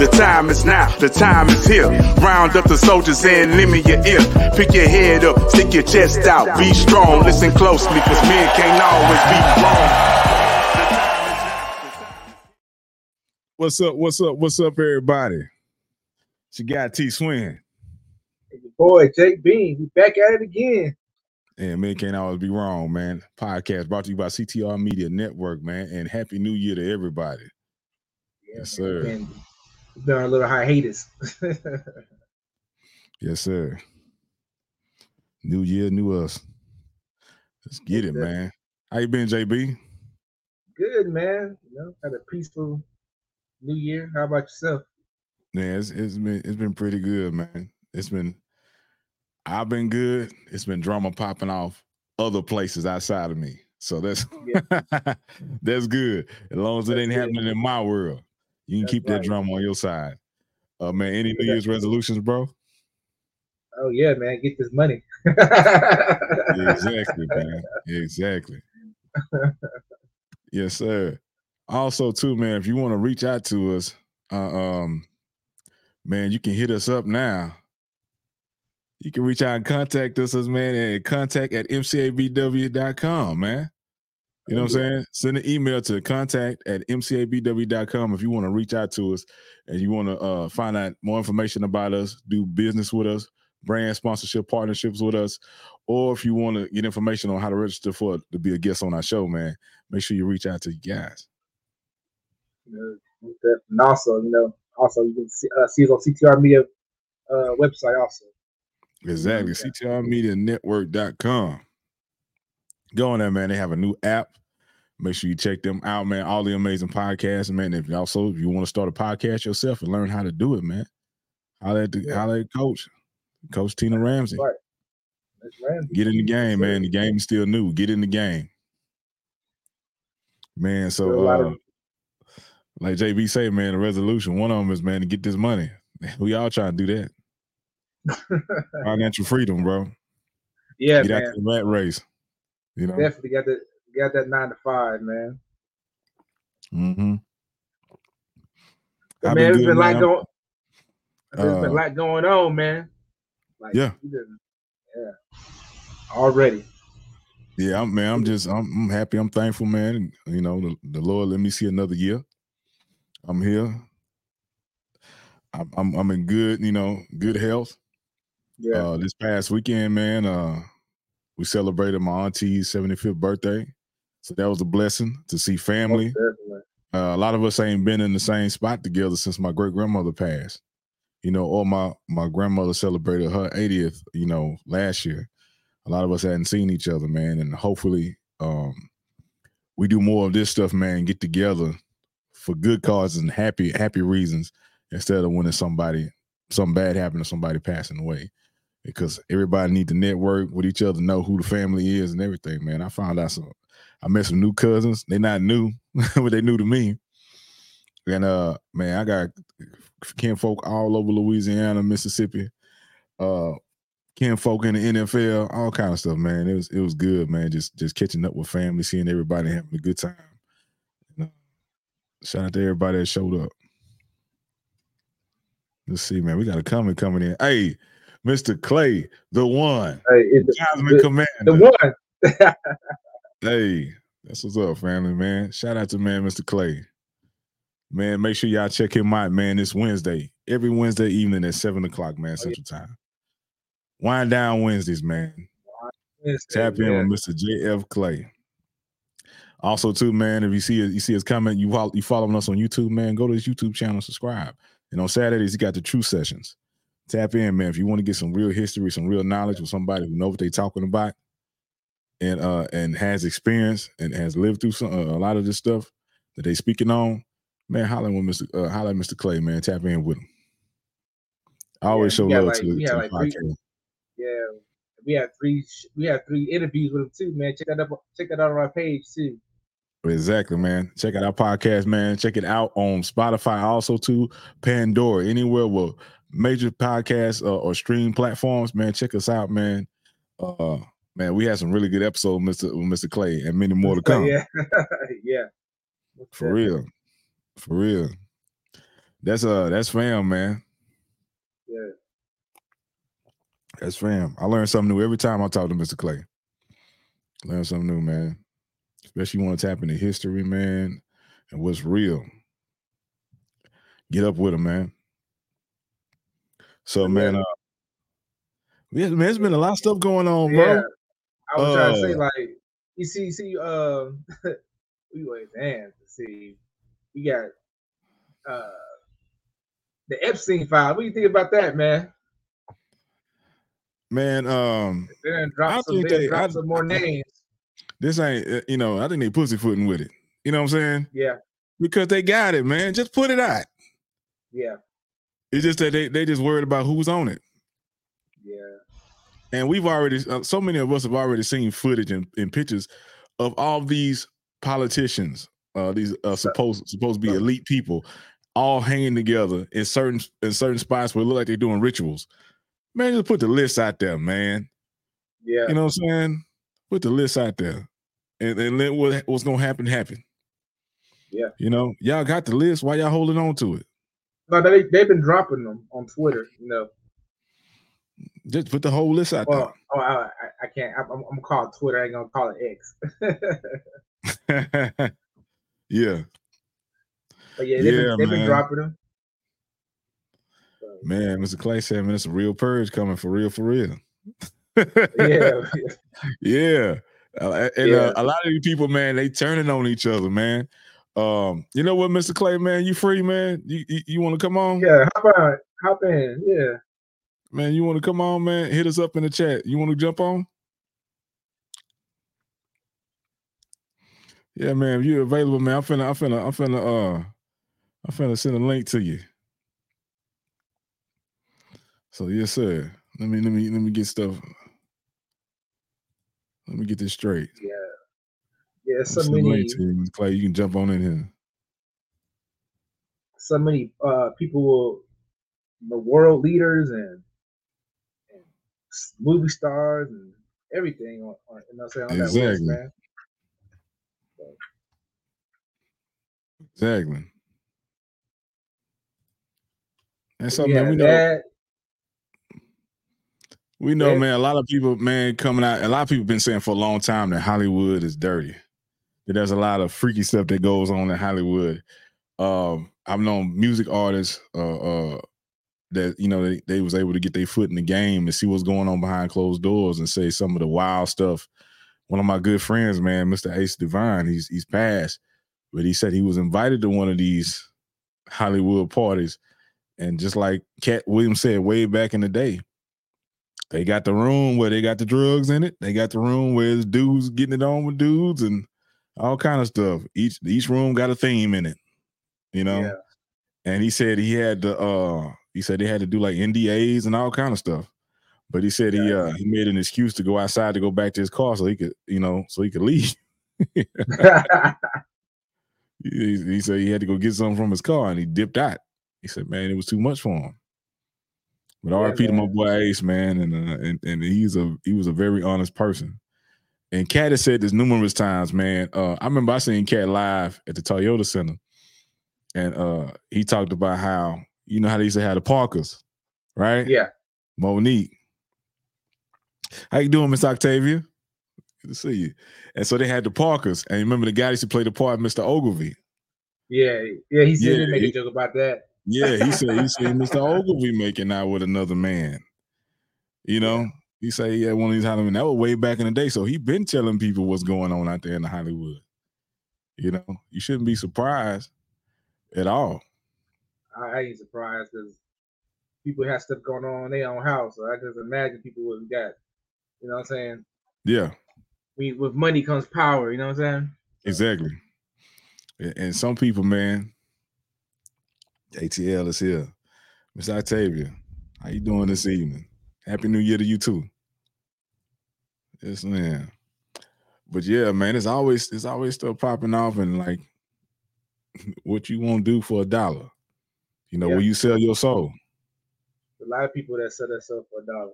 The time is now, the time is here. Round up the soldiers and lend me your ear. Pick your head up, stick your chest out, be strong. Listen closely, cause men can't always be wrong. What's up? What's up? What's up, everybody? She got T Swin. Boy, Jake Bean, we back at it again. And men can't always be wrong, man. Podcast brought to you by CTR Media Network, man. And happy new year to everybody. Yeah, Yes, sir. And on a little hiatus. Yes, sir. New year, new us. Let's get it, man. How you been, JB? Good, man. You know, had a peaceful new year. How about yourself? Man, it's, it's been it's been pretty good, man. It's been I've been good. It's been drama popping off other places outside of me. So that's that's good. As long as it ain't happening in my world, you can That's keep that drum on your side. Uh man, any New Year's resolutions, bro? Oh yeah, man, get this money. exactly, man. Exactly. yes, sir. Also, too, man, if you want to reach out to us, uh, um, man, you can hit us up now. You can reach out and contact us, as man, at contact at mcabw.com, man. You know what I'm saying? Send an email to contact at mcabw.com if you want to reach out to us and you want to uh, find out more information about us, do business with us, brand sponsorship partnerships with us, or if you want to get information on how to register for to be a guest on our show, man, make sure you reach out to you guys. And also, you know, also you can see, uh, see us on CTR Media uh, website also. Exactly. CTRMedianetwork.com. Go on there, man. They have a new app. Make sure you check them out, man. All the amazing podcasts, man. If you also if you want to start a podcast yourself and learn how to do it, man. Holla at the Yeah. holla at coach. Coach Tina Ramsey. Right. Ramsey. Get in the game, man. The game is still new. Get in the game. Man, so uh, of- like JB say, man, the resolution, one of them is man to get this money. We all trying to do that. Financial freedom, bro. yeah, Get out man. to the rat race. You know. Definitely got that got that nine to five, man. Mm-hmm. But man, been there's good, been man. going. There's been Uh, a lot going on, man. Like, Yeah. you yeah. Already. Yeah, I'm, man. I'm just I'm, I'm happy. I'm thankful, man. You know, the, the Lord let me see another year. I'm here. I'm I'm, I'm in good, you know, good health. Yeah. Uh, this past weekend, man, uh, we celebrated my auntie's 75th birthday, so that was a blessing to see family. Uh, a lot of us ain't been in the same spot together since my great grandmother passed. You know, or my my grandmother celebrated her 80th. You know, last year. A lot of us hadn't seen each other, man, and hopefully, um, we do more of this stuff, man. Get together for good causes and happy happy reasons instead of when it's somebody something bad happened to somebody passing away. Because everybody need to network with each other, know who the family is and everything, man. I found out some I met some new cousins. They not new, but they new to me. And uh man, I got kin folk all over Louisiana, Mississippi, uh kin folk in the NFL, all kind of stuff, man. It was it was good, man. Just just catching up with family, seeing everybody having a good time. Uh, shout out to everybody that showed up. Let's see, man. We got a comment coming in. Hey, Mr. Clay, the one, Hey, it's the, the, Commander. the one. Hey, that's what's up, family, man. Shout out to man, Mr. Clay. Man, make sure y'all check him out, man. This Wednesday, every Wednesday evening at seven o'clock, man, oh, Central Time. Wind down Wednesdays, man. Tap in Yeah. with Mr. JF Clay. Also, too, man, if you see you see his comment, you follow, you following us on YouTube, man. Go to his YouTube channel, subscribe. And on Saturdays, he got the True Sessions. Tap in, man. If you want to get some real history, some real knowledge with somebody who know what they talking about, and uh and has experience and has lived through some uh, a lot of this stuff that they speaking on, man, holler with Mr. Uh, holler Mr. Clay, man. Tap in with him. I always Yeah, show love like- to, to got the three- podcast. Yeah. We had three we had three interviews with him too, man. Check that up check that out on our page too. Exactly, man. Check out our podcast, man. Check it out on Spotify, also to Pandora, anywhere with major podcasts uh, or stream platforms, man. Check us out, man. Uh, man, we had some really good episodes, Mister with Mister Clay, and many more to come. yeah. yeah. For real, for real. That's uh that's fam, man. Yeah. That's fam. I learn something new every time I talk to Mr. Clay. Learn something new, man. Especially you want to tap into history, man, and what's real. Get up with him, man. So, man, uh, yeah, man, there's been a lot of stuff going on, bro. Yeah. I was trying to say, Uh, like, you see, see, um, we wait, man, to see, we got uh the Epstein file. What do you think about that, man? Man, um, They done I dropped some, think they dropped I- some more names. this ain't, uh, you know, I think they pussyfooting with it. You know what I'm saying? Yeah, Because they got it, man. Just put it out. yeah, It's just that they they just worried about who's on it. yeah, And we've already, uh, so many of us have already seen footage and, and pictures of all these politicians, uh, these uh, supposed supposed to be elite people, all hanging together in certain in certain spots where it look like they're doing rituals. Man, just put the list out there, man. yeah. You know what I'm saying? Put the list out there, and, and let what, what's gonna happen happen. Yeah. You know, y'all got the list. Why y'all holding on to it? No, they they've been dropping them on Twitter. You know, Just put the whole list out well, oh, I, I, I can't. I'm, I'm gonna call it Twitter. I ain't gonna call it X. yeah, but yeah, they've, Yeah, been, they've been dropping them. So, man. Mr. Clay said, "Man, it's a real purge coming for real, for real." yeah, yeah. Uh, and Yeah. Uh, a lot of these people, man, they turning on each other, man. Um, you know what, Mr. Clay, man, you free, man. You you, you want to come on, yeah. Hop on, hop in. Yeah, man? You want to come on, man? Hit us up in the chat. You want to jump on? Yeah, man. If you're available, man, I'm finna, I'm finna, I'm finna, uh, I'm finna send a link to you. So yes, sir. Let me, let me, let me get stuff. Let me get this straight. yeah, yeah. So many, you, Clay. You can jump on in here. so many uh people will, the world leaders and, movie stars and everything on, on you know what I'm saying on that list, Exactly. man. Exactly. And so, yeah, man, we know that. we know, man, a lot of people, man, coming out, a lot of people been saying for a long time that Hollywood is dirty. That there's a lot of freaky stuff that goes on in Hollywood. Um, I've known music artists uh uh that you know they, they was able to get their foot in the game and see what's going on behind closed doors and say some of the wild stuff. One of my good friends, man, Mr. Ace Divine, he's he's passed, but he said he was invited to one of these Hollywood parties, and just like Katt Williams said way back in the day, they got the room where they got the drugs in it. They got the room where it's dudes getting it on with dudes and all kind of stuff. Each each room got a theme in it, you know. Yeah. And he said he had to uh he said they had to do like NDAs and all kind of stuff. But he said he uh he made an excuse to go outside to go back to his car so he could, you know, so he could leave. He, he said he had to go get something from his car and he dipped out. He said, man, it was too much for him. But Yeah, RP to my boy Ace, man, and uh, and and he's a he was a very honest person. And Katt has said this numerous times, man. Uh, I remember I seen Katt live at the Toyota Center, and uh, he talked about how you know how they used to have the Parkers, right? yeah, Mo'Nique. How you doing, Miss Octavia? Good to see you. And so they had the Parkers, and remember the guy used to play the part, of Mr. Oglevee. yeah, yeah. He said Yeah, he make a joke about that. Yeah, he said he said Mr. Oglevee making out with another man. You know, he said he had one of these Hollywood. That was way back in the day. So he been telling people what's going on out there in the Hollywood. You know, you shouldn't be surprised at all. I, I ain't surprised because people have stuff going on in their own house. So I just imagine people what we got. You know what I'm saying? Yeah, We with money comes power. You know what I'm saying? exactly. And, some people, man, ATL is here. Miss Octavia, how you doing this evening? Happy New Year to you too. Yes, man. But yeah, man, it's always it's always still popping off and like what you want to do for a dollar. You know, Yeah. when you sell your soul. A lot of people that sell that stuff for a dollar.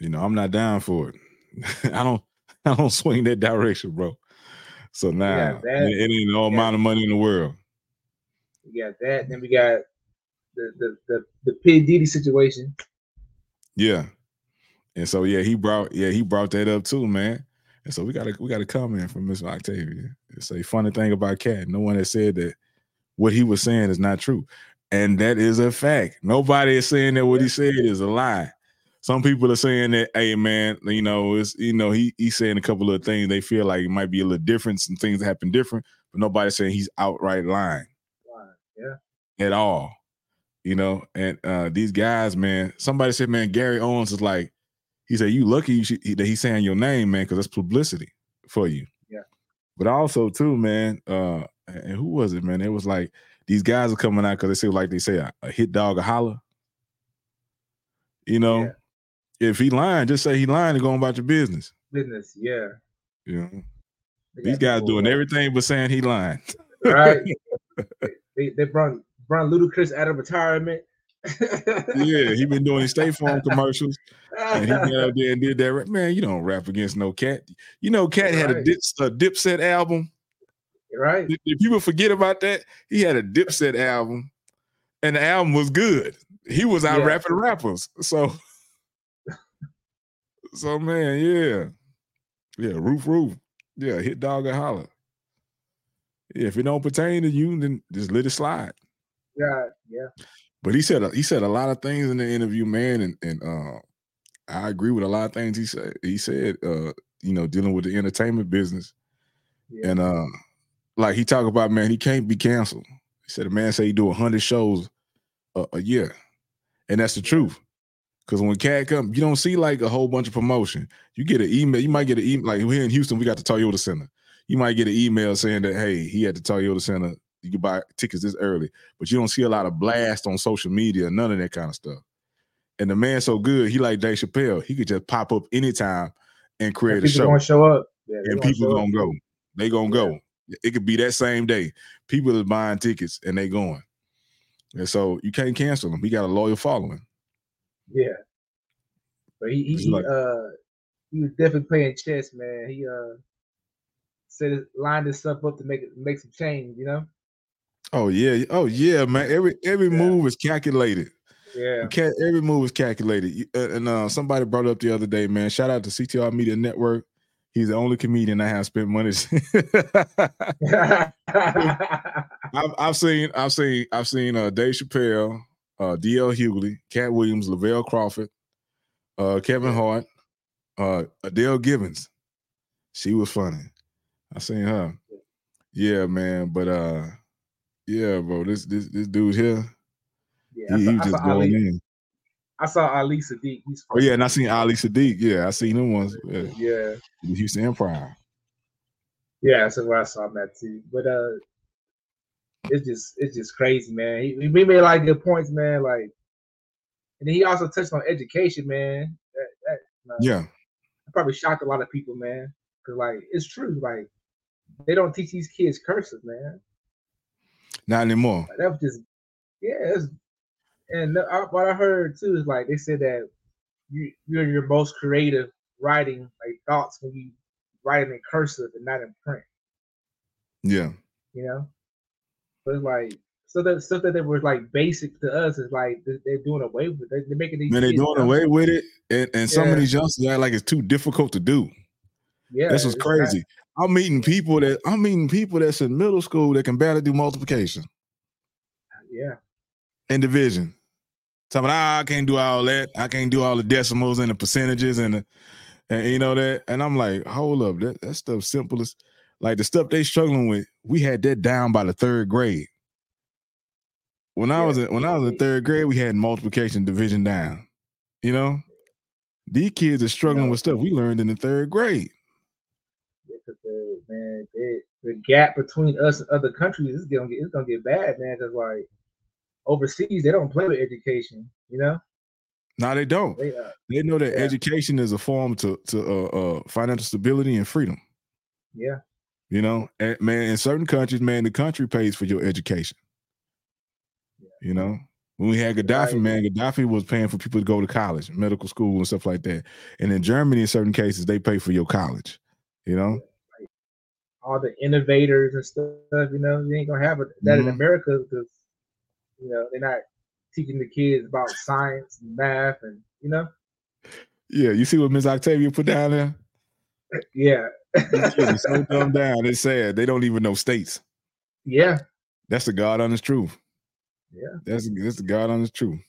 You know, I'm not down for it. I don't I don't swing that direction, bro. So now that- it, it ain't all amount of money in the world. We got that. Then we got the the the, the P Diddy situation. Yeah. And so yeah, he brought yeah, he brought that up too, man. And so we got a we got a comment from Mr. Octavia. It's a funny thing about Katt. No one has said that what he was saying is not true. And that is a fact. Nobody is saying that what he said is a lie. Some people are saying that, hey man, you know, it's you know, he he's saying a couple of things they feel like it might be a little different, some things happen different, but nobody's saying he's outright lying. Yeah. At all. You know, and uh these guys, man, somebody said, man, Gary Owens is like, he said, you lucky you should, that he's saying your name, man, because that's publicity for you. Yeah. But also too, man, uh, and who was it, man? It was like these guys are coming out because they say, like they say, a, a hit dog a holler. You know, Yeah. if he lying, just say he lying and going about your business. Business, yeah. They these guys doing everything but saying he lying. right. they they brought brought Ludacris out of retirement. Yeah, he been doing his State Farm commercials, and he got out there and did that. rap. Man, you don't rap against no Katt. You know, Katt had a, dip, a Dipset album. right. Did, did people forget about that? He had a Dipset album, and the album was good. He was out Yeah. rapping rappers. So, so man, yeah, yeah, roof, roof, yeah, hit dog and holler. Yeah, if it don't pertain to you, then just let it slide. Yeah, yeah. But he said he said a lot of things in the interview, man, and and uh, I agree with a lot of things he said. He said, uh, you know, dealing with the entertainment business, yeah. and uh, like he talked about, man, he can't be canceled. He said a man say he do hundred shows a, a year, and that's the truth. Because when Katt come, you don't see like a whole bunch of promotion. You get an email. You might get an email. Like here in Houston, we got the Toyota Center. You might get an email saying that hey, he had the Toyota Center. You can buy tickets this early, but you don't see a lot of blast on social media. None of that kind of stuff. And the man so good, he like Dave Chappelle. He could just pop up anytime and create a people show gonna show up. Yeah, and gonna people gonna go. They gonna go. It could be that same day. People is buying tickets and they going. And so you can't cancel them. He got a loyal following. Yeah. But he he, like- uh he was definitely playing chess, man. He uh said it, lined himself up to make it make some change, you know? Oh yeah. Oh yeah, man. Every every Yeah. move is calculated. Yeah. Every move is calculated. Uh, And uh, somebody brought up the other day, man. Shout out to CTR Media Network. He's the only comedian I have spent money. I've, I've seen, I've seen, I've seen uh, Dave Chappelle, uh, D.L. Hughley, Katt Williams, Lavell Crawford, uh, Kevin Hart, uh, Adele Givens. She was funny. I seen her. Yeah, man. But uh, yeah, bro. This this this dude here, yeah, he, I he saw, I just going Ali. in. I saw Ali Siddiq. He's Oh yeah, and I seen Ali Siddiq. Yeah, I seen him once. Yeah, Yeah. the Houston Improv. Yeah, that's where I saw him at too. But uh it's just it's just crazy, man. He, he made like good points, man. Like and then he also touched on education, man. That that uh, Yeah, probably shocked a lot of people, man. Cause like it's true. Like they don't teach these kids curses, man. Not anymore. That was just yeah. And the- I, what I heard too is like they said that you you're your most creative writing like thoughts when you write in cursive and not in print. Yeah, You know, but it's like stuff that stuff that they were like basic to us is like they- they're doing away with. They're, they're making these. man, they kids doing away with it, and, and some of these youngsters act like it's too difficult to do. Yeah, This was crazy. I'm meeting people that I'm meeting people that's in middle school that can barely do multiplication yeah, and division. Talking, ah, I can't do all that. I can't do all the decimals and the percentages and the, and you know that. And I'm like, hold up, that that stuff simplest. like the stuff they struggling with. We had that down by the third grade. When I Yeah. was in, when I was in third grade, we had multiplication division down. You know, these kids are struggling No. with stuff we learned in the third grade. yeah 'cause the, man, they, the gap between us and other countries is gonna get it's gonna get bad, man. Because like overseas, they don't play with education. You know, No, they don't. they uh, They know that Yeah. education is a form to to uh, uh, financial stability and freedom. yeah, You know, and man, in certain countries, man, the country pays for your education. You know, when we had Gaddafi, Right. man, Gaddafi was paying for people to go to college, medical school, and stuff like that. And in Germany, in certain cases, they pay for your college. You know, all the innovators and stuff. You know, you ain't gonna have that in Mhm. America because You know, they're not teaching the kids about science and math and you know. Yeah, you see what Miss Octavia put down there? Yeah. so dumbed down. It's sad. They don't even know states. Yeah. That's the God honest truth. Yeah. That's that's the God honest truth.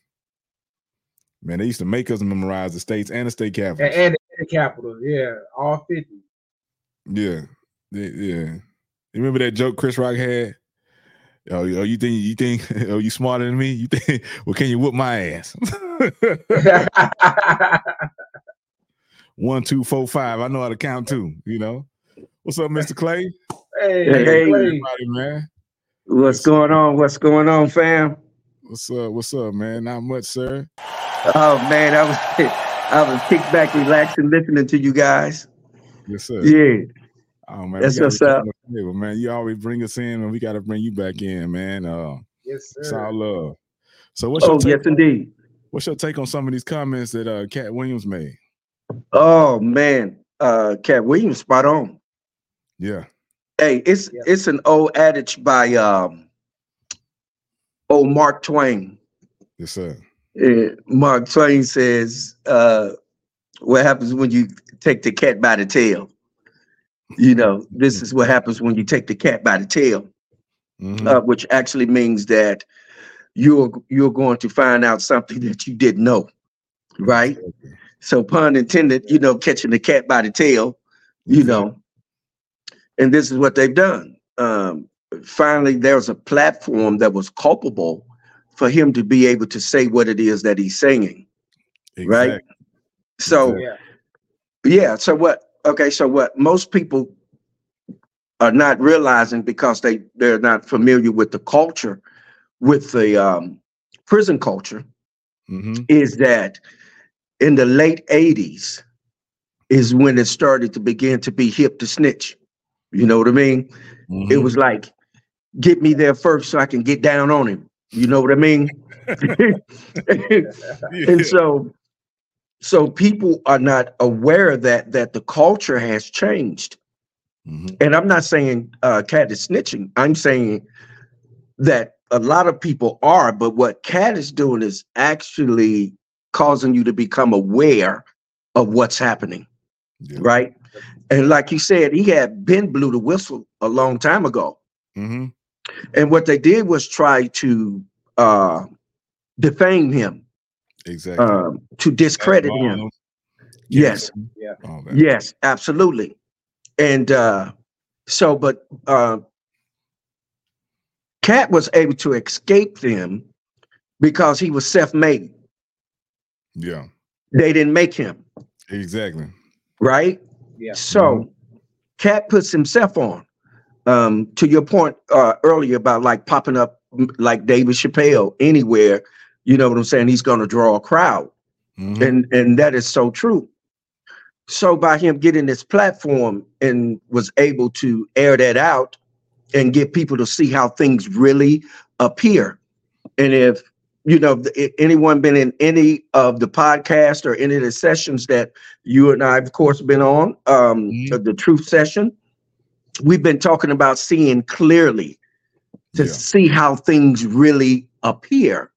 Man, they used to make us memorize the states and the state capitals. And, and the capital, yeah, all 50. Yeah. Yeah. yeah. You remember that joke Chris Rock had? Oh, oh, you think you think oh you smarter than me? You think well can you whoop my ass? One, two, four, five. I know how to count too, you know. What's up, Mr. Clay? Hey, Hey, Clay. Everybody, man. What's going on? What's going on, fam? What's up? What's up, man? Not much, sir. Oh man, I was I was kicked back, relaxing, listening to you guys. Yes, sir. Yeah, Oh man, That's we gotta what's up. the man. You always bring us in, and we got to bring you back in, man. Uh, Yes, sir. it's sir. all love. So, what's your oh take? yes, indeed. What's your take on some of these comments that uh, Katt Williams made? Oh man, uh, Katt Williams, spot on. Yeah, Hey, it's Yeah. it's an old adage by um, old Mark Twain. yes, sir. Uh, Mark Twain says, uh, "What happens when you take the cat by the tail?" You know, this is what happens when you take the cat by the tail. Mhm. uh, which actually means that you're you're going to find out something that you didn't know, right? So pun intended, you know, catching the cat by the tail, you know. And this is what they've done. Um, finally, there's a platform that was culpable for him to be able to say what it is that he's saying. right? So Yeah. yeah, so what okay, so what most people are not realizing because they they're not familiar with the culture, with the um, prison culture, Mhm. is that in the late 80s is when it started to begin to be hip to snitch. You know what I mean? It Mhm. was like, get me there first so I can get down on him. You know what I mean? Yeah. and so so people are not aware that that the culture has changed Mhm. and i'm not saying uh Katt is snitching i'm saying that a lot of people are but what Katt is doing is actually causing you to become aware of what's happening Yeah. right and like you said he had been blew the whistle a long time ago Mhm. and what they did was try to uh defame him Exactly. um to discredit All him them- yes all that. Yes, absolutely. And uh so but uh Katt was able to escape them because he was self-made. Yeah. They didn't make him, Exactly. right? Yeah. So Katt puts himself on. Um to your point uh earlier about like popping up like David Chappelle anywhere, you know what I'm saying? He's going to draw a crowd. Mhm. and and that is so true so by him getting this platform and was able to air that out and get people to see how things really appear and if you know if anyone been in any of the podcast or any of the sessions that you and i of course been on um Mhm. the truth session we've been talking about seeing clearly to Yeah. see how things really appear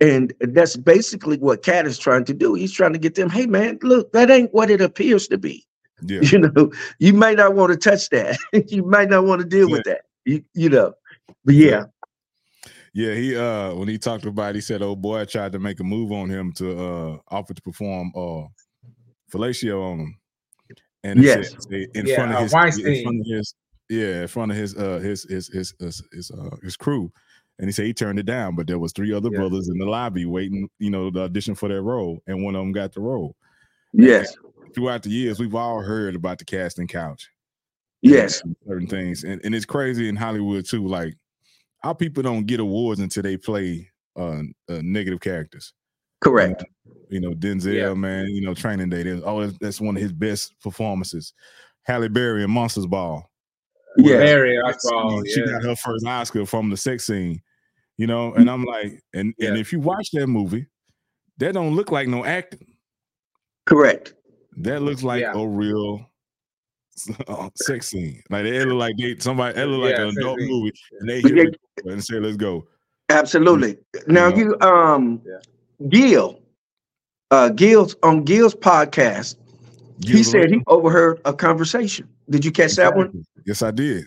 and that's basically what Katt is trying to do. He's trying to get them, hey man, look, that ain't what it appears to be. Yeah. You know, you might not want to touch that. you might not want to deal with that. You, you know, but yeah, Yeah, he uh when he talked about it, he said old boy I tried to make a move on him to uh offer to perform uh fellatio on him. And it Yes. said- in Yeah, front of uh, his in front of his yeah, in front of his uh his his his his, his uh his crew. And he said he turned it down, but there was three other Yeah. brothers in the lobby waiting, you know, to audition for that role, and one of them got the role. yes, Throughout the years, we've all heard about the casting couch. yes, certain things. And, and it's crazy in Hollywood too. Like our people don't get awards until they play uh, uh negative characters. correct. You know, Denzel, Yeah. man, you know, training day. There's- Oh, that's- that's one of his best performances. Halle Berry in Monsters Ball. Yeah, Very Sex Oswald, scene, She yeah. got her first Oscar from the sex scene. You know, and I'm like, and, and if you watch that movie, that don't look like no acting. correct. That looks like Yeah. a real uh, sex scene. Like it look like they somebody it look like Yeah, an sex adult scene. movie, and they But hit yeah. and say, "Let's go." Absolutely. Now know? you um Yeah. Gil, uh Gil's on Gil's podcast, he said he overheard a conversation. Did you catch that one? Yes, I did.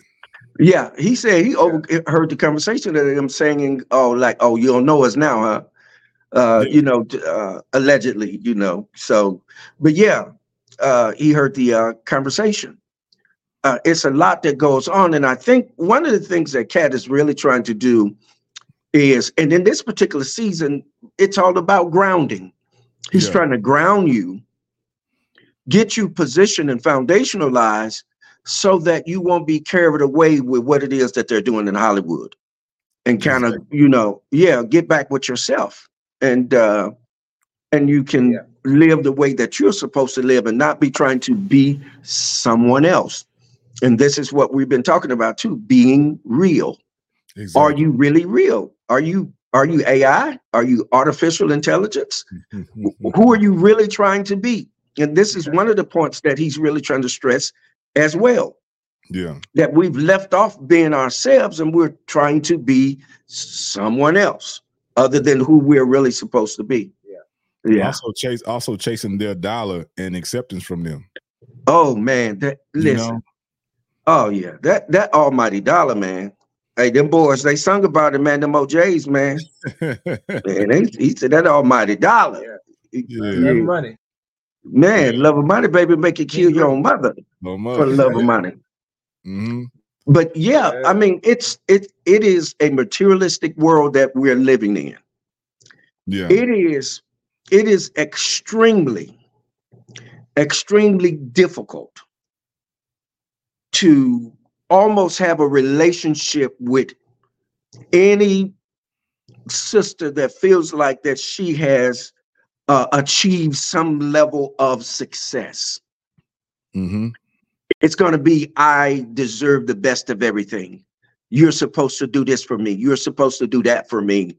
Yeah, he said he overheard the conversation of them saying, "Oh, like, oh, you don't know us now, huh?" Uh, Yeah. you know, uh, allegedly, you know. So, but yeah, uh, he heard the uh, conversation. Uh, it's a lot that goes on, and I think one of the things that Katt is really trying to do is, and in this particular season, it's all about grounding. He's Yeah. trying to ground you, get you positioned and foundationalized so that you won't be carried away with what it is that they're doing in Hollywood and kind of, you know, yeah, get back with yourself and uh and you can Yeah. live the way that you're supposed to live and not be trying to be someone else. And this is what we've been talking about too, being real. Exactly. Are you really real? Are you are you AI? Are you artificial intelligence? who are you really trying to be? And this is one of the points that he's really trying to stress as well yeah. that we've left off being ourselves and we're trying to be someone else other than who we're really supposed to be. Yeah. Yeah. Also chase also chasing their dollar and acceptance from them. Oh man, that You listen. know? Oh yeah, that that almighty dollar, man. Hey, them boys, they sung about it, man. Them O'Jays, man. Man, they, he said that almighty dollar. Yeah. Love money. Man, love of money, baby, make you kill your own mother no for the love of money. hmm But yeah, Yeah. I mean, it's it it is a materialistic world that we're living in. Yeah. It is it is extremely extremely difficult to almost have a relationship with any sister that feels like that she has uh, achieved some level of success. hmm it's going to be i deserve the best of everything. You're supposed to do this for me. You're supposed to do that for me.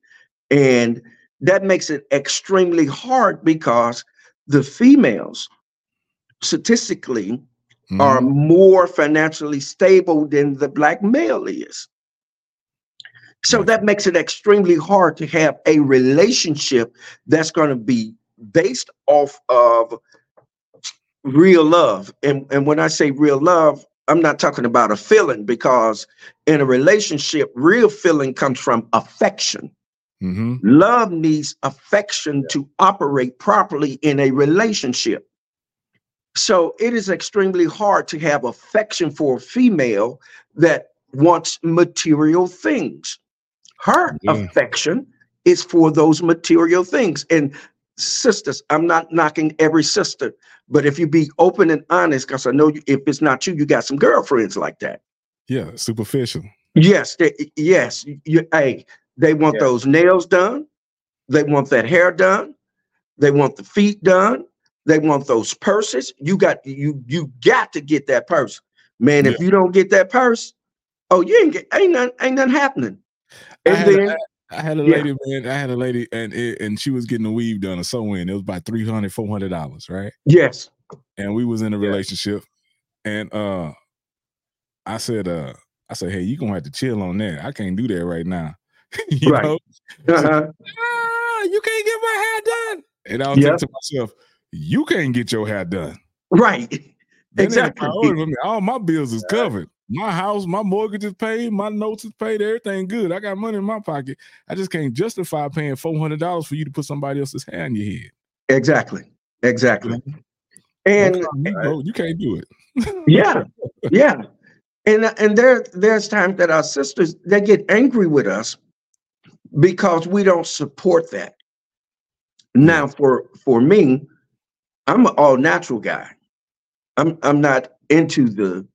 And that makes it extremely hard because the females statistically are Mm-hmm. more financially stable than the black male is. So that makes it extremely hard to have a relationship that's going to be based off of real love. And, and when I say real love, I'm not talking about a feeling because in a relationship, real feeling comes from affection. hmm Love needs affection to operate properly in a relationship. So it is extremely hard to have affection for a female that wants material things. Her Yeah. affection is for those material things. And sisters, I'm not knocking every sister, but if you be open and honest, because I know you, if it's not you, you got some girlfriends like that. Yeah. Superficial. Yes, they, yes. You, hey, they want Yeah. those nails done. They want that hair done. They want the feet done. They want those purses. You got you you got to get that purse, man. If you don't get that purse, oh, you ain't get ain't nothing ain't nothing happening. I And had, then I had a Yeah. lady, man. I had a lady, and it, and she was getting a weave done or sew in. It was about 300 400 dollars, right? yes, And we was in a Yeah. relationship, and uh, I said, uh, I said, hey, you gonna have to chill on that. I can't do that right now. you Right. know, uh-huh. ah, you can't get my hair done. And I was Yeah. to myself, you can't get your hair done. right, That Exactly. All my bills is covered. My house, my mortgage is paid, my notes is paid, everything good. I got money in my pocket. I just can't justify paying four hundred dollars for you to put somebody else's hair in your head. exactly, exactly. And me, uh, bro. you can't do it. yeah, yeah. And uh, and there there's times that our sisters they get angry with us because we don't support that. Now, for for me, I'm an all natural guy. I'm I'm not into the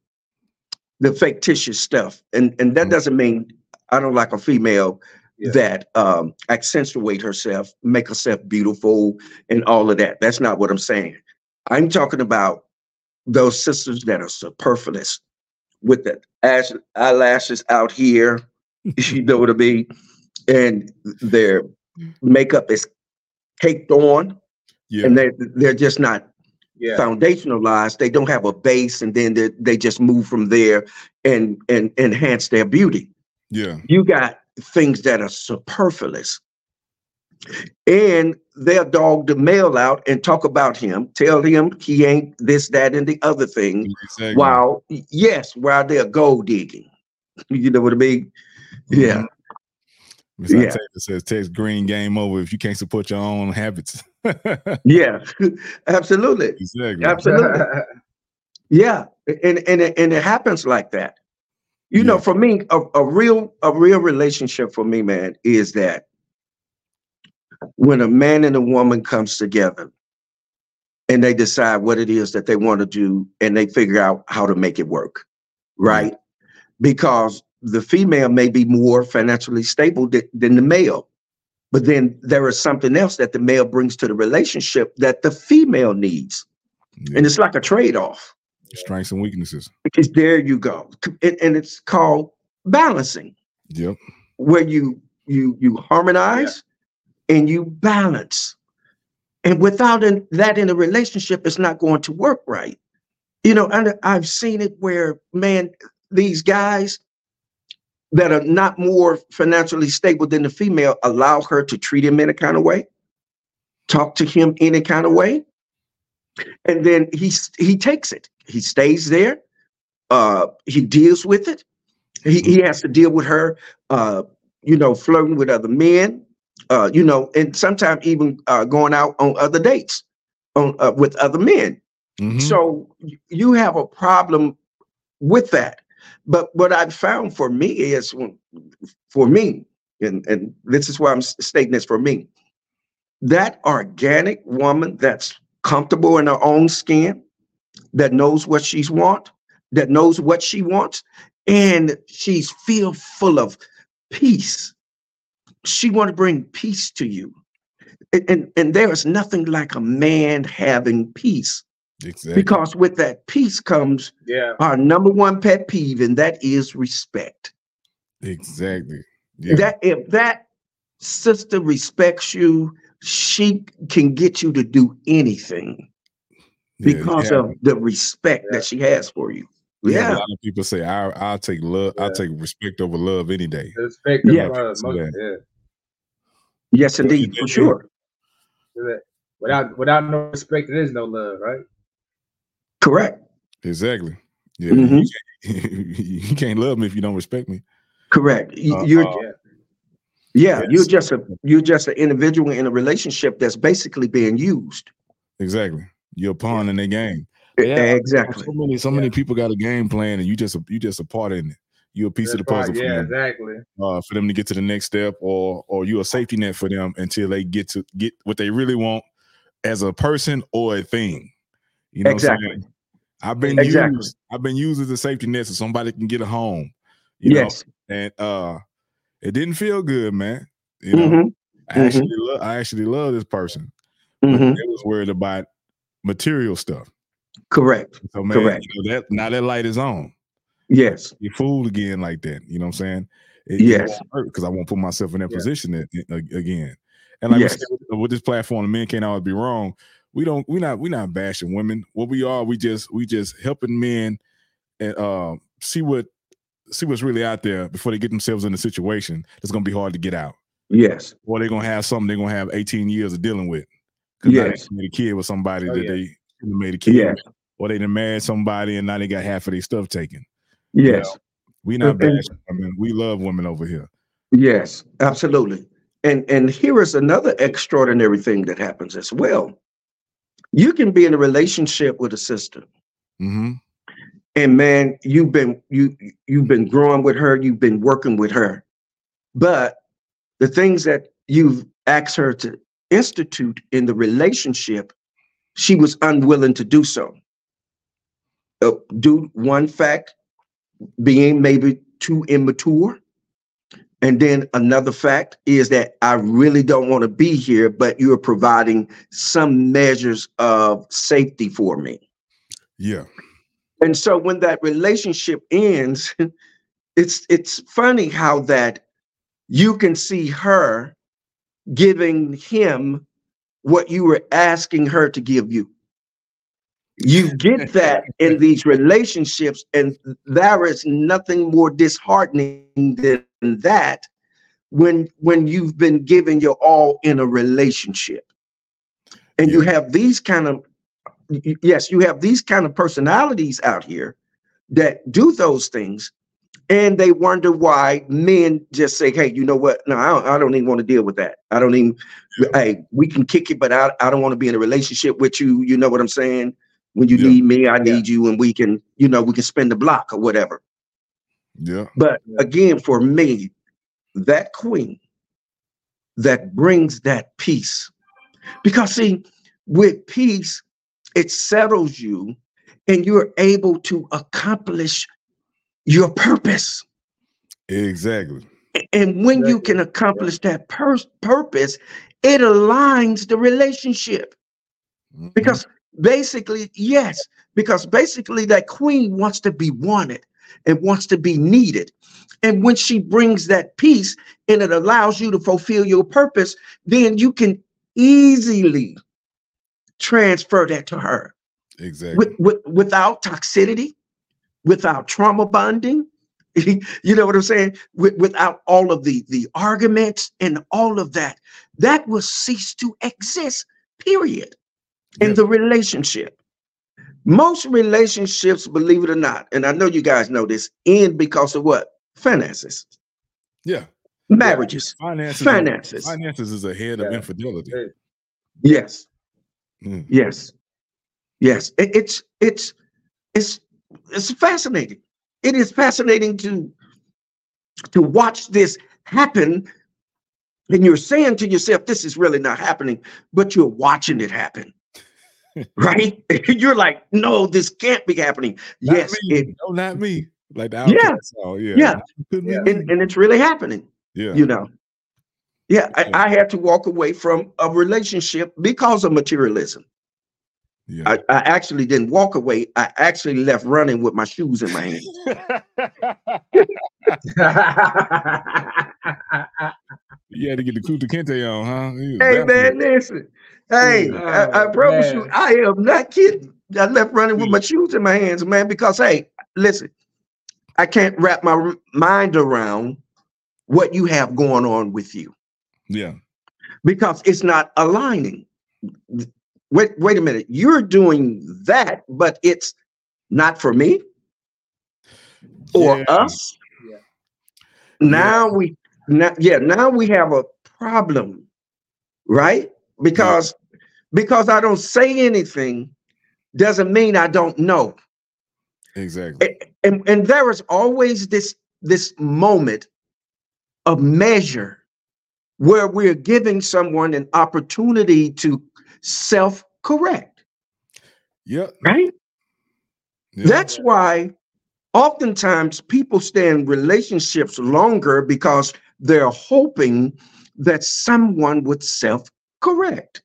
the fictitious stuff, and and that Mhm. doesn't mean I don't like a female Yeah. that um accentuate herself, make herself beautiful, and all of that. That's not what I'm saying. I'm talking about those sisters that are superfluous with the ash, eyelashes out here, you know what I mean? And their makeup is caked on, Yeah. and they're they're just not Yeah. foundationalized. They don't have a base, and then they, they just move from there and and enhance their beauty. yeah. You got things that are superfluous. And they'll dog the male out and talk about him, tell him he ain't this, that, and the other thing. Exactly. While yes, while they're gold digging. You know what I mean? Yeah. Mm-hmm. Miss yeah. Yeah. Says text green game over if you can't support your own habits. Yeah. Absolutely. exactly. Absolutely. Yeah, and and it, and it happens like that. You know, for me, a, a real a real relationship for me, man, is that when a man and a woman comes together and they decide what it is that they want to do and they figure out how to make it work, right? Because the female may be more financially stable th- than the male. But then there is something else that the male brings to the relationship that the female needs. Yeah. And it's like a trade-off. Strengths and weaknesses. Because there you go. And, and it's called balancing, Yep. where you you you harmonize and you balance. And without in, that in a relationship, it's not going to work right. You know, and I've seen it where, man, these guys that are not more financially stable than the female allow her to treat him in a kind of way, talk to him in a kind of way, and then he he takes it. He stays there. Uh, he deals with it. He he has to deal with her. Uh, you know, flirting with other men. Uh, you know, and sometimes even uh, going out on other dates on uh, with other men. Mhm. So you have a problem with that. But what I've found for me is for me, and, and this is why I'm stating this for me, that organic woman that's comfortable in her own skin, that knows what she's want, that knows what she wants, and she's feel full of peace. She want to bring peace to you. And, and, and there is nothing like a man having peace exactly. because with that peace comes yeah. our number one pet peeve, and that is respect. exactly. Yeah. That if that sister respects you, she can get you to do anything Yeah, because yeah. of the respect Yeah. that she has for you. We Yeah. A lot of people say I I'll take love, I'll take respect over love any day. Respect Yeah. yeah. So yeah. Yes, indeed, for sure. Without without no respect, there is no love, right? Correct. Exactly. Yeah. Mhm. You, can't, you can't love me if you don't respect me. Correct. Uh, you're uh, Yeah. yeah, you're just a you're just an individual in a relationship that's basically being used. Exactly. You're a pawn in their game. Yeah, Exactly. So many, so many people got a game plan, and you just a, you just a part in it. You're a piece of the That's right. puzzle for Yeah, them, exactly. uh, for them to get to the next step, or or you're a safety net for them until they get to get what they really want as a person or a thing. You know, what I'm Exactly. I've been Exactly. used. I've been used as a safety net so somebody can get a home. You know, Yes. and uh, it didn't feel good, man. You know, Mhm, I actually, lo- I actually love this person. but mhm. They was worried about material stuff. Correct. So man, Correct. you know, that now that light is on. Yes. You fooled again like that. You know what I'm saying? It, Yes. because I won't put myself in that Yeah. position again. And like Yes. said, with, with this platform, the men can't always be wrong. We don't. We not. We not bashing women. What we are, we just we just helping men and uh, see what see what's really out there before they get themselves in a situation that's gonna be hard to get out. Yes. Or they're gonna have something they're gonna have 18 years of dealing with. Yes. they made a kid with somebody Oh, that yeah. they made a kid Yes. with. Or they done married somebody and now they got half of their stuff taken. Yes. We not bashing women. We love women over here. Yes, absolutely. And and here is another extraordinary thing that happens as well. You can be in a relationship with a sister, hmm and man, you've been you you've been growing with her, you've been working with her, but the things that you've asked her to institute in the relationship, she was unwilling to do so. Uh, due one fact being maybe too immature. And then another fact is that I really don't want to be here, but you're providing some measures of safety for me. Yeah. And so when that relationship ends, it's it's funny how that you can see her giving him what you were asking her to give you. You get that in these relationships, and there is nothing more disheartening than that when when you've been given your all in a relationship. And you have these kind of yes you have these kind of personalities out here that do those things and they wonder why men just say hey you know what? No i don't, I don't even want to deal with that. I don't even hey we can kick it but i, I don't want to be in a relationship with you you know what i'm saying? When you Yeah. need me i need you and we can you know we can spend the block or whatever Yeah. but again, for me, that queen that brings that peace. Because, see, with peace, it settles you and you're able to accomplish your purpose. Exactly. And when you can accomplish that pur- purpose, it aligns the relationship. Mhm. Because basically, yes, because basically that queen wants to be wanted and wants to be needed. And when she brings that peace and it allows you to fulfill your purpose, then you can easily transfer that to her exactly. with, with, without toxicity, without trauma bonding. you know what I'm saying? With, without all of the the arguments and all of that, that will cease to exist. Period in Yeah. the relationship. Most relationships, believe it or not, and I know you guys know this, end because of what? Finances, yeah. marriages, Finances. finances. Finances is ahead of infidelity. Yes, Mm. yes, yes. It- it's it's it's it's fascinating. It is fascinating to to watch this happen, and you're saying to yourself, "This is really not happening," but you're watching it happen. Right? You're like, no, this can't be happening. Not yes, it, no, not me. Like the Yeah. Yeah. Yeah. Yeah. and, and it's really happening. yeah. you know yeah I. I had to walk away from a relationship because of materialism yeah. I, I actually didn't walk away i actually left running with my shoes in my hand you had to get the Kunta Kinte on, huh? Hey man listen hey I, I Oh, promise you i am not kidding i left running with my shoes in my hands man because hey listen i can't wrap my mind around what you have going on with you Yeah. because it's not aligning. Wait, wait a minute. You're doing that, but it's not for me or Yeah. us. Yeah. Now we now, yeah, now we have a problem, right? Because because I don't say anything doesn't mean I don't know. Exactly. And and there is always this this moment of measure where we're giving someone an opportunity to self correct, Yep. right? Yeah. That's why oftentimes people stay in relationships longer because they're hoping that someone would self correct.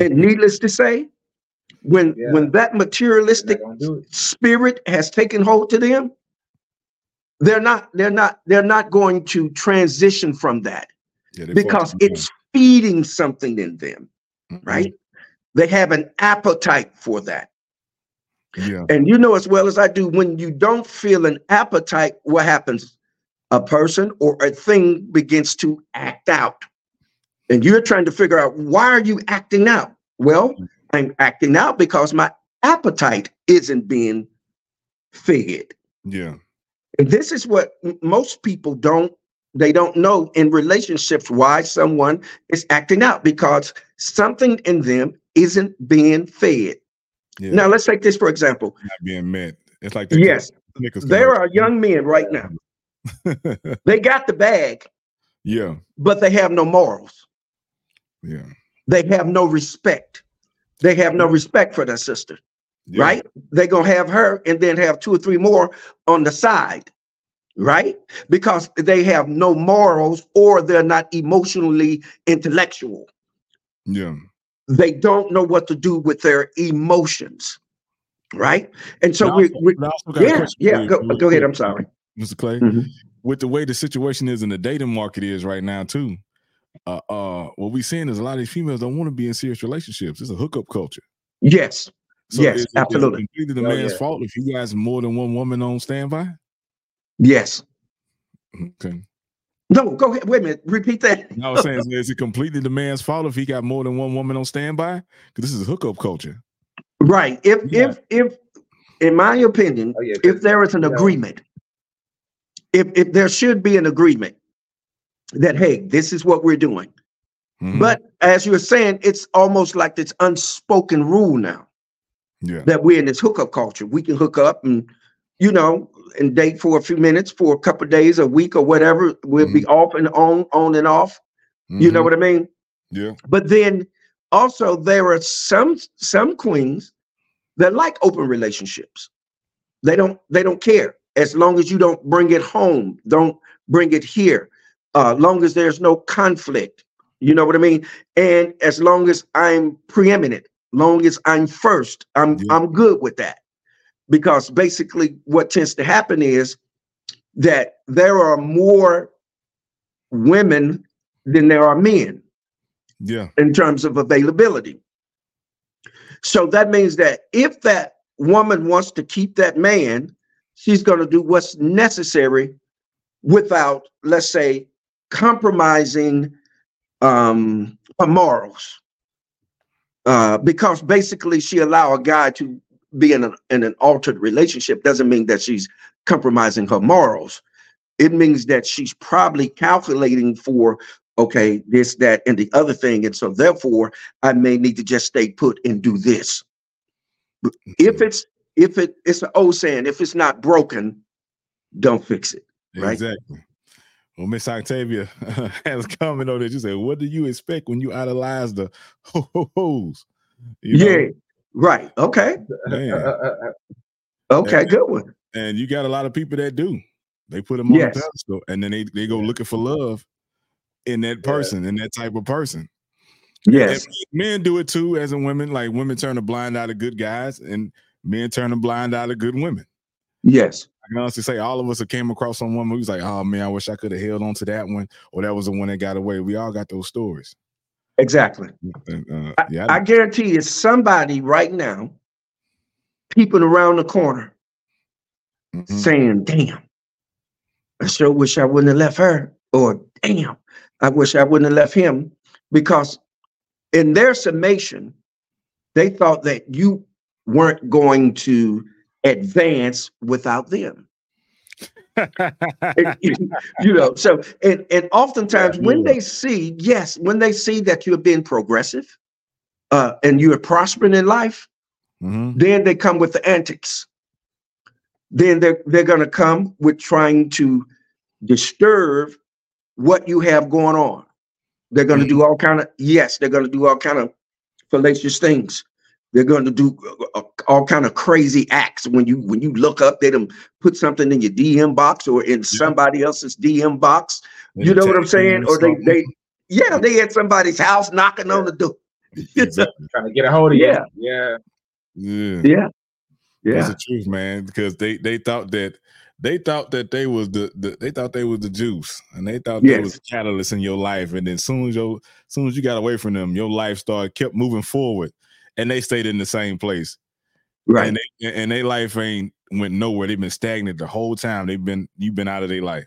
and needless to say, when Yeah. when that materialistic not do spirit has taken hold to them, they're not they're not they're not going to transition from that Yeah, because it's feeding something in them, that. Mhm. right? They have an appetite for that. Yeah. And you know as well as I do, when you don't feel an appetite, what happens? A person or a thing begins to act out. And you're trying to figure out why are you acting out? Well, mm-hmm. I'm acting out because my appetite isn't being fed. Yeah. And this is what most people don't they don't know in relationships why someone is acting out because something in them isn't being fed. Yeah. Now let's take this for example. Not being met. It's like. Yes, there are young men right now. They got the bag, yeah. but they have no morals. Yeah. They have no respect. They have no respect for their sister, yeah. right? They're gonna have her and then have two or three more on the side, right? Because they have no morals or they're not emotionally intellectual. Yeah. They don't know what to do with their emotions, right? And so we, also- we but I also got a yeah, yeah. Go, go ahead. I'm sorry. Mr. Clay. Mhm. With the way the situation is in the dating market is right now, too. Uh, uh, what we're seeing is a lot of these females don't want to be in serious relationships. It's a hookup culture. Yes, So Yes, is it- is it absolutely. completely the Oh, man's yeah. fault if you guys more than one woman on standby. yes. Okay. No, go ahead. Wait a minute. Repeat that. I was saying, is it completely the man's fault if he got more than one woman on standby? Because this is a hookup culture. Right. If Yeah. if if in my opinion, Oh, yeah, if there is an you agreement, if if there should be an agreement that hey, this is what we're doing. Mhm. But as you're saying, it's almost like this unspoken rule now yeah, that we're in this hookup culture. We can hook up and you know and date for a few minutes, for a couple of days, a week, or whatever. We'll be off and on, on and off. You know Mhm. what I mean? yeah, But then also there are some some queens that like open relationships. They don't they don't care as long as you don't bring it home, don't bring it here. Uh long as there's no conflict. You know what I mean? And as long as I'm preeminent, long as I'm first, I'm Yeah. I'm good with that. Because basically what tends to happen is that there are more women than there are men yeah, in terms of availability. So that means that if that woman wants to keep that man, she's going to do what's necessary without, let's say, compromising um, her morals. Uh, because basically she allow a guy to be in, a, in an altered relationship doesn't mean that she's compromising her morals. It means that she's probably calculating for okay, this, that, and the other thing. And so therefore, I may need to just stay put and do this. But If it's if it it's an old saying, if it's not broken, don't fix it. right? exactly. Well, Miss Octavia has a comment on it. You say, "What do you expect when you idolize the ho ho hos?" You know? yeah, right. Okay. Okay, Yeah. good one. and you got a lot of people that do. They put them on Yes. a pedestal, and then they they go looking for love in that person, in that type of person. Yes. And men do it too, as in women. Like women turn a blind eye to good guys, and men turn a blind eye to good women. Yes. I can honestly say all of us have came across someone who's like, "Oh man, I wish I could have held on to that one," or that was the one that got away. We all got those stories. Exactly. And, uh, I, yeah, I guarantee you, somebody right now peeping around the corner mhm. saying, damn, I sure wish I wouldn't have left her. Or damn, I wish I wouldn't have left him. Because in their summation, they thought that you weren't going to advance without them. You know, so and, and oftentimes when they see, yes, when they see that you're being progressive uh, and you're prospering in life, Mhm. then they come with the antics. Then they're they're gonna come with trying to disturb what you have going on. They're gonna do all kind of yes, they're gonna do all kind of fallacious things. They're going to do uh, uh, all kind of crazy acts when you when you look up they them put something in your DM box or in somebody else's DM box. You know what I'm saying? Or they they yeah they at somebody's house knocking on the door. Exactly. Trying to get a hold of Yeah. you. Yeah. Yeah. Yeah, That's the truth, man. Because they they thought that they thought that they was the, the they thought they was the juice, and they thought they was the catalyst in your life. And then soon as your soon as you got away from them, your life started kept moving forward, and they stayed in the same place. right. And they and their life ain't went nowhere. They've been stagnant the whole time. They've been you've been out of their life.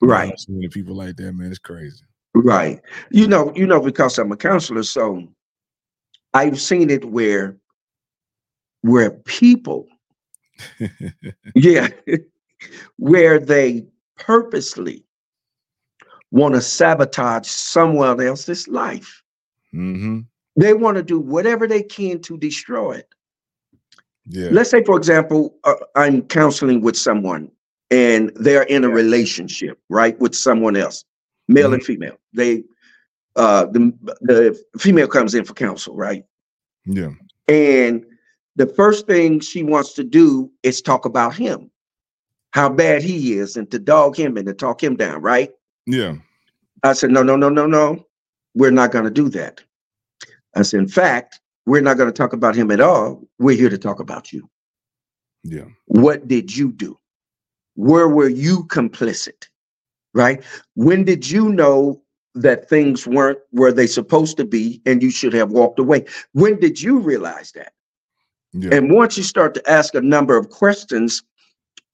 Right. So many people like that, man. It's crazy. Right. You know, you know, because I'm a counselor, so I've seen it where where people, yeah, where they purposely want to sabotage someone else's life. hmm They want to do whatever they can to destroy it. Yeah. Let's say, for example, uh, I'm counseling with someone and they're in a relationship, right, with someone else, male and female. They, uh, the the female comes in for counsel, right, Yeah. and the first thing she wants to do is talk about him, how bad he is, and to dog him and to talk him down, right? Yeah. I said, no, no, no, no, no. We're not going to do that. I said, in fact, we're not going to talk about him at all. We're here to talk about you. Yeah. What did you do? Where were you complicit? Right? When did you know that things weren't where they supposed to be and you should have walked away? When did you realize that? Yeah. And once you start to ask a number of questions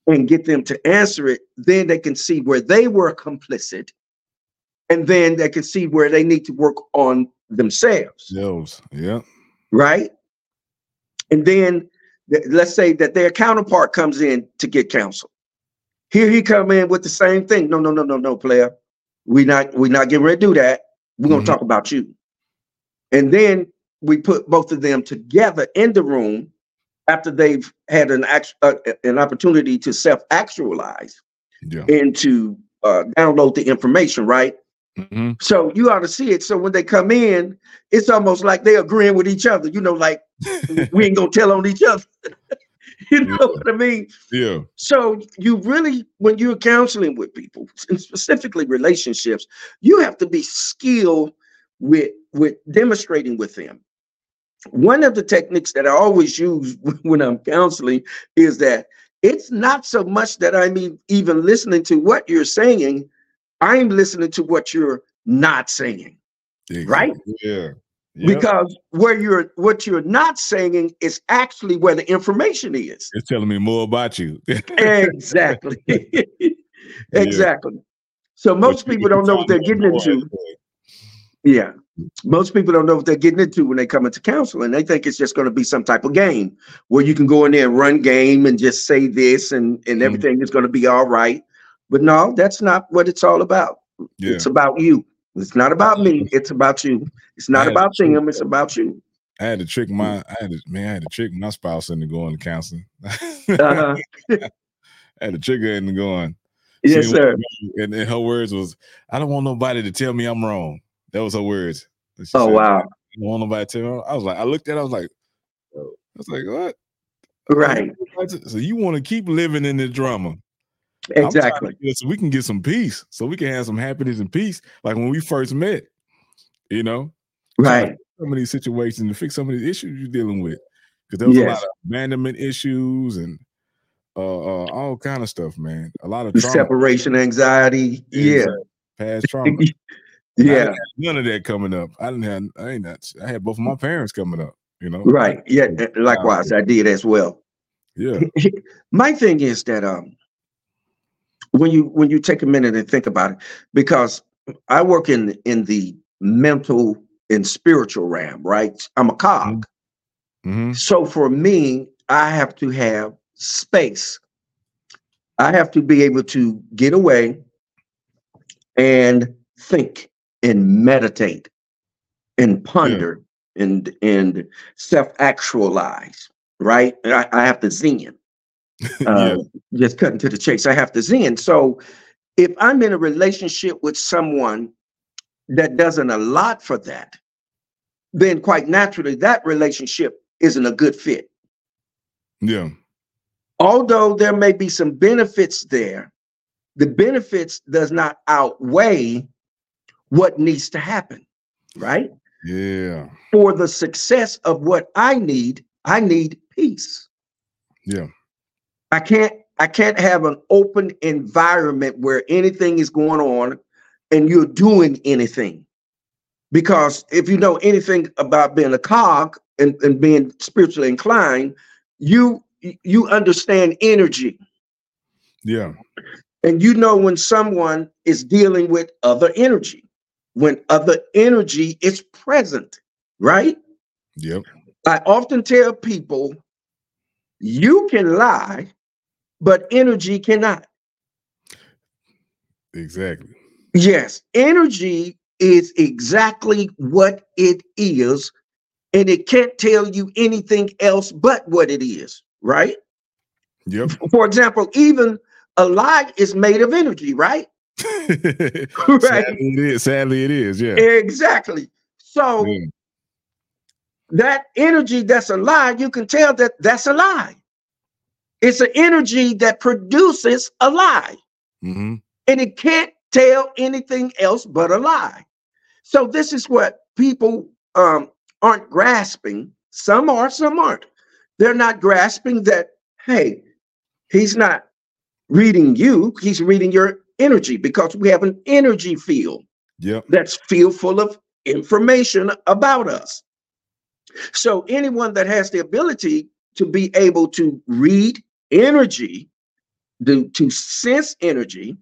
and get them to answer it, then they can see where they were complicit and then they can see where they need to work on themselves. Themselves. Yeah. Right. And then th- let's say that their counterpart comes in to get counsel. Here he come in with the same thing. No, no, no, no, no, player. We not we not getting ready to do that. We're gonna Mhm. talk about you. And then we put both of them together in the room after they've had an act, uh, an opportunity to self actualize Yeah. and to uh, download the information, right? Hmm So you ought to see it. So when they come in, it's almost like they're agreeing with each other. You know, like we ain't gonna tell on each other. you know Yeah. what I mean? Yeah. So you really, when you're counseling with people, and specifically relationships, you have to be skilled with with demonstrating with them. One of the techniques that I always use when I'm counseling is that it's not so much that I'm even listening to what you're saying, I'm listening to what you're not saying. Right? Yeah. Yeah. Because where you're what you're not saying is actually where the information is. it's telling me more about you. exactly. exactly. So most people don't know what they're getting into. Yeah. Most people don't know what they're getting into when they come into counseling. They think it's just going to be some type of game where you can go in there and run game and just say this and, and Mhm. everything is going to be all right. But no, that's not what it's all about. Yeah. It's about you. It's not about me. It's about you. It's not about them. It's about you. I had to trick my I had to man, I had to trick my spouse into going to counseling. Uh-huh. I had to trick her into going. Yes, She sir. And, and her words was, I don't want nobody to tell me I'm wrong. That was her words. Oh said, wow. I don't want nobody to tell me. I was like, I looked at it, I was like, I was like, what? Right. So you want to keep living in the drama. I'm trying to Exactly. so we can get some peace. So we can have some happiness and peace. Like when we first met, you know, Right. some of these situations to fix some of these issues you're dealing with. Because there was a lot of abandonment issues and uh, uh all kind of stuff, man. A lot of The trauma, separation anxiety. Yeah. Past trauma. Yeah. none of that coming up. I didn't have. I ain't not. I had both of my parents coming up. You know. Right. Yeah. Likewise, I did as well. Yeah. My thing is that um when you when you take a minute and think about it, because I work in in the mental and spiritual realm, right? I'm a cog. hmm So for me, I have to have space. I have to be able to get away and think and meditate and ponder and and self-actualize, right? I, I have to zen. Uh, Just cutting to the chase. I have to zen. So if I'm in a relationship with someone that doesn't allot for that, then quite naturally that relationship isn't a good fit. Yeah. Although there may be some benefits there, the benefits does not outweigh what needs to happen, right? Yeah. For the success of what I need, I need peace. Yeah. I can't I can't have an open environment where anything is going on and you're doing anything. Because if you know anything about being a cog and, and being spiritually inclined, you you understand energy Yeah. and you know when someone is dealing with other energy, when other energy is present, right? Yep. I often tell people you can lie, but energy cannot. Exactly. Yes, energy is exactly what it is, and it can't tell you anything else but what it is, right? Yep. For example, even a lie is made of energy, right? Sadly, it is. Sadly, it is. Yeah. Exactly. So Yeah. That energy that's a lie, you can tell that that's a lie. It's an energy that produces a lie. hmm and it can't tell anything else but a lie. So this is what people um, aren't grasping. Some are, some aren't. They're not grasping that. Hey, he's not reading you; he's reading your energy because we have an energy field Yep. that's filled full of information about us. So anyone that has the ability to be able to read energy, to, to sense energy,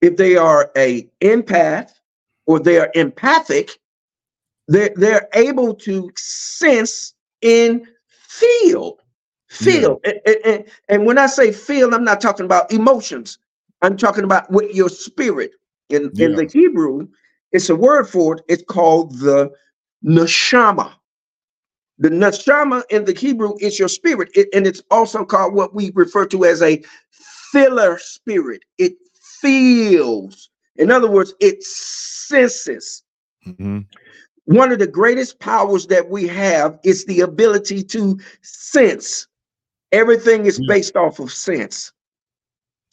if they are a empath, or they are empathic, they're, they're able to sense and feel. Feel. And, and, and when I say feel, I'm not talking about emotions. I'm talking about with your spirit. In, in the Hebrew, it's a word for it. It's called the neshama. The neshama in the Hebrew is your spirit, it- and it's also called what we refer to as a filler spirit. It feels. In other words, it senses. Mhm. One of the greatest powers that we have is the ability to sense. Everything is based off of sense.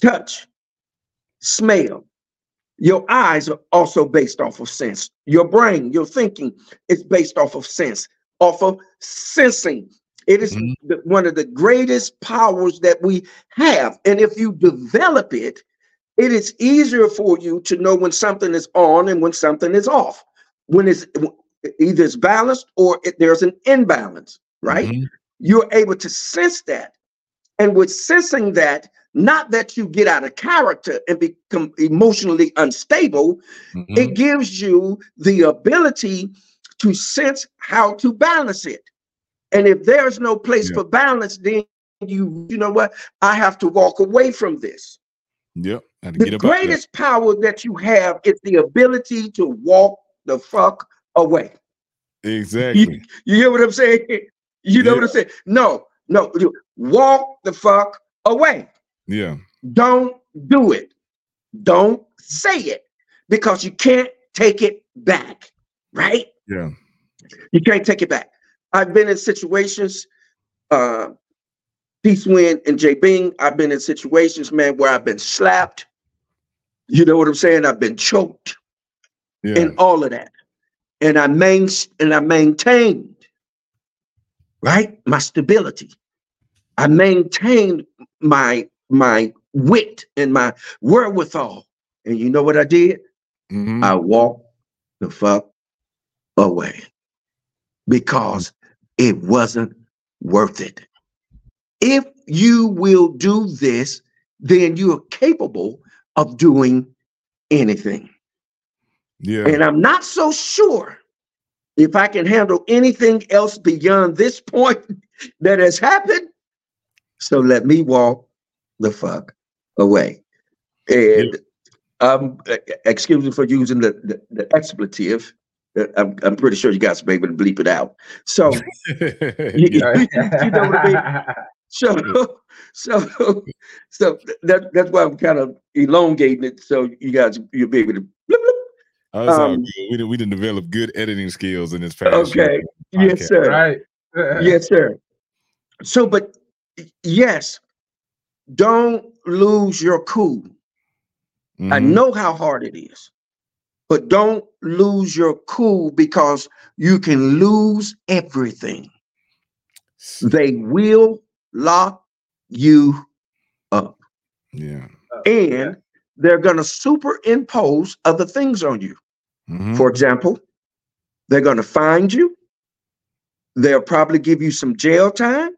Touch, smell. Your eyes are also based off of sense. Your brain, your thinking is based off of sense, off of sensing. It is Mhm. the- one of the greatest powers that we have. And if you develop it, it is easier for you to know when something is on and when something is off. When it's either it's balanced or it, there's an imbalance, right? Mhm. You're able to sense that. And with sensing that, not that you get out of character and become emotionally unstable, Mhm. it gives you the ability to sense how to balance it. And if there's no place Yeah. for balance, then you, you know what? I have to walk away from this. Yep. To The get up out greatest power that you have is the ability to walk the fuck away. Exactly. You hear what I'm saying? You know what I'm saying? No, no, walk the fuck away. Yeah. Don't do it. Don't say it because you can't take it back, right? Yeah. You can't take it back. I've been in situations, uh, Peace Wind and J Bing. I've been in situations, man, where I've been slapped. You know what I'm saying? I've been choked Yeah. and all of that. And I main and I maintained, right, my stability. I maintained my my wit and my wherewithal. And you know what I did? Mhm. I walked the fuck away because it wasn't worth it. If you will do this, then you are capable of doing anything. yeah. And I'm not so sure if I can handle anything else beyond this point that has happened. So let me walk the fuck away. And um, e- excuse me for using the, the, the expletive. Uh, I'm, I'm pretty sure you guys will be able to bleep it out. So, you, Yeah. you- you know what I mean? So, so, so that, that's why I'm kind of elongating it. So you guys, you'll be able to. bloop, bloop. Oh, it's all Um, good. We didn't, we didn't develop good editing skills in this past year. Okay. Yes, sir. right. Yes, sir. So, but yes, don't lose your cool. I Mhm. know how hard it is, but don't lose your cool because you can lose everything. They will lock you up. Yeah. and they're going to superimpose other things on you. Mhm. For example, they're going to find you. They'll probably give you some jail time.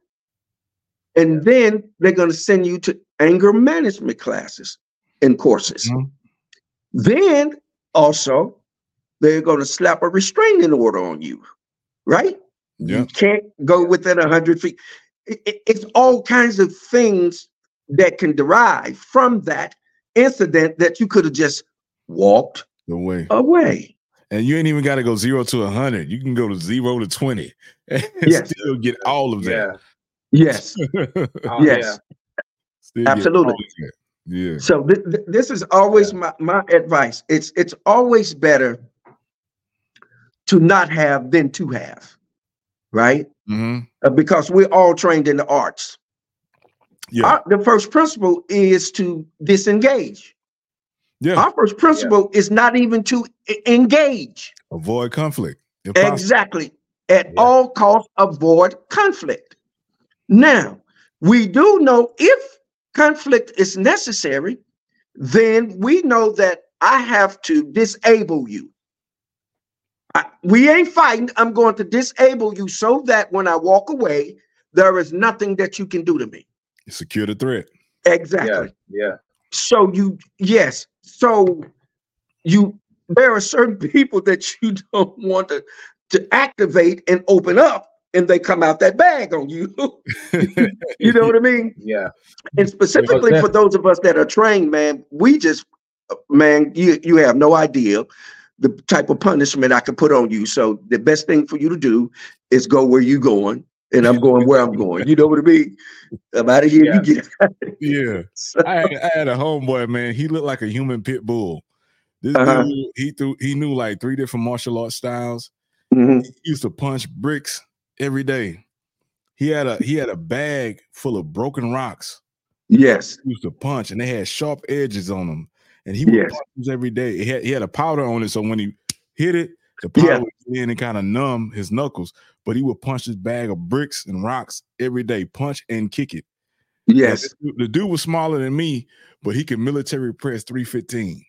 And then they're going to send you to anger management classes and courses. Mhm. Then also, they're going to slap a restraining order on you, right? Yeah. You can't go within 100 feet. It- it- it's all kinds of things that can derive from that incident that you could have just walked away. away. And you ain't even got to go zero to a hundred. You can go to zero to twenty and Yes. still get all of Yeah. that. Yes. Oh, Yes. Still get Absolutely. All of that. Yeah. So th- th- this is always my, my advice. It's it's always better to not have than to have, right? hmm Uh, because we're all trained in the arts. Yeah. Our- the first principle is to disengage. yeah. Our first principle is not even to e- engage. Avoid conflict. Exactly. At Yeah. all costs, avoid conflict. Now, we do know if conflict is necessary, then we know that I have to disable you. I- we ain't fighting. I'm going to disable you so that when I walk away, there is nothing that you can do to me. Secure the threat. Exactly. Yeah. Yeah. So you, yes. So you there are certain people that you don't want to, to activate and open up, and they come out that bag on you. you know what I mean? Yeah. And specifically for those of us that are trained, man, we just, man, you you have no idea the type of punishment I could put on you. So the best thing for you to do is go where you're going, and I'm going where I'm going. You know what I mean? I'm out of here. Yeah. You get Yeah. So- I had, I had a homeboy, man. He looked like a human pit bull. This Uh-huh. dude, he threw he knew like three different martial arts styles. Mhm. He used to punch bricks every day. He had a he had a bag full of broken rocks. Yes. He used to punch, and they had sharp edges on them. And he would Yes. punch every day. He had, he had a powder on it, so when he hit it, the powder Yeah. would get in and kind of numb his knuckles. But he would punch his bag of bricks and rocks every day, punch and kick it. Yes. the dude was smaller than me, but he could military press 315.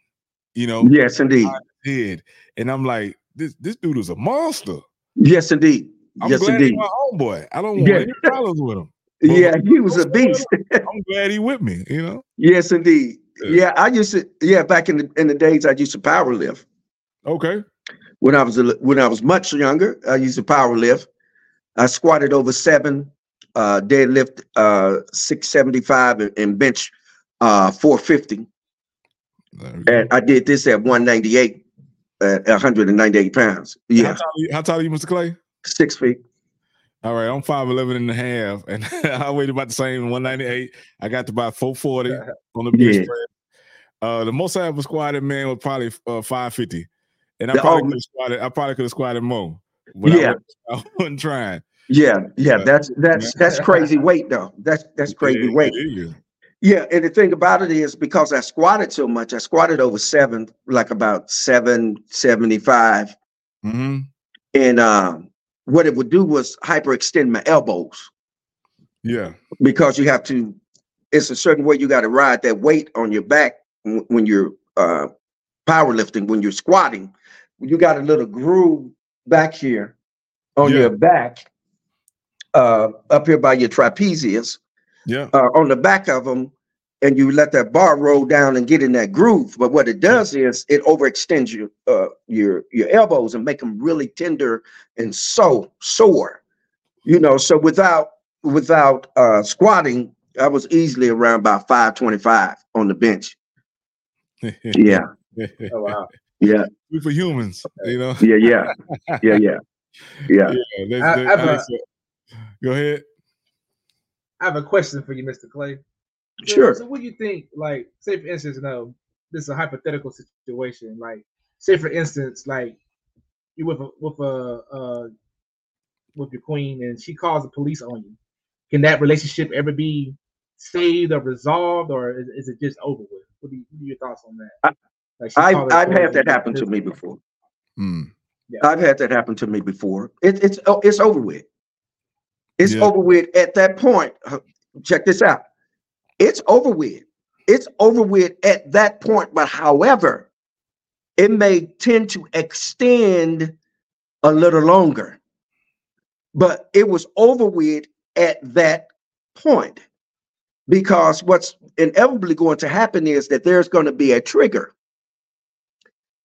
You know, Yes, indeed. head. And I'm like, this this dude is a monster. Yes, indeed. I'm yes, glad indeed. he's my homeboy. I don't want Yeah. any problems with him. Yeah, he was a beast. I'm glad he with me, you know. yes, indeed. Yeah. Yeah, I used to. Yeah, back in the in the days, I used to power lift. Okay. When I was a, when I was much younger, I used to power lift. I squatted over seven, uh, deadlift uh, six seventy five, and, bench uh, four fifty. There we go. And I did this at one ninety eight, at one hundred and ninety eight pounds. How Yeah, tall, are you, how tall are you, Mr. Clay? Six feet. All right, I'm 5'11 and a half, and I weighed about the same 198. I got to about 440 on the bench Yeah. press. Uh, the most I ever squatted, man, was probably uh, 550. And I The- probably could have squatted, I probably could have squatted more. But I Yeah. wasn't, I wasn't trying. Yeah, yeah, Yeah. that's that's that's crazy weight though. That's that's crazy It- weight. is. Yeah, and the thing about it is because I squatted so much, I squatted over seven, like about seven seventy-five, Mhm. and um, what it would do was hyperextend my elbows Yeah. because you have to. It's a certain way you got to ride that weight on your back when you're uh, powerlifting. When you're squatting, you got a little groove back here on Yeah. your back, uh, up here by your trapezius. Yeah. uh, on the back of them and you let that bar roll down and get in that groove. But what it does is it overextends your uh, your your elbows and make them really tender and so sore. You know, so without without uh, squatting, I was easily around about 525 on the bench. Yeah, Oh wow. yeah, We for humans, you know. yeah, yeah, yeah, yeah, yeah. Yeah, that's- I- I've, uh, that's it. Go ahead. I have a question for you, Mr. Clay. So- Sure. So, what do you think? Like, say for instance, no, this is a hypothetical situation. Like, say for instance, like you with a with a uh, with your queen, and she calls the police on you. Can that relationship ever be saved or resolved, or is, is it just over with? What, do you, what are your thoughts on that? Like, she I, called her I've had that happen to me before. Mm. I've had that happen to me before. It, it's oh, it's over with. It's Yeah. over with at that point. Check this out. It's over with. It's over with at that point. But however, it may tend to extend a little longer. But it was over with at that point. Because what's inevitably going to happen is that there's going to be a trigger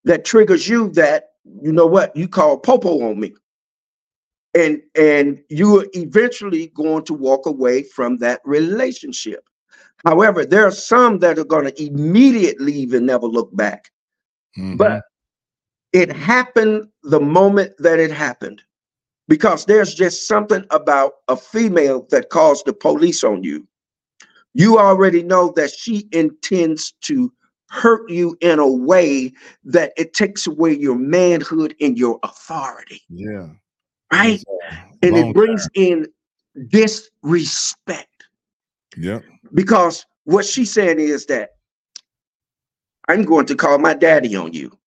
that triggers you that you know what you call popo on me and and you are eventually going to walk away from that relationship however there are some that are going to immediately leave and never look back. Mhm. but it happened the moment that it happened because there's just something about a female that calls the police on you. You already know that she intends to hurt you in a way that it takes away your manhood and your authority. Yeah. right? And it brings in disrespect. Time. Because what she's saying is that I'm going to call my daddy on you.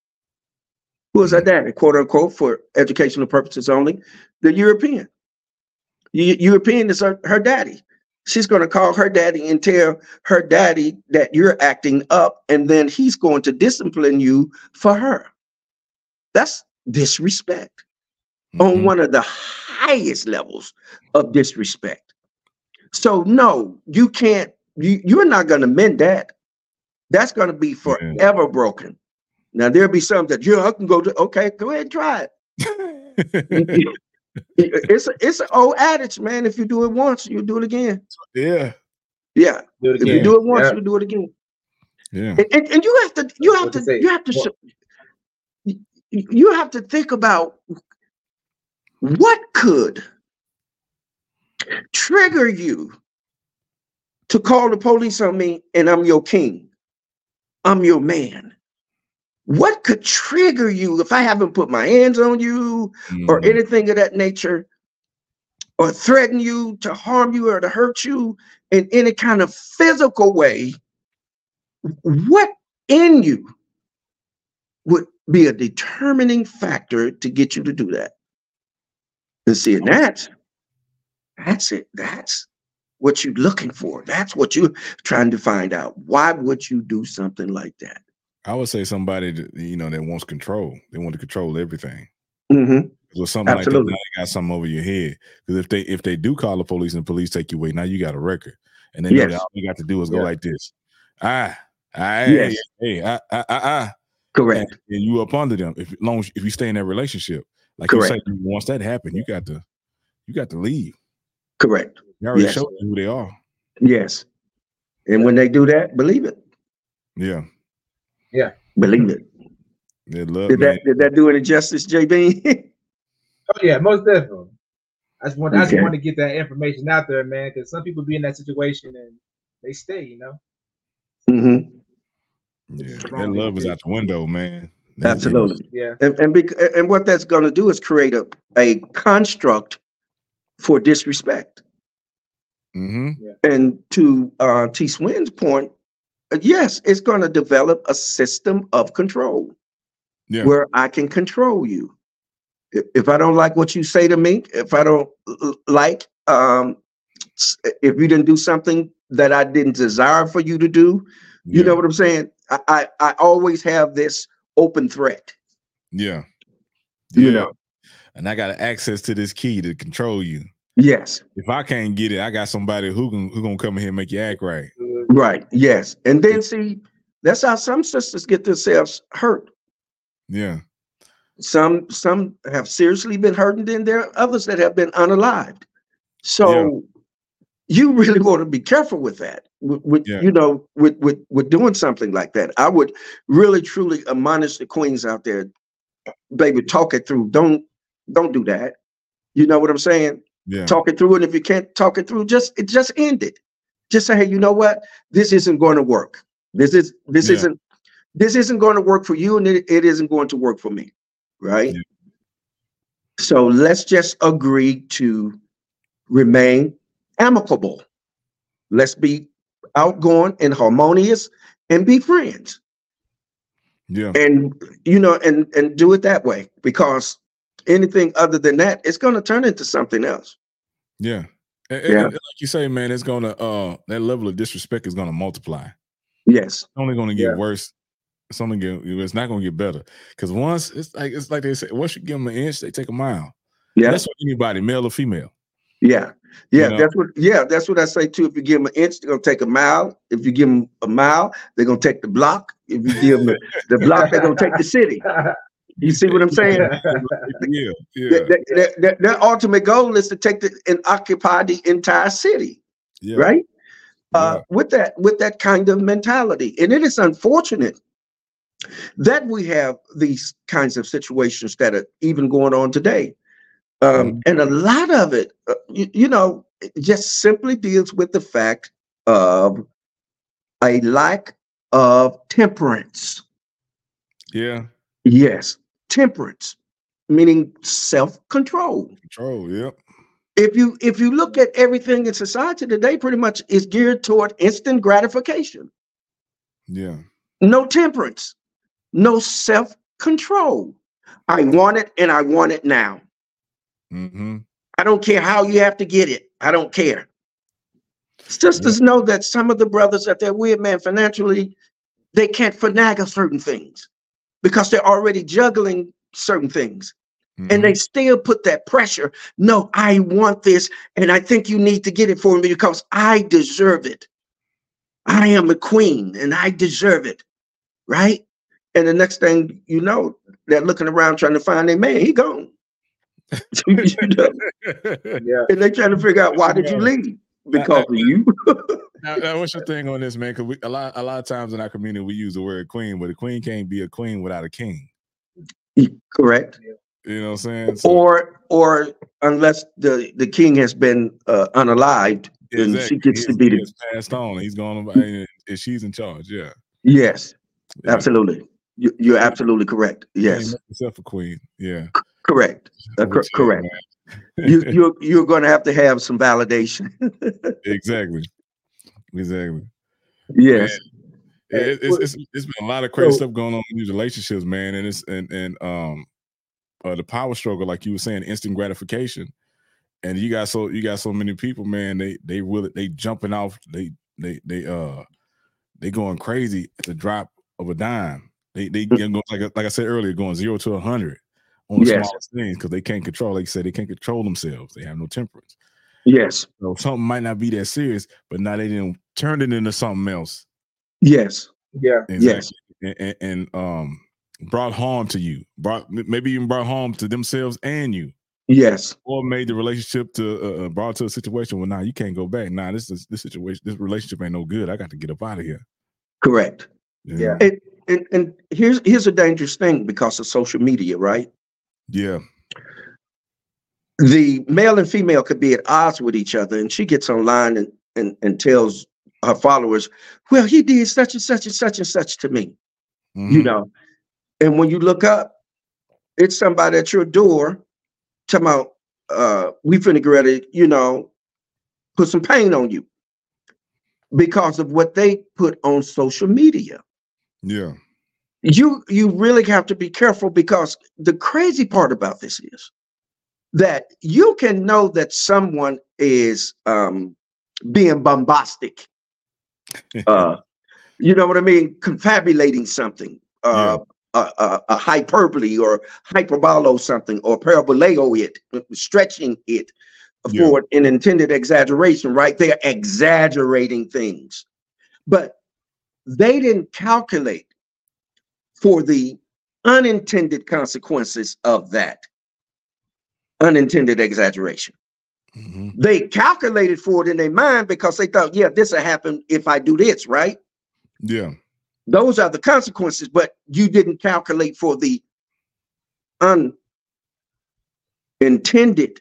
Who is her daddy, quote unquote, for educational purposes only? The European. Eu- European is her, her daddy. She's going to call her daddy and tell her daddy that you're acting up, and then he's going to discipline you for her. That's disrespect on Mhm. one of the highest levels of disrespect. So no, you can't. You you're not going to mend that. That's going to be forever broken. Now there'll be some that you I can go to. Okay, go ahead and try it. it's a, it's an old adage, man. If you do it once, you do it again. yeah. Yeah. Do If you do it once, Yeah. you do it again. Yeah. And, and, and you have to you have to to you have to What- sh- you- you have to think about what could trigger you to call the police on me and I'm your king. I'm your man. What could trigger you if I haven't put my hands on you or Mhm. anything of that nature or threaten you to harm you or to hurt you in any kind of physical way, what in you would be a determining factor to get you to do that? And seeing and that's it. That's what you're looking for. That's what you're trying to find out. Why would you do something like that? I would say somebody that, you know that wants control. They want to control everything. Mm-hmm. Or something Absolutely. like that. Got something over your head. Because if they if they do call the police and the police take you away, now you got a record. And then Yes. all you got to do is go Yeah. like this. Ah, ah, Yes. hey, hey, ah, ah, ah, ah. Correct. And, and you up under them. If long as if you stay in that relationship. Like Correct. you say, once that happened, you got to you got to leave. Correct. You already Yes. showed you who they are. Yes. And when they do that, believe it. Yeah. Yeah. Believe it. They love Did man. that did that do any justice, JB? Oh yeah, most definitely. I just want I just want to get that information out there, man, because some people be in that situation and they stay, you know. hmm Yeah. That love is out the window, man. That- Absolutely. Yeah. And and, bec- and what that's going to do is create a, a construct for disrespect. Mhm. And to uh, T. Swin's point, uh, yes, it's going to develop a system of control Yeah. where I can control you. If I don't like what you say to me, if I don't like, um, if you didn't do something that I didn't desire for you to do, you yeah. know what I'm saying? I, I, I always have this open threat. Yeah. You Yeah. know. And I got access to this key to control you. Yes, If I can't get it, I got somebody who can who gonna come in here and make you act right. right. Yes. And then see, that's how some sisters get themselves hurt. Yeah. Some some have seriously been hurt, and then there are others that have been unalived. So you really want to be careful with that. With, with Yeah. you know, with, with with doing something like that. I would really truly admonish the queens out there, baby, talk it through. Don't don't do that. You know what I'm saying? Yeah. talk it through. And if you can't talk it through, just it just end it. Just say, hey, you know what? This isn't going to work. This is this Yeah. isn't this isn't going to work for you, and it, it isn't going to work for me. Right. Yeah. So let's just agree to remain amicable. Let's be outgoing and harmonious and be friends. Yeah. And you know, and and do it that way because anything other than that, it's going to turn into something else. Yeah. And- and- Yeah. and like you say, man, it's gonna uh that level of disrespect is gonna multiply. Yes. It's only gonna get Yeah. worse. It's only get it's not gonna get better. Because once it's like it's like they say, once you give them an inch, they take a mile. Yeah. That's what anybody, male or female. Yeah, yeah, know? that's what. Yeah, that's what I say too. If you give them an inch, they're gonna take a mile. If you give them a mile, they're gonna take the block. If you give them the, the block, they're gonna take the city. You see what I'm saying? Yeah, yeah, Their, their- their- their ultimate goal is to take the and occupy the entire city, yeah. right? Uh, Yeah. with that, with that kind of mentality, and it is unfortunate that we have these kinds of situations that are even going on today. Um, and a lot of it, uh, you, you know, just simply deals with the fact of a lack of temperance. Yeah. Yes, temperance, meaning self-control. Control. Yep. If you if you look at everything in society today, pretty much is geared toward instant gratification. Yeah. No temperance, no self-control. I want it and I want it now. Mm-hmm. I don't care how you have to get it. I don't care. Sisters know that some of the brothers that they're with, man, financially, they can't finagle certain things because they're already juggling certain things. Mm-hmm. And they still put that pressure. No, I want this, and I think you need to get it for me because I deserve it. I am a queen and I deserve it. Right? and the next thing you know, they're looking around trying to find their man. He gone. you know? Yeah. And they trying to figure out why did you leave? Because of you. now, now, what's your thing on this, man? Because a lot, a lot of times in our community, we use the word queen, but a queen can't be a queen without a king. Correct. You know what I'm saying? So, Or or unless the the king has been uh, unalived, then she gets to be the passed on. He's going to, and she's in charge. Yeah. yes, Yeah. absolutely. You, you're absolutely correct. Yes, make yourself a queen. Yeah. correct. Uh, cor- correct. You you're you're going to have to have some validation. exactly. Exactly. yes. Yeah, it, it's, it's, it's been a lot of crazy so- stuff going on in these relationships, man, and it's and and um uh, the power struggle, like you were saying, instant gratification, and you got so you got so many people, man. They they will they jumping off, they they they uh they going crazy at the drop of a dime. They they Mm. you like I- like I said earlier, going zero to a hundred on the Yes. smallest things because they can't control. Like you said, they can't control themselves. They have no temperance. Yes. So something might not be that serious, but now they didn't turn it into something else. Yes. Yeah. Yes. and, and, and um brought harm to you brought maybe even brought harm to themselves and you Yes. or made the relationship to uh, uh, brought to a situation where now you can't go back nah this is this situation this relationship ain't no good i got to get up out of here Correct. you Yeah. And, and and here's here's a dangerous thing because of social media, right? yeah the male and female could be at odds with each other and she gets online and, and, and tells her followers well he did such and such and such and such to me you Mhm. know? And when you look up it's somebody at your door talking about uh we finna get you know put some pain on you because of what they put on social media. Yeah. You you really have to be careful because the crazy part about this is that you can know that someone is um being bombastic uh you know what i mean? Confabulating something uh a, a, a hyperbole or hyperbolo something or paraboleo it stretching it Yeah. for an intended exaggeration right? They're exaggerating things. But they didn't calculate for the unintended consequences of that unintended exaggeration. Mhm. They calculated for it in their mind because they thought, yeah, this will happen if I do this, right? yeah Those are the consequences, but you didn't calculate for the unintended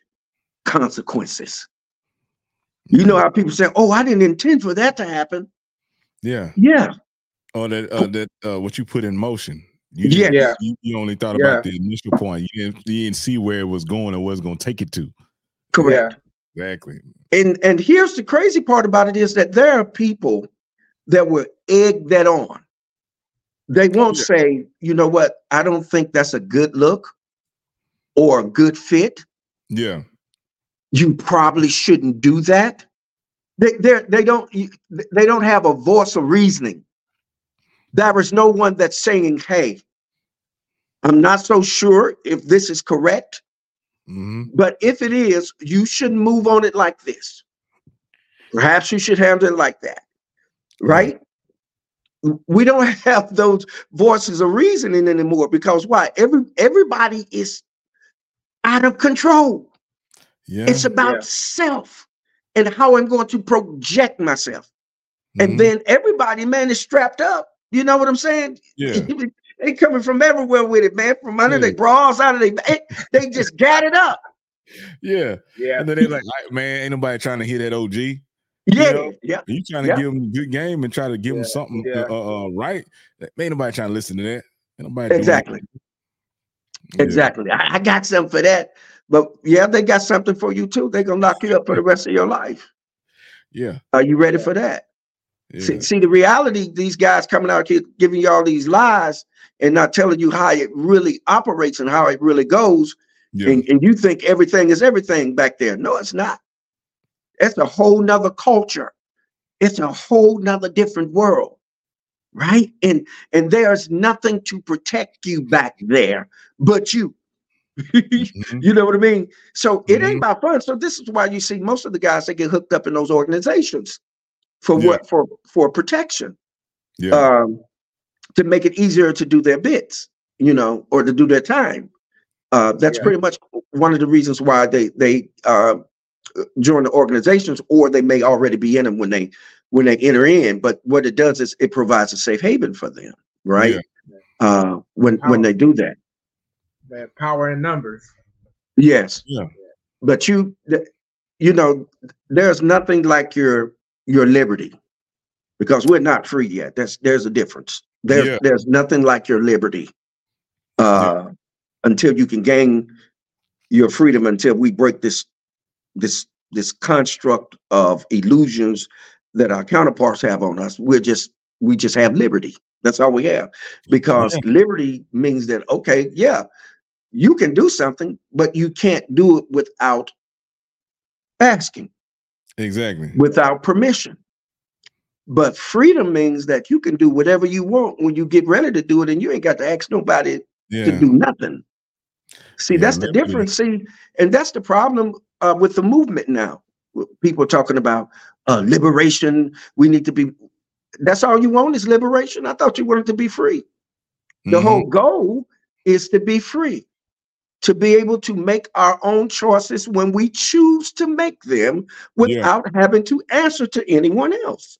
consequences. You know how people say, oh, I didn't intend for that to happen. yeah Yeah, or that uh, that uh what you put in motion you Yeah. Yeah. you, you only thought Yeah. about the initial point you didn't, you didn't see where it was going or what it's going to take it to correct. exactly And and here's the crazy part about it is that there are people that will egg that on. They won't Yeah. say, you know what, I don't think that's a good look or a good fit. yeah You probably shouldn't do that. They they they don't they don't have a voice of reasoning. There is no one that's saying, hey, I'm not so sure if this is correct. hmm But if it is, you shouldn't move on it like this. Perhaps you should handle it like that. Right? We don't have those voices of reasoning anymore because why? Every everybody is out of control. yeah It's about Yeah. self and how I'm going to project myself. Mhm. And then everybody, man, is strapped up. You know what I'm saying? yeah they coming from everywhere with it, man. From under Yeah. their bras, out of their they, they just got it up. yeah Yeah. And then they like, "I- man, ain't nobody trying to hear that OG. Yeah, know? yeah. You trying to Yeah. give them a good game and try to give them something yeah. uh, uh, right. Ain't nobody trying to listen to that. Ain't nobody Exactly. Yeah. Exactly. I, I got something for that. But yeah, they got something for you too. They're gonna lock you up for the rest of your life. Yeah. Are you ready for that? Yeah. See, see the reality, these guys coming out here giving you all these lies and not telling you how it really operates and how it really goes. yeah. And, and you think everything is everything back there. No, it's not. It's a whole nother culture. It's a whole nother different world. Right. And and there's nothing to protect you back there but you. Mhm. You know what I mean? So it Mhm. ain't about fun. So this is why you see most of the guys that get hooked up in those organizations for Yeah. what for for protection. Yeah. Um, to make it easier to do their bits, you know, or to do their time. Uh, that's Yeah. pretty much one of the reasons why they they uh, join the organizations, or they may already be in them when they when they enter in. But what it does is it provides a safe haven for them, right? Yeah. Uh, when when they do that. Man, power in numbers. Yes. Yeah. But you, you know, there's nothing like your your liberty, because we're not free yet. That's there's a difference. There's Yeah. there's nothing like your liberty, uh, until you can gain your freedom. Until we break this this this construct of illusions that our counterparts have on us. We're just we just have liberty. That's all we have, because liberty means that okay, yeah, you can do something, but you can't do it without asking, Exactly. without permission. But freedom means that you can do whatever you want when you get ready to do it, and you ain't got to ask nobody to do nothing. See, Yeah, that's the difference. See, and that's the problem uh, with the movement now. People talking about uh, liberation. We need to be. That's all you want is liberation. I thought you wanted to be free. The Mhm. whole goal is to be free, to be able to make our own choices when we choose to make them without having to answer to anyone else.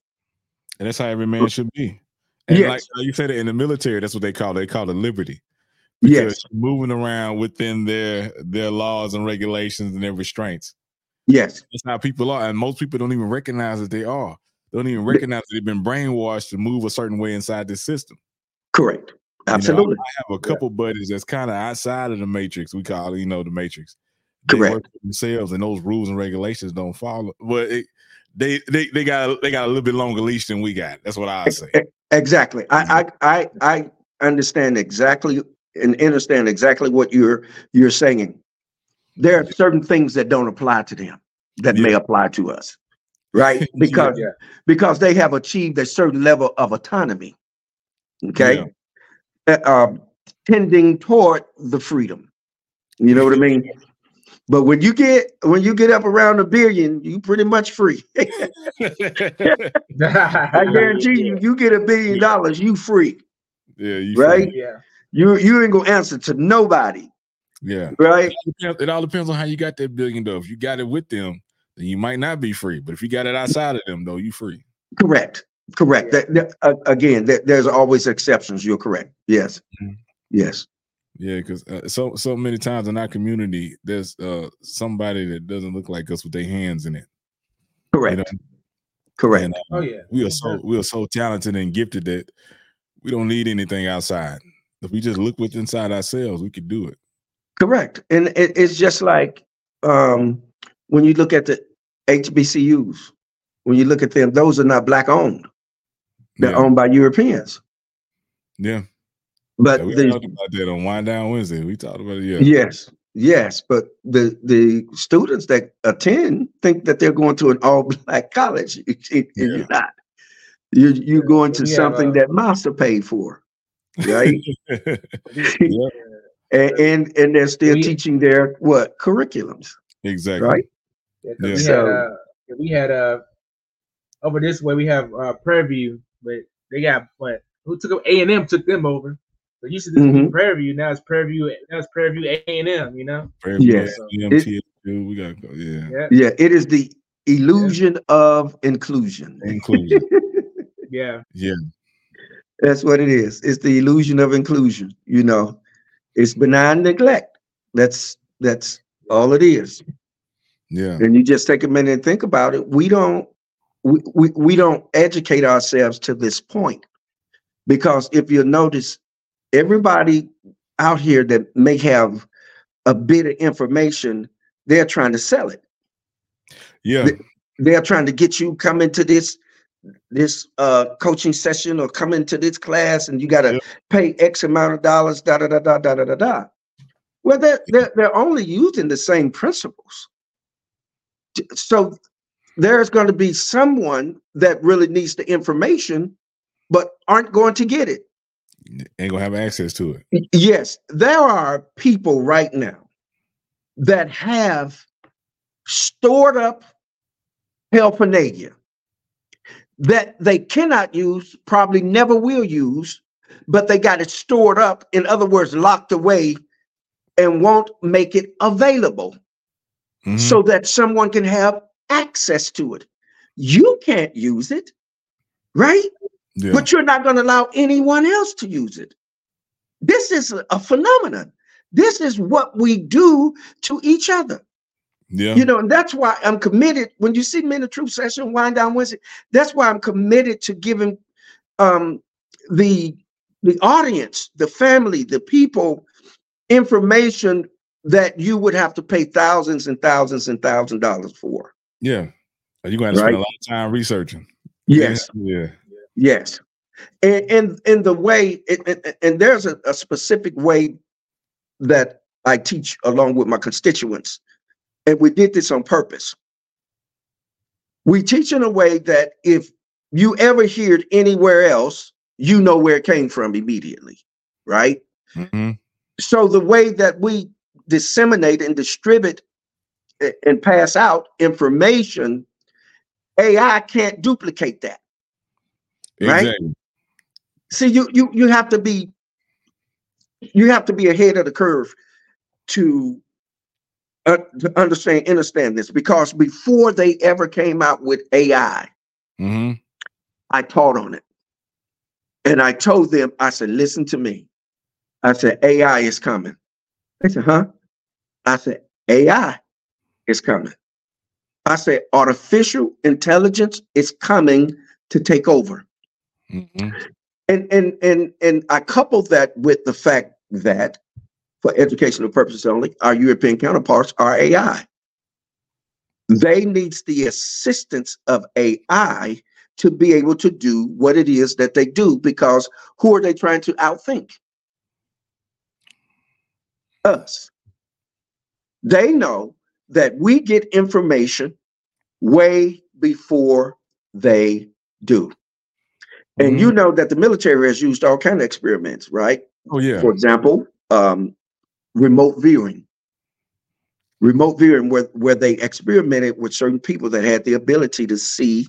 And that's how every man should be. And Yes. like you said it in the military, that's what they call it. They call it liberty. Because Yes, moving around within their their laws and regulations and their restraints. yes, That's how people are. And most people don't even recognize that they are. They don't even recognize that they've been brainwashed to move a certain way inside this system. correct. You know, Absolutely. I have a couple buddies that's kind of outside of the matrix. We call it, you know, the matrix. They Correct. themselves, and those rules and regulations don't follow. But it, they they they got they got a little bit longer leash than we got. That's what I say. Exactly. I, mm-hmm. I I I understand exactly and understand exactly what you're you're saying. There are certain things that don't apply to them that may apply to us, right? Because Yeah. because they have achieved a certain level of autonomy. Okay, Yeah. Uh, tending toward the freedom. You know what I mean? But when you get when you get up around a billion, you pretty much free. I guarantee you, you get a billion dollars, you free. yeah, you Right? free. Yeah. You you ain't gonna answer to nobody, Yeah. right? It all depends- It all depends on how you got that billion though. If you got it with them, then you might not be free. But if you got it outside of them, though, you free. Correct. Correct. Yeah. That, that- uh, again, that, there's always exceptions. You're correct. Yes. Mhm. Yes. Yeah, because uh, so so many times in our community, there's uh somebody that doesn't look like us with their hands in it. You Correct. know, Correct. and, uh, Oh yeah. we are so we are so talented and gifted that we don't need anything outside. If we just look within inside ourselves, we could do it. Correct. And it, it's just like um, when you look at the HBCUs, when you look at them, those are not black owned. They're Yeah, owned by Europeans. yeah. But Yeah, we the, talked about that on Wind Down Wednesday. We talked about it. Yeah, yes, yes. But the the students that attend think that they're going to an all black college. and Yeah. You're not. You you're going to We something uh, that master paid for, right? yeah, and, and and they're still We- teaching their what curriculums, exactly. right? Yeah, 'cause Yeah. we So- had uh, we had uh over this way we have uh Prairie View, but they got what who took them A and M took them over. But used to this be Mhm. Prairie View, now it's Prairie View, now it's Prairie View A and M, you know? Prairie Yes. View, EMTSU, we got to go. Yeah, Yeah, Yeah, it is the illusion of inclusion. inclusion. yeah. yeah, That's what it is. It's the illusion of inclusion. You know, it's benign neglect. That's that's all it is. yeah, And you just take a minute and think about it. We don't we, we, we don't educate ourselves to this point. Because if you notice everybody out here that may have a bit of information they're trying to sell it. Yeah. They're trying to get you come into this this uh coaching session or come into this class and you got to pay x amount of dollars da da da da da da da. Well they're, they're, they're only using the same principles. So there's going to be someone that really needs the information but aren't going to get it ain't gonna have access to it. Yes, there are people right now that have stored up paraphernalia that they cannot use, probably never will use, but they got it stored up, in other words, locked away, and won't make it available Mhm. so that someone can have access to it. You can't use it, right? yeah. But you're not going to allow anyone else to use it. This is a, phenomenon. This is what we do to each other. yeah. You know, and that's why I'm committed. When you see Men of Truth session, wind down Wednesday, that's why I'm committed to giving um, the the audience, the family, the people information that you would have to pay thousands and thousands and thousands of dollars for. Yeah. You're gonna have to spend Right. a lot of time researching. Yes, Yeah. yes. And and, and the way it, and, and there's a, a specific way that I teach along with my constituents. And we did this on purpose. We teach in a way that if you ever hear it anywhere else, you know where it came from immediately, right? Mhm. So the way that we disseminate and distribute and pass out information, AI can't duplicate that. Right? Exactly. See, you you you have to be you have to be ahead of the curve to, uh, to understand understand this because before they ever came out with AI, hmm I taught on it. And I told them, I said, listen to me. I said, AI is coming. They said, huh? I said, AI is coming. I say artificial intelligence is coming to take over. hmm And and and and I couple that with the fact that for educational purposes only, our European counterparts are AI. They needs the assistance of AI to be able to do what it is that they do because who are they trying to outthink? Us. They know that we get information way before they do. And you know that the military has used all kind of experiments, right? Oh yeah. For example, um, remote viewing. Remote viewing, where, where they experimented with certain people that had the ability to see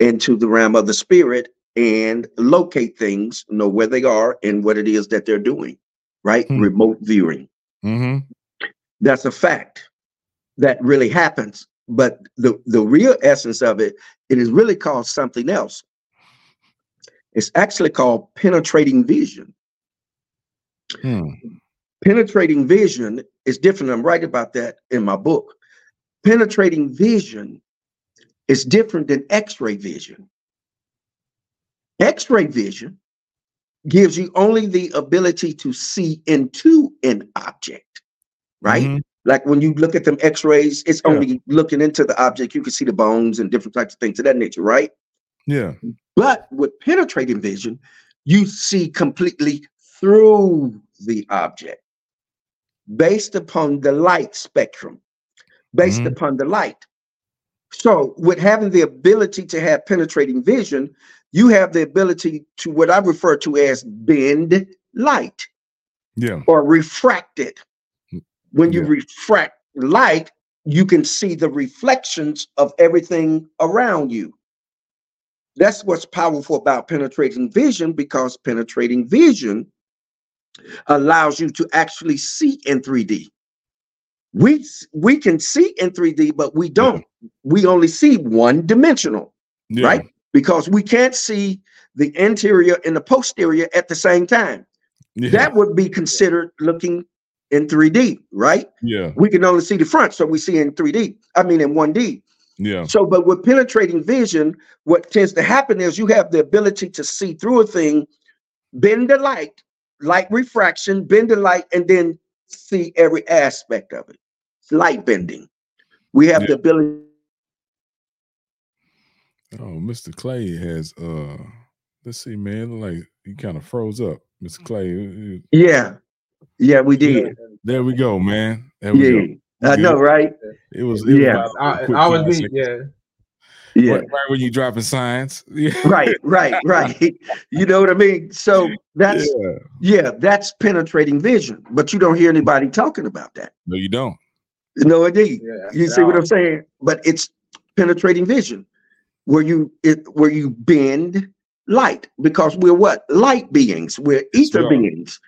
into the realm of the spirit and locate things, know where they are and what it is that they're doing, right? Hmm. Remote viewing. hmm That's a fact that really happens. But the, the real essence of it, it is really called something else. It's actually called penetrating vision. Hmm. penetrating vision is different. I'm writing about that in my book. Penetrating vision is different than X-ray vision. X-ray vision gives you only the ability to see into an object, right? Mhm. Like when you look at them X-rays, it's Yeah. only looking into the object. You can see the bones and different types of things of that nature, right? Yeah. But with penetrating vision, you see completely through the object based upon the light spectrum, based Mhm. upon the light. So, with having the ability to have penetrating vision, you have the ability to what I refer to as bend light Yeah. or refract it. When you yeah. refract light, you can see the reflections of everything around you. That's what's powerful about penetrating vision because penetrating vision allows you to actually see in 3D. We we can see in 3D, but we don't. We only see one dimensional Yeah. Right? because we can't see the interior and the posterior at the same time. Yeah. That would be considered looking in 3D, right? yeah. We can only see the front, so we see in 3D. I mean, in 1D. Yeah. So, but with penetrating vision, what tends to happen is you have the ability to see through a thing, bend the light, light refraction, bend the light, and then see every aspect of it. It's light bending. We have the ability. Oh, Mr. Clay has uh let's see, man. Like he kind of froze up. Mr. Clay. Yeah, yeah, we did. There we go, man. There we Yeah, go. I know, right? It was, it Yeah. about a I, quick I was five me, yeah. Yeah, Right, right when you dropping science. Yeah. right, right, right. You know what I mean? So that's yeah. yeah, that's penetrating vision. But you don't hear anybody talking about that. No, you don't. No, indeed. Yeah, You see what I'm saying? But it's penetrating vision, where you it where you bend light because we're what? Light beings. We're ether sir. beings.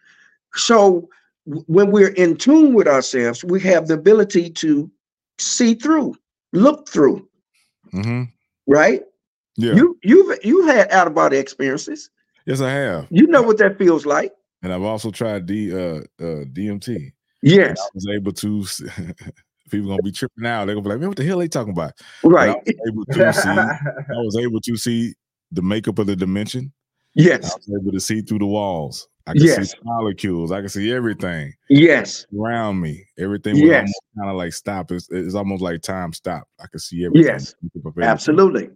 So w- when we're in tune with ourselves, we have the ability to see through, look through, hmm right? Yeah. You you've you've had out of body experiences. yes, I have. You know what that feels like. And I've also tried D uh uh DMT. Yes, I was able to people gonna be tripping out. They're gonna be like, man, what the hell are they talking about? Right. I was able to see I was able to see the makeup of the dimension. Yes. I was able to see through the walls. I can Yes. see molecules. I can see everything yes, around me. Everything was Yes. kind of like stop. It's, it's almost like time stopped. I can see everything. Yes. Everything. absolutely.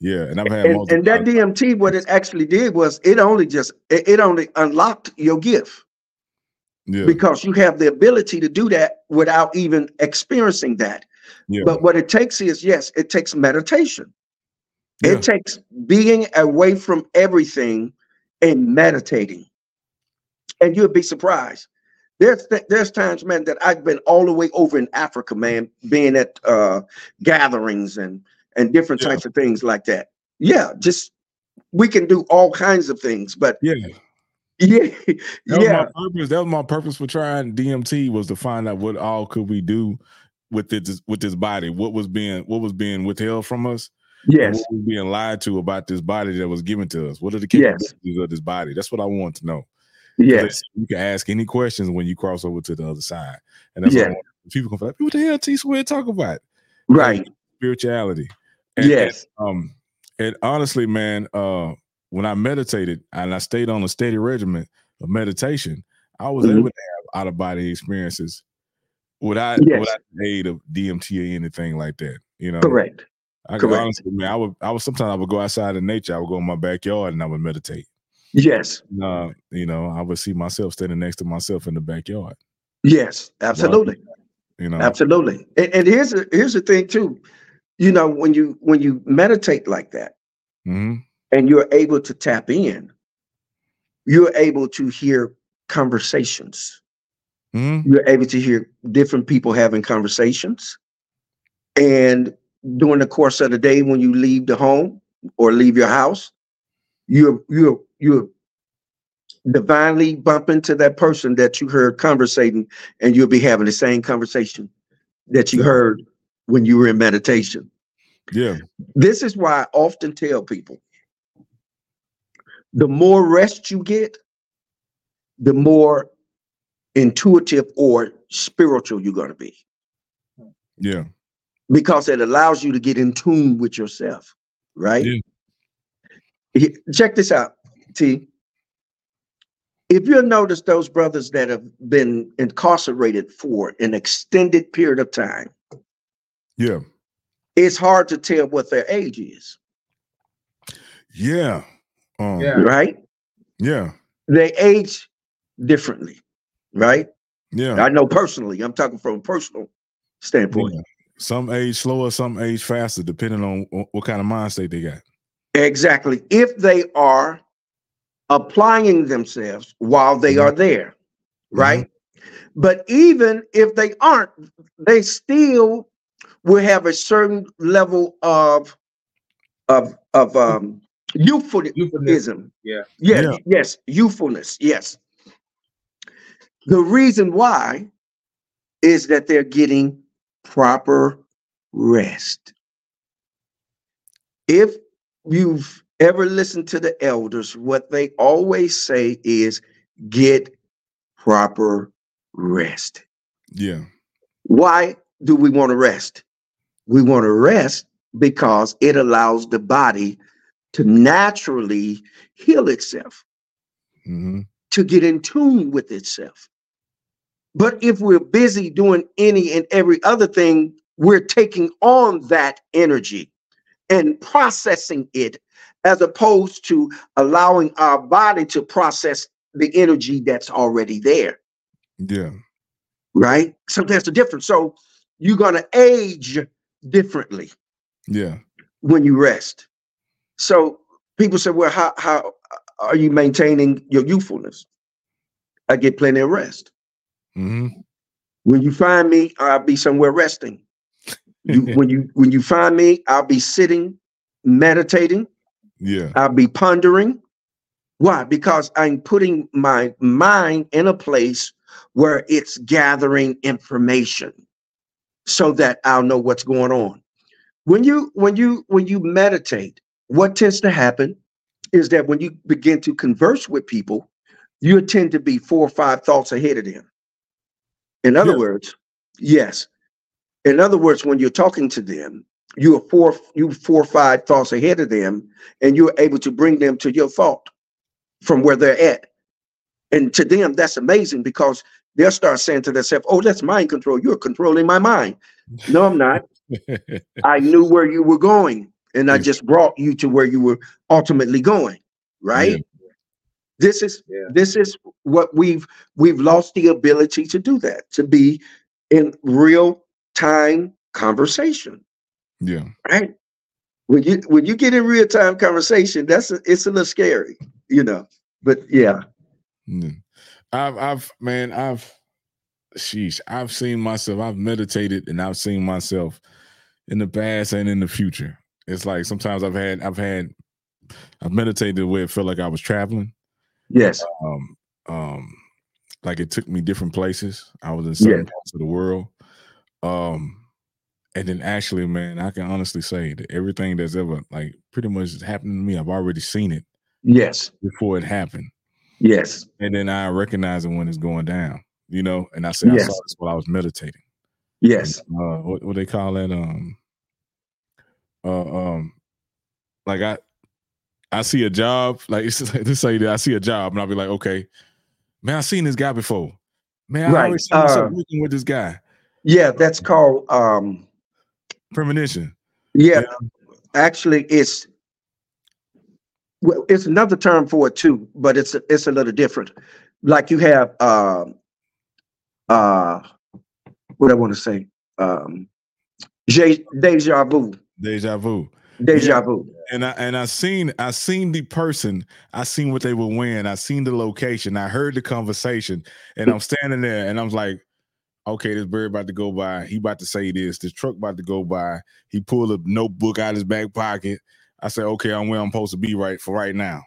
Yeah, and I've had And, multiple and that DMT, what it actually did was it only just it, it only unlocked your gift yeah, because you have the ability to do that without even experiencing that. yeah, But what it takes is yes, it takes meditation. yeah, It takes being away from everything and meditating. And you'll be surprised. There's th- there's times, man, that I've been all the way over in Africa, man, being at uh gatherings and and different Yeah. types of things like that. Yeah, just we can do all kinds of things, but yeah. yeah, That was my purpose. That was my purpose for trying DMT was to find out what all could we do with this with this body. What was being what was being withheld from us. yes, What was being lied to about this body that was given to us. What are the Yes. capabilities of this body? That's what I want to know. Yes, You can ask any questions when you cross over to the other side. And that's Yeah. what people can feel like, what the hell T Square talk about? right, Spirituality. And, yes, and, um and honestly, man, uh when I meditated and I stayed on a steady regimen of meditation, I was Mhm. able to have out of body experiences without Yes. without the aid of DMT or anything like that. You know, correct. I could correct. honestly, man, I would I would sometimes I would go outside in nature, I would go in my backyard and I would meditate. Yes, Uh, you know, I would see myself standing next to myself in the backyard. yes, absolutely. You know, Absolutely. And, and here's the here's the thing too. You know, when you when you meditate like that Mhm. and you're able to tap in, you're able to hear conversations. Mhm. You're able to hear different people having conversations. And during the course of the day, when you leave the home or leave your house, you're you're you're divinely bump into that person that you heard conversating, and you'll be having the same conversation that you heard when you were in meditation. yeah, This is why I often tell people the more rest you get, the more intuitive or spiritual you're going to be yeah, because it allows you to get in tune with yourself, right? Yeah. Check this out, T. If you'll notice those brothers that have been incarcerated for an extended period of time, yeah, it's hard to tell what their age is, yeah. Um, Yeah. right? yeah, They age differently, right? yeah. I know personally, I'm talking from a personal standpoint. Yeah. Some age slower, some age faster, depending on what kind of mind state they got. Exactly. If they are applying themselves while they are there, right? But even if they aren't, they still will have a certain level of of of um youthfulness. Euphemism. Yeah. Yes, Yeah. yes, youthfulness. Yes. The reason why is that they're getting proper rest. If you've ever listen to the elders, what they always say is get proper rest. Yeah, Why do we want to rest? We want to rest because it allows the body to naturally heal itself hmm to get in tune with itself. But if we're busy doing any and every other thing, we're taking on that energy and processing it as opposed to allowing our body to process the energy that's already there, yeah, right? So there's a difference. So you're going to age differently yeah, when you rest. So people say, well, how, how are you maintaining your youthfulness? I get plenty of rest. hmm When you find me, I'll be somewhere resting. You, when you when you find me, I'll be sitting, meditating, Yeah. I'll be pondering. Why? Because I'm putting my mind in a place where it's gathering information so that I'll know what's going on. When you when you when you meditate, what tends to happen is that when you begin to converse with people, you tend to be four or five thoughts ahead of them. In other Yeah. words, yes. In other words, when you're talking to them, you are four you four or five thoughts ahead of them, and you're able to bring them to your thought from where they're at. And to them, that's amazing because they'll start saying to themselves, "Oh, that's mind control. You're controlling my mind." No, I'm not. I knew where you were going, and I just brought you to where you were ultimately going. Right? This is Yeah. this is what we've we've lost the ability to do that, to be in real time conversation. Yeah. Right? When you when you get in real time conversation, that's a, it's a little scary, you know. But yeah, Mm. I've, I've, man, I've, sheesh, I've seen myself. I've meditated and I've seen myself in the past and in the future. It's like sometimes I've had, I've had, I've meditated where it felt like I was traveling. yes, Um, um, like it took me different places. I was in certain Yeah. parts of the world. Um, and then actually, man, I can honestly say that everything that's ever like pretty much happened to me, I've already seen it yes, before it happened. yes, and then I recognize it when it's going down, you know. And I say I saw this while I was meditating. yes, Uh, what, what they call that? Um, uh, um, like I, I see a job. Like it's like, let's say that I see a job, and I'll be like, okay, man, I seen this guy before. Man, I Right, always seen uh, working with this guy. yeah. That's called um. Premonition. Yeah, Yeah. actually, it's well, it's another term for it too, but it's it's a little different. Like you have um uh what I want to say um deja vu, Deja vu. deja vu. And I and I seen I seen the person, I seen what they were wearing, I seen the location, I heard the conversation, and I'm standing there and I'm like, okay, this bird about to go by. He about to say this. This truck about to go by. He pulled a notebook out of his back pocket. I said, okay, I'm where I'm supposed to be right for right now.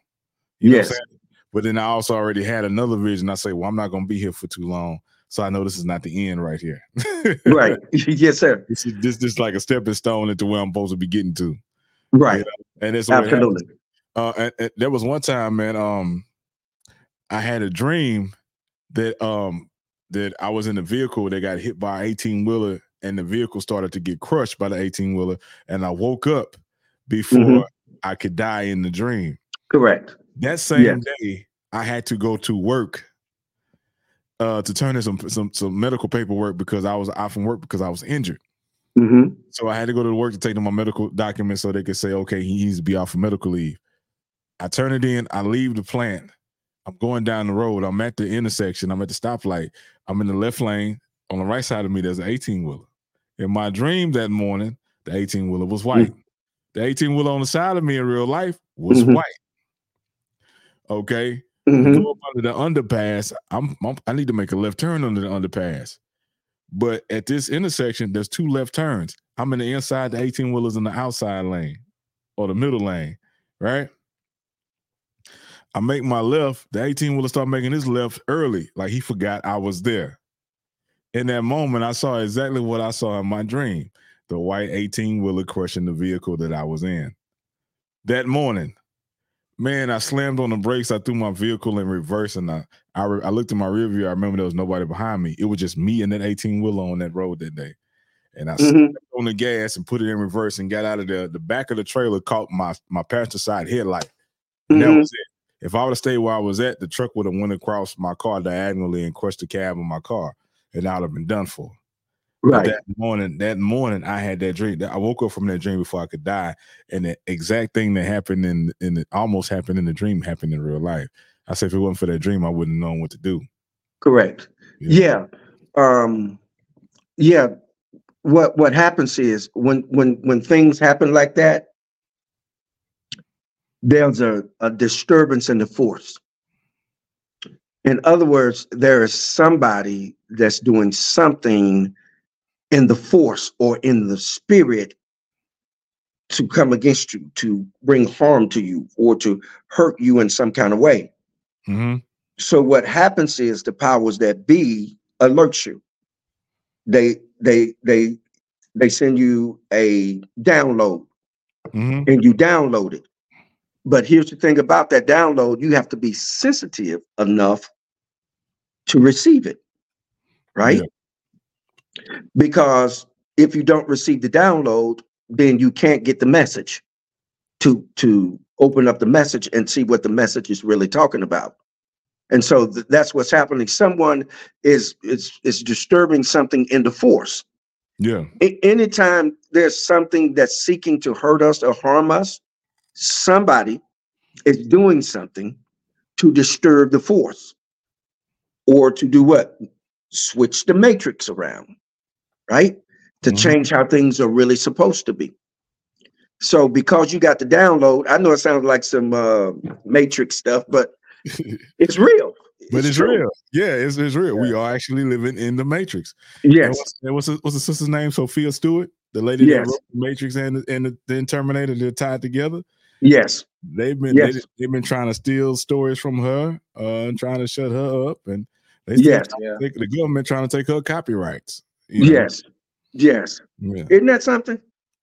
You know what I'm Yes. saying? But then I also already had another vision. I say, well, I'm not gonna be here for too long. So I know this is not the end right here. Right. yes, sir. This is this this like a stepping stone into where I'm supposed to be getting to. Right. And it's what happened. Absolutely. Uh, and, and there was one time, man. Um, I had a dream that um that I was in a vehicle that got hit by an 18 wheeler, and the vehicle started to get crushed by the 18 wheeler, and I woke up before Mhm. I could die in the dream. Correct. That same Yes. day, I had to go to work uh to turn in some some some medical paperwork because I was out from work because I was injured. hmm So I had to go to work to take them my medical documents so they could say, okay, he needs to be off for medical leave. I turn it in, I leave the plant. I'm going down the road. I'm at the intersection. I'm at the stoplight. I'm in the left lane. On the right side of me, there's an 18 wheeler. In my dream that morning, the 18 wheeler was white. The 18 wheeler on the side of me in real life was Mhm. white. Okay. hmm Go up under the underpass. I'm, I'm I need to make a left turn under the underpass. But at this intersection, there's two left turns. I'm in the inside, the 18 wheelers in the outside lane or the middle lane, right? I make my left, the 18 wheeler start making his left early, like he forgot I was there. In that moment, I saw exactly what I saw in my dream the white 18 wheeler crushing the vehicle that I was in. That morning, man, I slammed on the brakes. I threw my vehicle in reverse and I, I, re- I looked in my rear view. I remember there was nobody behind me. It was just me and that 18 wheeler on that road that day. And I hmm stepped on the gas and put it in reverse and got out of there. The back of the trailer caught my my passenger side headlight. And that was it. If I would have stayed where I was at, the truck would have went across my car diagonally and crushed the cab of my car, and I'd have been done for. But Right. that morning, that morning, I had that dream. I woke up from that dream before I could die, and the exact thing that happened in in the, almost happened in the dream happened in real life. I said, if it wasn't for that dream, I wouldn't have known what to do. Correct. Yeah. Yeah. Um yeah. What what happens is when when when things happen like that, there's a, a disturbance in the force. In other words, there is somebody that's doing something in the force or in the spirit to come against you, to bring harm to you, or to hurt you in some kind of way. Mhm. So what happens is the powers that be alert you. They they they they send you a download Mhm. and you download it. But here's the thing about that download, you have to be sensitive enough to receive it. Right? Because if you don't receive the download, then you can't get the message to to open up the message and see what the message is really talking about. And so th- that's what's happening. Someone is is is disturbing something in the force. Yeah. A- anytime there's something that's seeking to hurt us or harm us, somebody is doing something to disturb the force or to do what? Switch the matrix around, right? To Mhm. change how things are really supposed to be. So because you got the download, I know it sounds like some uh, matrix stuff, but it's real. but it's true. real. Yeah, it's, it's real. We are actually living in the Matrix. And Yes. what's, and what's, the, what's the sister's name? Sophia Stewart, the lady Yes. that wrote the Matrix and and the, then Terminator. They're tied together. Yes. They've been Yes. they, they've been trying to steal stories from her uh, and trying to shut her up, and they still Yes. Yeah. take, the government trying to take her copyrights. you know? Yes. Yes. Yeah. Isn't that something?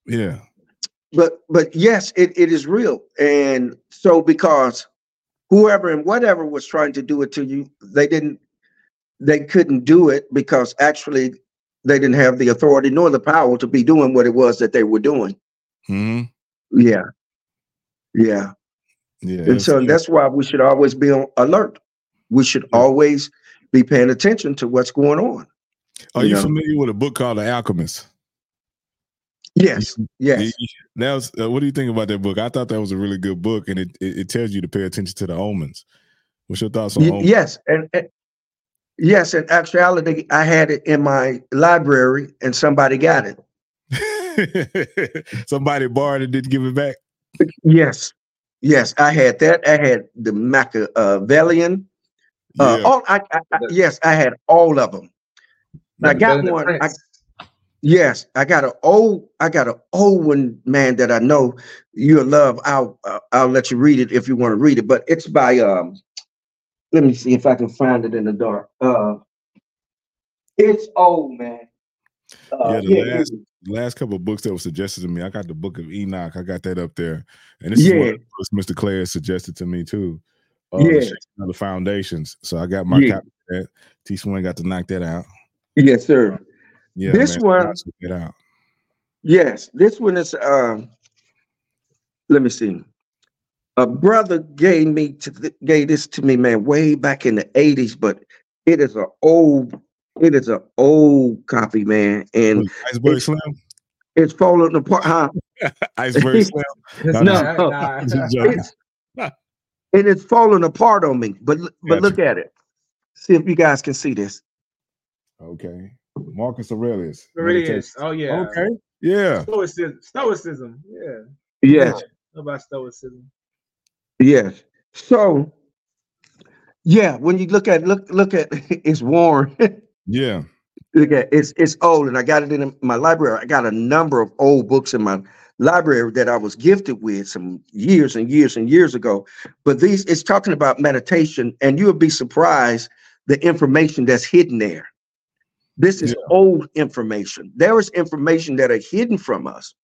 Yeah. but but yes it, it is real and so because whoever and whatever was trying to do it to you they didn't they couldn't do it because actually they didn't have the authority nor the power to be doing what it was that they were doing hmm yeah yeah Yeah. and so that's why we should always be on alert we should always be paying attention to what's going on Are you you know. familiar with a book called The Alchemist? yes yes was, uh, what do you think about that book? I thought that was a really good book, and it, it, it tells you to pay attention to the omens. What's your thoughts on Y- omens? yes, and, and yes, in actuality, I had it in my library, and somebody got it. Somebody borrowed it, didn't give it back. Yes, yes, I had that. I had the Machiavellian. Uh, Yeah. all I, I, I yes, I had all of them. I got one. I, yes, I got an old. I got an old one, man, that I know you'll love. I'll uh, I'll let you read it if you want to read it. But it's by um. Let me see if I can find it in the dark. Uh, it's old, man. Uh, Yeah, the here it last- is. The last couple of books that were suggested to me, I got the book of Enoch. I got that up there, and this is what Mr. Clare suggested to me too. Uh, Yeah. the foundations. So I got my Yeah. copy of that. T. Swing got to knock that out. Yes, sir. Yeah, This man, one- gotta check that out. Yes, this one is um let me see. A brother gave me to gave this to me, man, way back in the 80s, but it is an old, it is an old copy, man, and Iceberg it's- Slim. it's falling apart, huh? Iceberg Slim. It's No, no. nah. It's, and it's falling apart on me. But but Gotcha. look at it. See if you guys can see this. Okay. Marcus Aurelius. Aurelius. Oh yeah. Okay. Yeah. Stoicism. Stoicism. Yeah. Yes, What about stoicism? yes. So yeah, when you look at look look at it's worn. Yeah. Look at it's it's old, and I got it in my library. I got a number of old books in my library that I was gifted with some years and years and years ago. But these it's talking about meditation, and you'll be surprised the information that's hidden there. This is Yeah. old information. There is information that are hidden from us.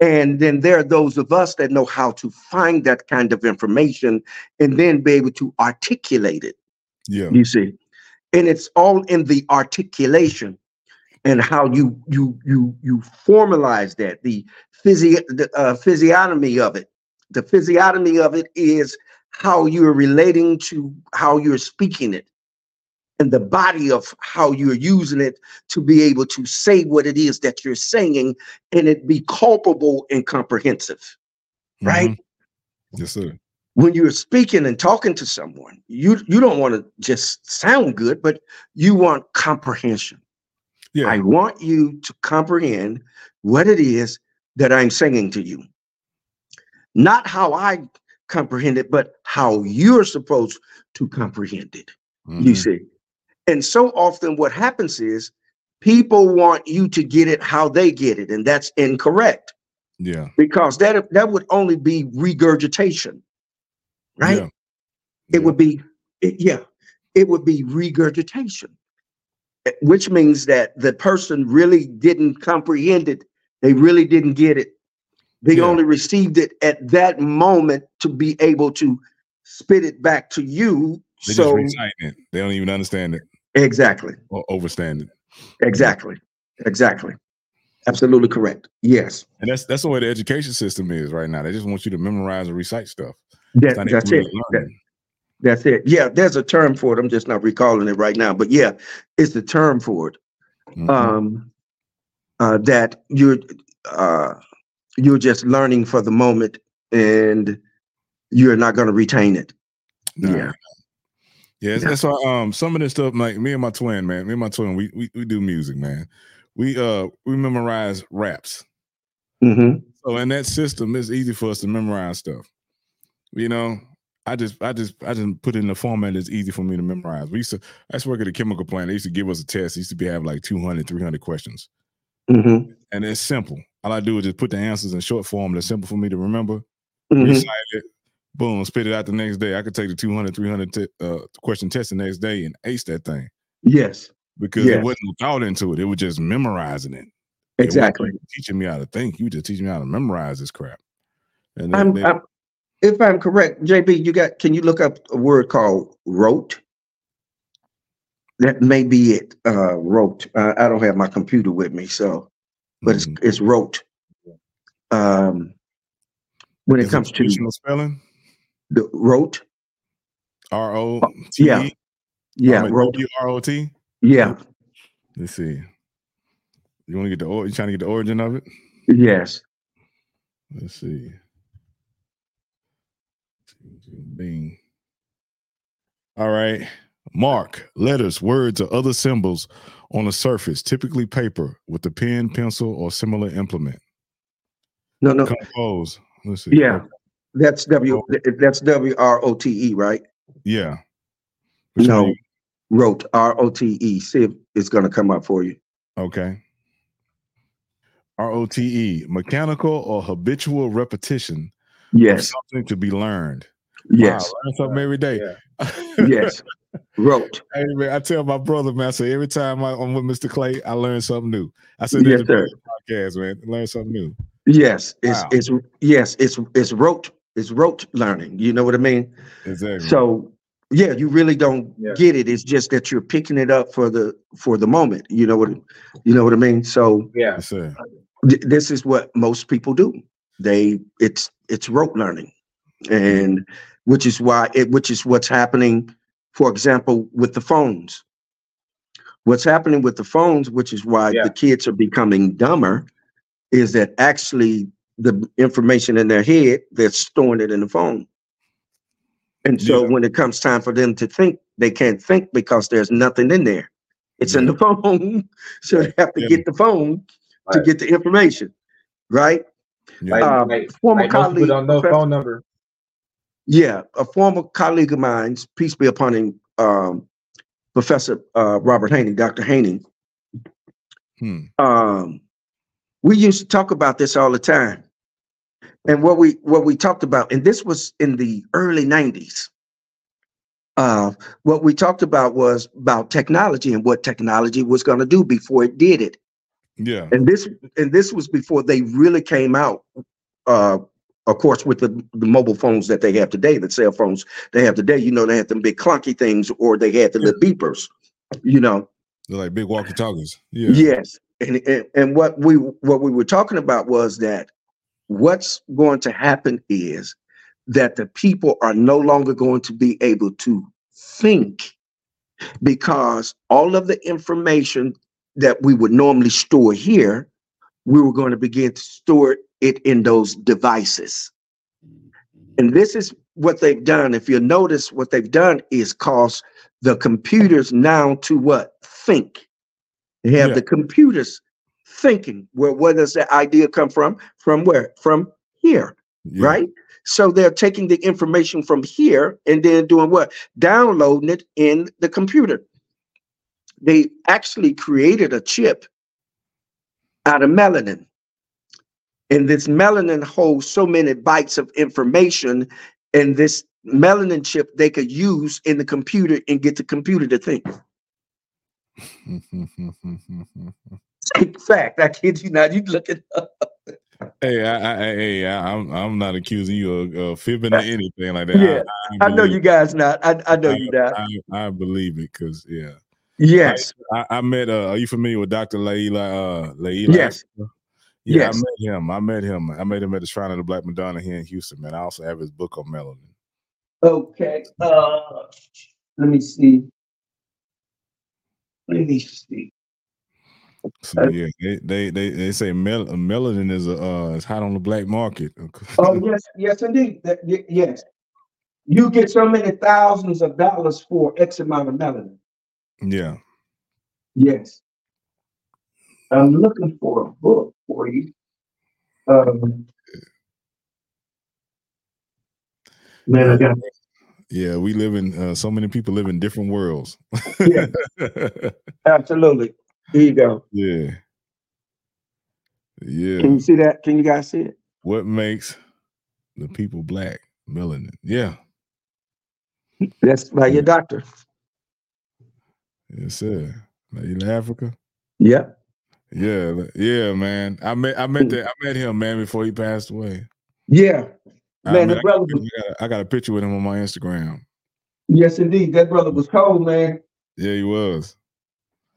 And then there are those of us that know how to find that kind of information and then be able to articulate it Yeah. you see and it's all in the articulation and how you you you you formalize that the physio the uh, physiognomy of it the physiognomy of it is how you're relating to how you're speaking it and the body of how you're using it to be able to say what it is that you're saying and it be culpable and comprehensive right Mhm. Yes, sir. When you're speaking and talking to someone, you you don't want to just sound good, but you want comprehension. Yeah. I want you to comprehend what it is that I'm saying to you. Not how I comprehend it, but how you're supposed to comprehend it. You Mhm. see. And so often what happens is people want you to get it how they get it, and that's incorrect. Yeah. because that that would only be regurgitation, right? Yeah. It would be, it- yeah, it would be regurgitation, eh, which means that the person really didn't comprehend it. They really didn't get it. They Yeah. only received it at that moment to be able to spit it back to you. They so. They don't even understand it exactly, or overstand it. exactly, exactly, absolutely correct. Yes, And that's that's the way the education system is right now. They just want you to memorize and recite stuff. That, that's it. That- That's it. Yeah, there's a term for it. I'm just not recalling it right now. But yeah, it's the term for it. Mhm. Um uh that you're uh you're just learning for the moment and you're not gonna retain it. Nah. yeah. Yeah, that's- why um some of this stuff, like me and my twin, man, me and my twin, we we, we do music, man. We uh we memorize raps. Mm-hmm. So in that system, it's easy for us to memorize stuff. You know, I just I just I just put it in the format that's easy for me to memorize. We used to I used to work at a chemical plant. They used to give us a test. It used to be have like 200, 300 questions. hmm And it's simple. All I do is just put the answers in short form that's simple for me to remember. hmm recite it, boom, spit it out the next day. I could take the 200, 300 t- uh, question test the next day and ace that thing Yes, because Yes. it wasn't thought into it. It was just memorizing it. It exactly. even teaching me how to think. You just teaching me how to memorize this crap. And then, I'm, then- I'm if I'm correct, JB, you got can you look up a word called wrote? That may be it. Uh wrote. Uh, I don't have my computer with me, so but it's mhm. it's wrote. Um, when it Is comes to traditional spelling, the wrote, R O Oh, yeah. Yeah, mean, R O T. yeah, Let's see. You want to get the or you trying to get the origin of it? yes, Let's see. Bing. All right. Mark letters, words, or other symbols on a surface, typically paper, with a pen, pencil, or similar implement. no, no, Compose. Let's see. yeah, that's W, that's W R O T E, right? Yeah. Which No, wrote R O T E. See if it's gonna come up for you. Okay. R O T E, mechanical or habitual repetition Yes, something to be learned. Yes, Wow, learn something every day. Yeah. yes, wrote. Hey man, I tell my brother, man, I say every time I, I'm with Mr. Clay, I learn something new. I said Yes, that sir. podcast, man. Learn something new. Yes, it's Wow. it's yes, it's it's rote, it's rote learning. You know what I mean? Exactly. So yeah, you really don't Yeah. get it. It's just that you're picking it up for the for the moment. You know what you know what I mean? So Yeah. yes, th- this is what most people do. They it's it's rote learning, and which is why it which is what's happening. For example, with the phones, what's happening with the phones, which is why Yeah. the kids are becoming dumber, is that actually the information in their head they're storing it in the phone. And so Yeah. when it comes time for them to think, they can't think because there's nothing in there. It's in the phone. So they have to Yeah. get the phone to get the information, right? Yeah. Um, like, former people colleague, don't know phone number. Yeah, a former colleague of mine, peace be upon him, um, Professor uh, Robert Haney, Dr. Haney. Hmm. Um, we used to talk about this all the time, and what we what we talked about, and this was in the early '90s. Uh, what we talked about was about technology and what technology was going to do before it did it. Yeah. and this and this was before they really came out uh of course with the, the mobile phones that they have today the cell phones they have today you know they had them big clunky things or they had the little beepers you know They're like big walkie talkies. Yeah. yes and, and and what we what we were talking about was that what's going to happen is that the people are no longer going to be able to think because all of the information that we would normally store here, we were going to begin to store it in those devices. Mm-hmm. And this is what they've done. If you notice, what they've done is cause the computers now to what? Think. They have Yeah. the computers thinking. Where where does that idea come from? From where? From here Yeah. right? So they're taking the information from here and then doing what? Downloading it in the computer. They actually created a chip out of melanin. And this melanin holds so many bytes of information, and this melanin chip they could use in the computer and get the computer to think. Fact, I kid you not. You look it up. Hey, I, I, hey, I, I'm I'm not accusing you of uh, fibbing or anything like that. Yeah, I, I know you guys not. I, I know I, you not. I, I believe it because yeah. Yes. I, I met. Uh, are you familiar with Doctor Llaila? Uh, Llaila? Yes. Yeah, Yes. I met him. I met him. I met him at the Shrine of the Black Madonna here in Houston. Man, I also have his book on melanin. Okay. Uh, let me see. Let me see. So Uh, yeah, they they they, they say mel- melanin is a uh, is hot on the black market. Oh yes, yes indeed. That, y- yes. You get so many thousands of dollars for X amount of melanin. yeah. Yes. I'm looking for a book for you. Um, man, I got Yeah, we live in uh, so many people live in different worlds. Yeah. absolutely. Here you go. yeah. Yeah. Can you see that? Can you guys see it? What makes the people black? Melanin. Yeah. That's by your doctor. Yes, sir. Like, in Africa. Yeah. Yeah, yeah, man. I met I met that I met him, man, before he passed away. Yeah. I, Man, mean, the I, brother got, was, I got- a picture with him on my Instagram. yes, indeed. That brother was cold, man. Yeah, he was.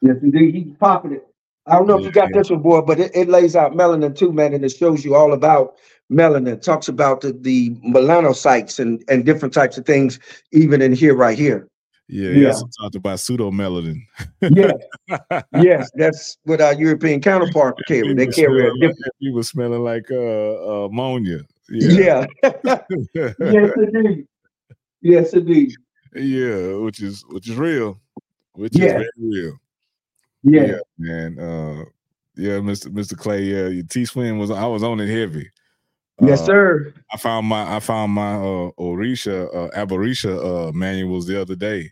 Yes, indeed. He's popping it. I don't know if you got Yeah. this one, boy, but it, it lays out melanin too, man, and it shows you all about melanin. Talks about the, the melanocytes and, and different types of things, even in here, right here. Yeah, Yeah. talked about pseudomelanin. Yes, yes, that's what our European counterpart carry. They carry a smelling like- different. he was smelling like uh, uh ammonia. Yeah. Yeah. yes, indeed. Yes, indeed. yeah, which is which is real. Which Yeah. is very real. Yeah. man. Uh yeah, Mr. Mr. Clay, yeah, your T swing was I was on it heavy. Yes, Uh, sir. I found my I found my uh Orisha uh Abarisha uh manuals the other day.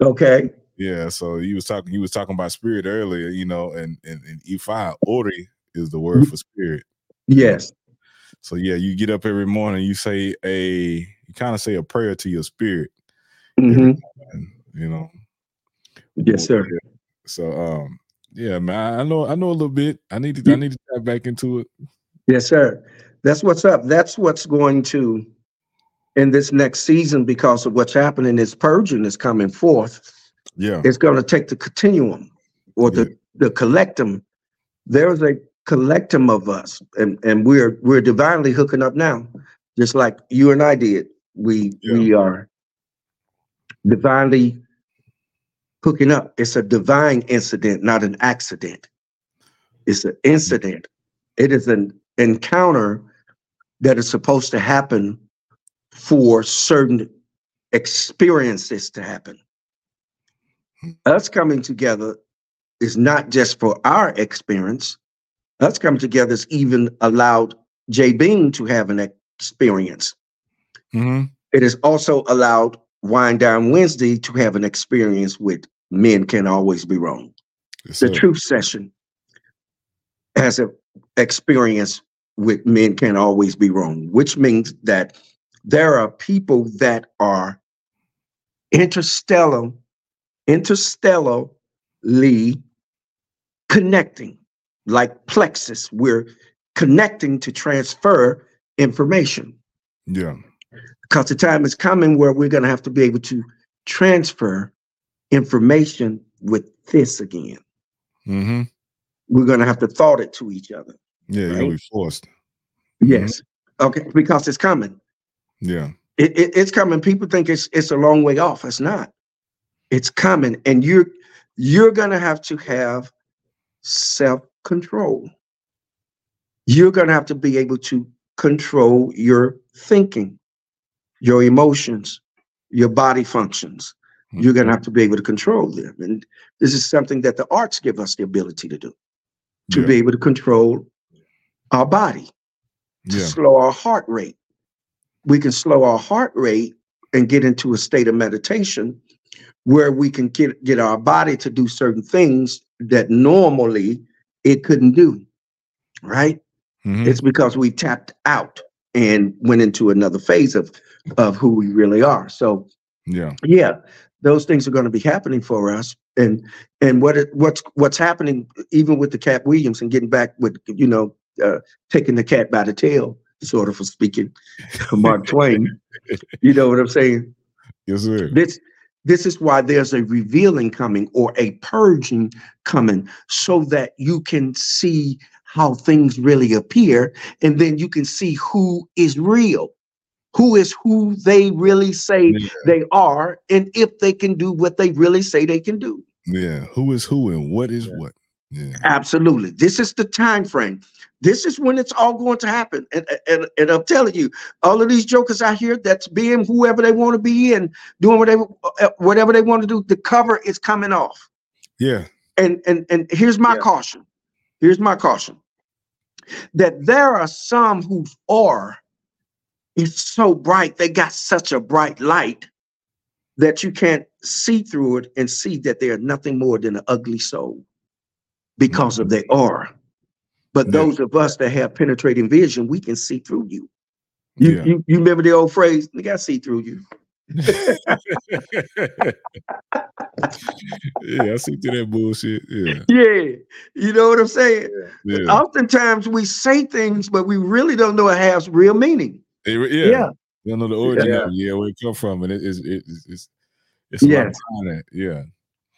Okay. Yeah, so you was talking you was talking about spirit earlier, you know, and and, and Ifa Ori is the word for spirit. Yes. So yeah, you get up every morning, you say a you kind of say a prayer to your spirit, hmm and you know. Yes, sir. So um yeah, man, I I know I know a little bit. I need to I need to dive back into it. Yes, sir. That's what's up. That's what's going to in this next season because of what's happening. This purging is coming forth. Yeah. It's going to take the continuum or the the collectum. There's a collectum of us, and and we're we're divinely hooking up now, just like you and I did. We we are divinely hooking up. It's a divine incident, not an accident. It's an incident. It is an encounter that is supposed to happen for certain experiences to happen. Us coming together is not just for our experience. Us coming together is even allowed J Bean to have an experience. hmm It is also allowed Wind Down Wednesday to have an experience with Men Can Always Be Wrong. The truth session has an experience with men can always be wrong, which means that there are people that are interstellar, interstellarly connecting, like plexus. We're connecting to transfer information Yeah. because the time is coming where we're going to have to be able to transfer information with this again. hmm We're going to have to thought it to each other. Yeah, Right. gonna be forced. Yes. Okay, because it's coming. Yeah. It, it- it's coming. People think it's it's a long way off. It's not. It's coming, and you're you're gonna have to have self control. You're gonna have to be able to control your thinking, your emotions, your body functions. You're gonna mm-hmm. have to be able to control them, and this is something that the arts give us the ability to do. To Yeah. be able to control our body to Yeah. slow our heart rate. We can slow our heart rate and get into a state of meditation where we can get, get our body to do certain things that normally it couldn't do. Right? Mhm. It's because we tapped out and went into another phase of of who we really are. So yeah. yeah, those things are going to be happening for us. And and what it, what's what's happening even with the Katt Williams and getting back with you know uh, taking the cat by the tail, sort of for speaking, Mark Twain. You know what I'm saying? Yes, sir. This this is why there's a revealing coming or a purging coming so that you can see how things really appear and then you can see who is real who is who they really say Yeah. they are and if they can do what they really say they can do Yeah. Who is who and what is Yeah. what? Yeah. absolutely. This is the time frame this is when it's all going to happen. And, and, and i'm telling you all of these jokers out here that's being whoever they want to be and doing whatever whatever they want to do the cover is coming off. Yeah. and and and here's my Yeah. caution. Here's my caution. That there are some who are it's so bright they got such a bright light that you can't see through it and see that they are nothing more than an ugly soul because of their aura but Yeah. those of us that have penetrating vision we can see through you you, Yeah. you, you remember the old phrase they got see through you yeah, I see through that bullshit. Yeah. yeah you know what i'm saying Yeah. oftentimes we say things but we really don't know it has real meaning It yeah. yeah You don't know the origin Yeah. of it. Yeah, where it come from. And it is it, it's it's it's a lot Yes. behind. Yeah.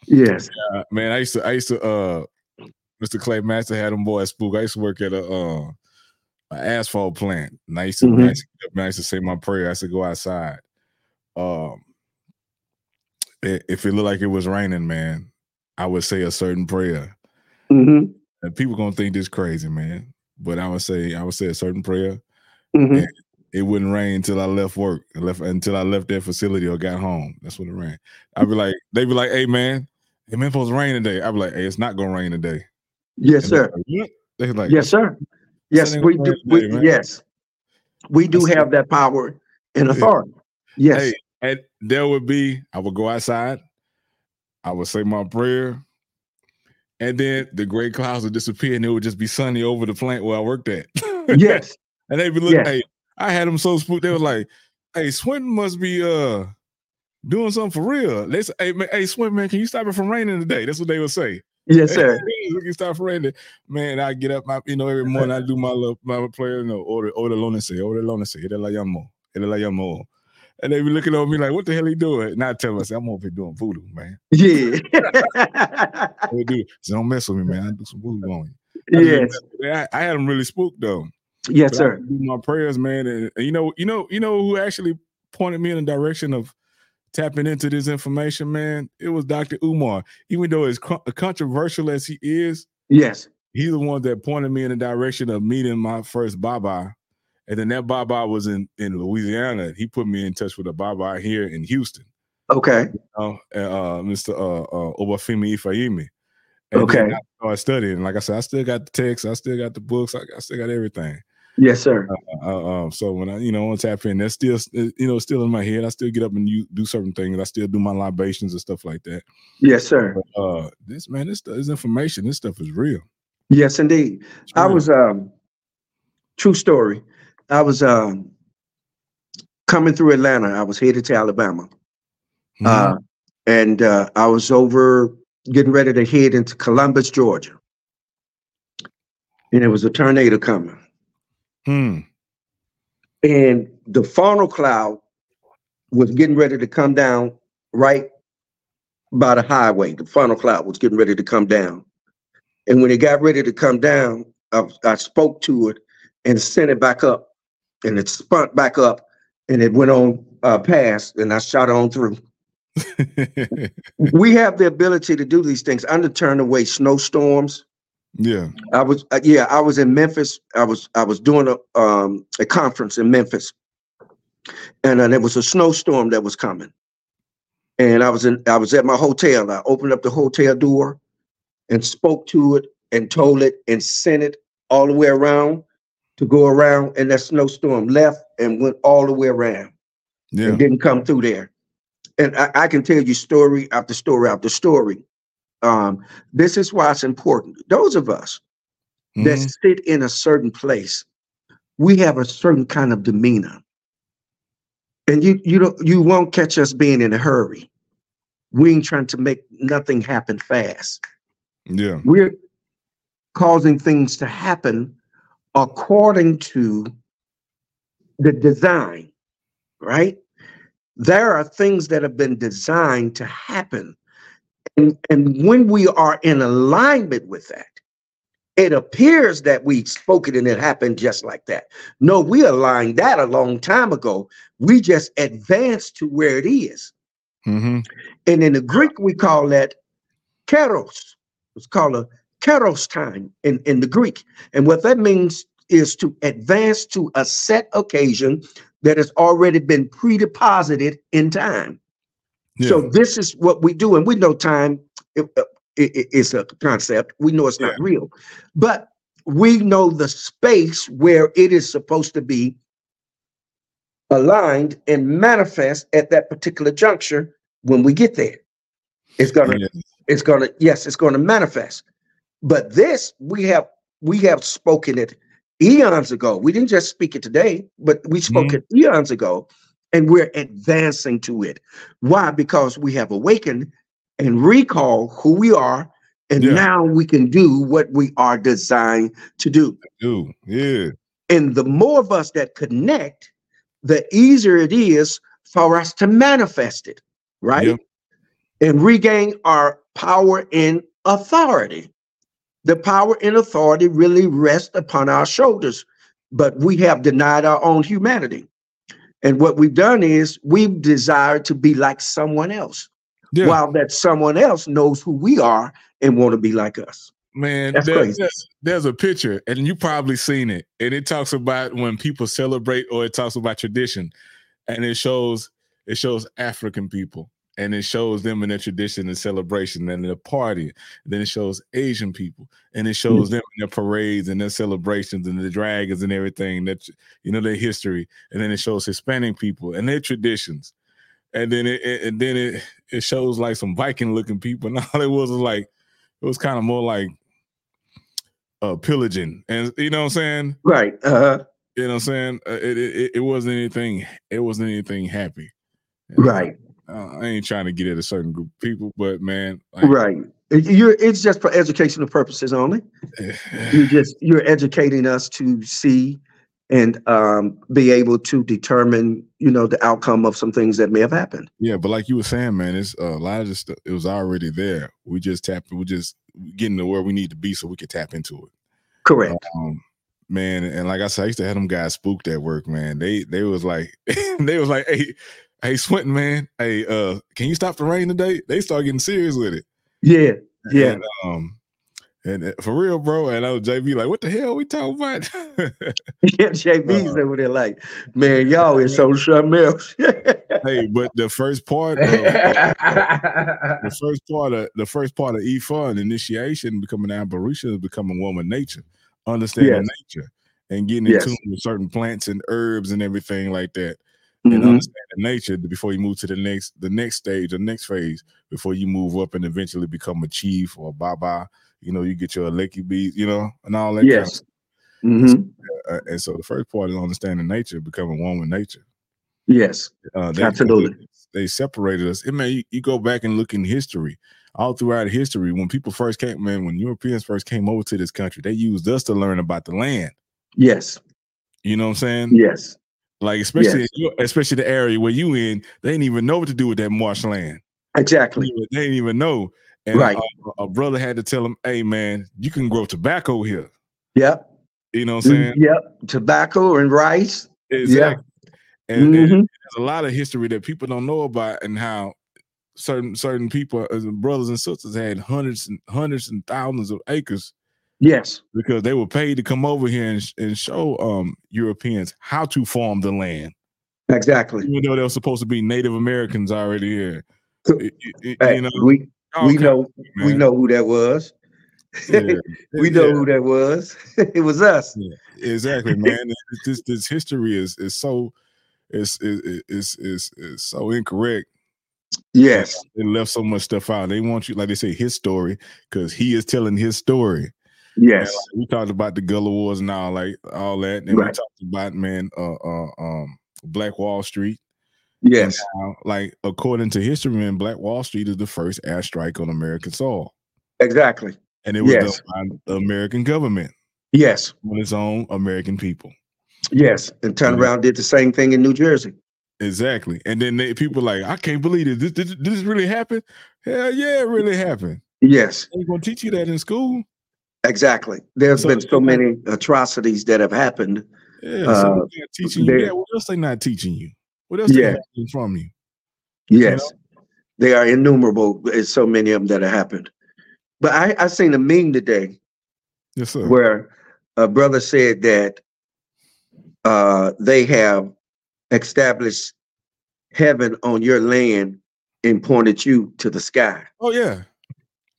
yes Uh, man, I used to, I used to, uh, Mr. Clay Master had them boys spook. I used to work at a, uh, an asphalt plant, and I used to, Mhm. I used to, and I used to say my prayer. I used to go outside. Um, if it looked like it was raining, man, I would say a certain prayer, hmm and people gonna think this crazy, man. But I would say, I would say a certain prayer. hmm It wouldn't rain until I left work, left until I left that facility or got home. That's when it rained. I'd be like, they'd be like, "Hey, man, hey, man, supposed to rain today." I'd be like, "Hey, it's not gonna rain today." Yes, sir. like, like, Yes, sir. Yes, we do. rain today, We, yes, we do That's have that power and authority. Yes. Hey, and there would be, I would go outside, I would say my prayer, and then the gray clouds would disappear, and it would just be sunny over the plant where I worked at. Yes. and they'd be looking. Yes. Hey, I had them so spooked. They were like, "Hey, Swinton must be uh doing something for real." They say, "Hey, man, hey, Swinton, man, can you stop it from raining today?" That's what they would say. Yes, sir. Look, you stop raining, man. I get up, I, you know, every morning I do my little my prayer, you know, order order lone say, order lone say, hit la yamo, hit la yamo. And they be looking at me like, what the hell he doing? And I tell myself, I'm over here doing voodoo, man. Yeah. They do. So don't mess with me, man. I do some voodoo on you. I yes. I, I had them really spooked though. Yes, But sir. my prayers, man. And, and you know, you know, you know who actually pointed me in the direction of tapping into this information, man? It was Dr. Umar. Even though as con- controversial as he is, Yes. he's the one that pointed me in the direction of meeting my first Baba. And then that Baba was in, in Louisiana. He put me in touch with a Baba here in Houston, Okay. uh, uh, Mr. Uh, uh, Obafemi Ifeanyi. And Okay. I started studying. Like I said, I still got the text, I still got the books, I, I still got everything. Yes, sir. Uh, um, so when I, you know, to tap in, that's still, uh, you know, still in my head. I still get up and you do certain things. I still do my libations and stuff like that. Yes, sir. But uh, this man, this, this information, this stuff is real. Yes, indeed. It's I was um true story. I was um coming through Atlanta. I was headed to Alabama. Mhm. Uh and uh I was over getting ready to head into Columbus, Georgia. And there was a tornado coming. Hmm. And the funnel cloud was getting ready to come down right by the highway. The funnel cloud was getting ready to come down. And when it got ready to come down, I, I spoke to it and sent it back up. And it spun back up and it went on uh, past and I shot on through. We have the ability to do these things. I'm to turn away snowstorms. Yeah. I was uh, yeah, I was in Memphis. I was I was doing a um a conference in Memphis, and uh, there was a snowstorm that was coming. And I was in I was at my hotel. I opened up the hotel door, and spoke to it and told it and sent it all the way around to go around. And that snowstorm left and went all the way around Yeah. and didn't come through there. And I, I can tell you story after story after story. Um, this is why it's important. Those of us that Mhm. sit in a certain place, we have a certain kind of demeanor. And you you don't you won't catch us being in a hurry. We ain't trying to make nothing happen fast. Yeah. We're causing things to happen according to the design, right? There are things that have been designed to happen. And, and when we are in alignment with that, it appears that we spoke it and it happened just like that. No, we aligned that a long time ago. We just advanced to where it is. hmm And in the Greek, we call that kairos. It's called a kairos time in, in the Greek. And what that means is to advance to a set occasion that has already been pre-deposited in time. Yeah. So this is what we do. And we know time it, it- it- it's a concept. We know it's not real. But we know the space where it is supposed to be aligned and manifest at that particular juncture when we get there. It's gonna Yeah. it's gonna yes it's gonna manifest but this we have we have spoken it eons ago we didn't just speak it today but we spoke Mhm. it eons ago and we're advancing to it why because we have awakened and recall who we are and Yeah. now we can do what we are designed to do Dude. Yeah. and the more of us that connect the easier it is for us to manifest it right Yep. and regain our power and authority the power and authority really rest upon our shoulders but we have denied our own humanity and what we've done is we've desired to be like someone else Yeah. while that someone else knows who we are and want to be like us Man, That's there- crazy. There's, there's a picture, and you probably seen it, and it talks about when people celebrate, or it talks about tradition, and it shows it shows African people, and it shows them in their tradition and celebration and their party. then it shows Asian people, and it shows them in their parades and their celebrations and the dragons and everything that you know their history, and then it shows Hispanic people and their traditions, and then it, it and then it it shows like some Viking looking people, and all it was was like it was kind of more like uh pillaging. And you know what i'm saying? Right uh you know what i'm saying? Uh, it, it it wasn't anything it wasn't anything happy. Right uh, i ain't trying to get at a certain group of people but man like, right. You're it's just for educational purposes only. You just you're educating us to see and um, be able to determine you know the outcome of some things that may have happened. Yeah but like you were saying man it's uh, a lot of this stuff it was already there. We just tap we just getting to where we need to be so we could tap into it. Correct. Um man and like i said i used to have them guys spooked at work man. They they was like they was like hey hey swinton man hey uh can you stop the rain today they start getting serious with it yeah yeah And, um, and uh, for real, bro. And I was JB like, what the hell we talking about? yeah jb's Uh, over there like man y'all is so something else hey, but the first part, of, the first part of the first part of Ifa and initiation, becoming an Abarisha is becoming woman nature, understanding Yes. nature, and getting Yes. in tune with certain plants and herbs and everything like that. And Mhm. understanding nature before you move to the next the next stage, the next phase, before you move up and eventually become a chief or a baba. You know, you get your Aleki beads, you know, and all that. kind of yes Mhm. uh, and so the first part is understanding nature, becoming one with nature. yes Uh, they, Absolutely. they separated us. It may you, you go back and look in history, all throughout history, when people first came, man, when Europeans first came over to this country, they used us to learn about the land. yes You know what I'm saying? yes Like especially Yes. your- especially the area where you in, they didn't even know what to do with that marshland. exactly They didn't even know. And Right. Uh, a, a brother had to tell him, "Hey, man, you can grow tobacco here." yep You know what I'm mm, saying? yep tobacco and rice Exactly. And, and Mhm. there's a lot of history that people don't know about and how certain certain people as brothers and sisters had hundreds and hundreds and thousands of acres yes. Because they were paid to come over here and, and show um Europeans how to farm the land. Exactly. Even though they were supposed to be Native Americans already here. So- It- it- Hey, you know we we know we know who that was. Yeah. we know Yeah. who that was. It was us. Exactly man. This this history is is so is is is is so incorrect. Yes. They left so much stuff out. They want you, like they say, his story, because he is telling his story. Yes. Man, we talked about the Gullah Wars and all like all that, and Right. we talked about man, uh, uh, um, Black Wall Street. Yes. Now, like according to history, man, Black Wall Street is the first airstrike on American soil, Exactly. and it was Yes. done by the American government Yes. on its own American people. Yes. And turn Mhm. around did the same thing in New Jersey. Exactly, and then they, people like, I can't believe it. This, this, this really happened. Hell yeah, it really happened. Yes. They gonna teach you that in school. Exactly. There's So- been so many atrocities that have happened. Yeah, Uh, so they're not teaching you they- that. What else they not teaching you? What else they Yeah. hiding from you? Yes. They are innumerable. There's so many of them that have happened. But I, I seen a meme today Yes, sir. where a brother said that uh, they have established heaven on your land and pointed you to the sky. Oh yeah,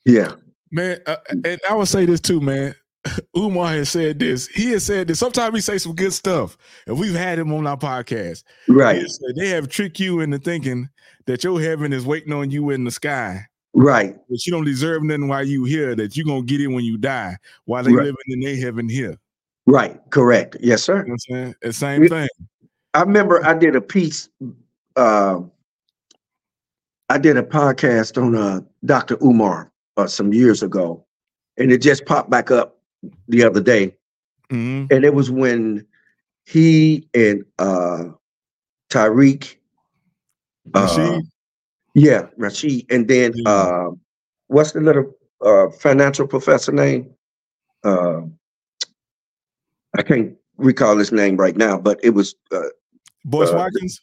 Yeah. Man. Uh, and I would say this too, man. Umar has said this. He has said this. Sometimes he say some good stuff, and we've had him on our podcast. Right. they have tricked you into thinking that your heaven is waiting on you in the sky. Right. That you don't deserve nothing while you here. That you're gonna get it when you die. While they Right. living in their heaven here. Right. Correct. Yes, sir. You know what I'm saying? The same thing. I remember I did a piece. Uh, I did a podcast on uh, Dr. Umar uh, some years ago, and it just popped back up the other day. Mhm. And it was when he and uh, Tariq, uh, yeah, Rashid, and then Yeah. uh, what's the little uh, financial professor name? Uh, I can't recall his name right now, but it was uh, Boyce uh, Watkins.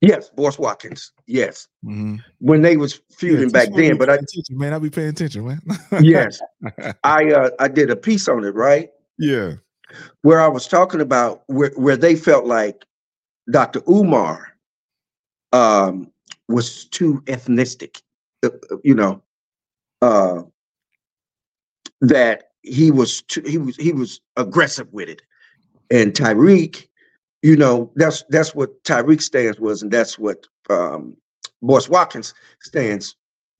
Yes, Boyce Watkins. Yes, Mhm. when they was feuding Yeah, back then. But I attention, man, I be paying attention, man. yes, I uh, I did a piece on it, right? yeah, Where I was talking about where where they felt like Dr. Umar um, was too ethnistic, uh, uh, you know, uh, that he was too, he was he was aggressive with it, and Tariq, you know, that's that's what Tariq stance was, and that's what um, Boyce Watkins stance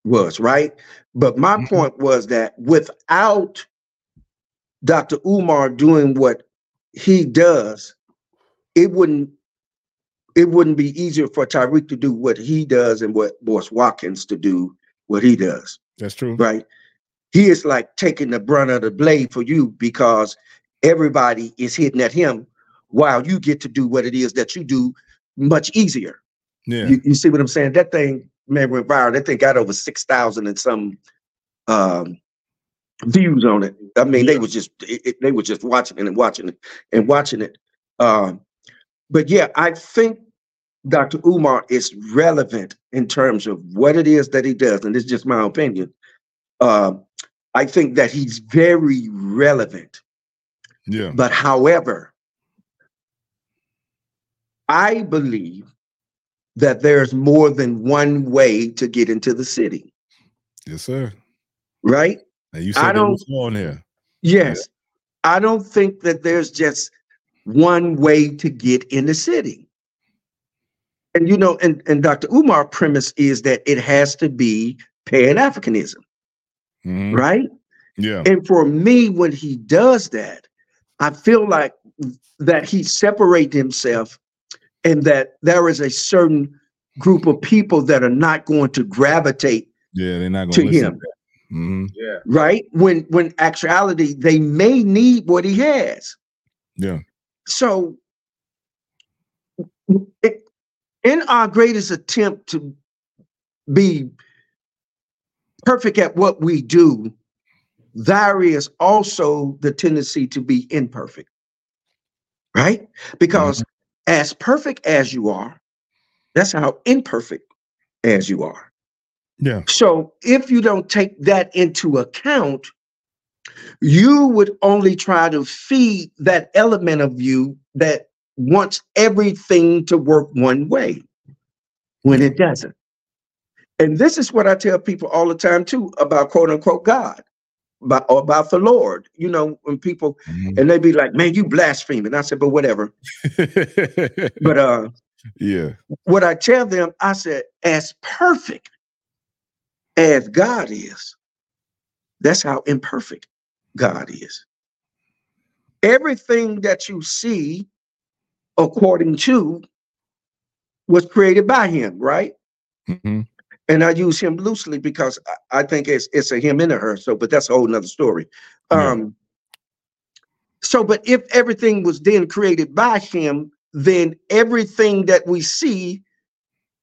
was, right? But my Mhm. point was that without Dr. Umar doing what he does, it wouldn't it wouldn't be easier for Tariq to do what he does and what Boyce Watkins to do what he does, that's true. right? He is like taking the brunt of the blade for you because everybody is hitting at him while you get to do what it is that you do much easier. Yeah, You, you see what I'm saying? That thing, man, went viral. That thing got over 6,000 and some um, views on it. I mean, they was just it, it- they were just watching it and watching it and watching it. Um, but yeah, I think Dr. Umar is relevant in terms of what it is that he does, and this is just my opinion. Um, I think that he's very relevant. yeah, But however, I believe that there's more than one way to get into the city, yes, sir. right? And you I said that don't- on here. Yes. I don't think that there's just one way to get in the city. And you know, and, and Dr. Umar premise is that it has to be Pan-Africanism, Mhm. right? Yeah, And for me, when he does that, I feel like that he separates himself and that there is a certain group of people that are not going to gravitate yeah, they're not to gonna listen. him, hmm Yeah. right? When when actuality they may need what he has. Yeah, So it- in our greatest attempt to be perfect at what we do, there is also the tendency to be imperfect. Right? Because as perfect as you are, that's how imperfect as you are. yeah, So if you don't take that into account, you would only try to feed that element of you that wants everything to work one way when it doesn't. And this is what I tell people all the time too about quote unquote God, about, or about the Lord. You know, when people Mhm. and they be like, "Man, you blaspheming." I said, "But whatever." But uh, yeah, what I tell them, I said, as perfect as God is, that's how imperfect God is. Everything that you see, according to, was created by him, right? hmm And I use him loosely because I, I think it's it's a him and a her. So, but that's a whole nother story. Yeah. Um so but if everything was then created by him, then everything that we see,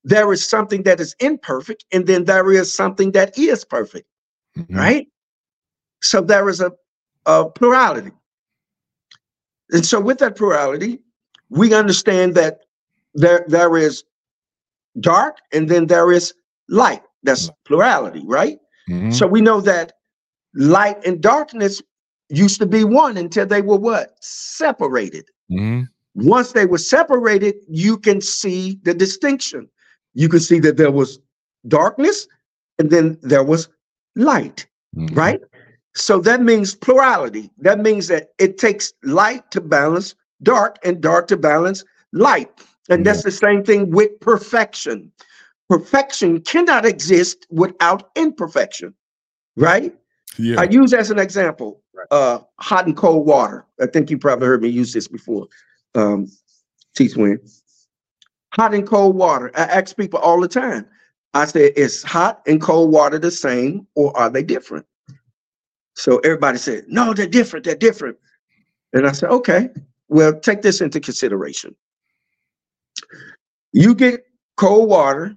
there is something that is imperfect, and then there is something that is perfect. Mhm. right? So there is a, a plurality. And so with that plurality, we understand that there, there is dark and then there is light. That's plurality, right? Mhm. So we know that light and darkness used to be one until they were what? Separated. Mhm. Once they were separated, you can see the distinction. You can see that there was darkness and then there was light Mhm. right? So that means plurality. That means that it takes light to balance dark and dark to balance light. And that's the same thing with perfection. Perfection cannot exist without imperfection, right? Yeah. I use as an example uh, hot and cold water. I think you probably heard me use this before, um, T Swin. Hot and cold water. I ask people all the time. I say, is hot and cold water the same or are they different? So everybody said, no, they're different. They're different. And I said, okay, well, take this into consideration. You get cold water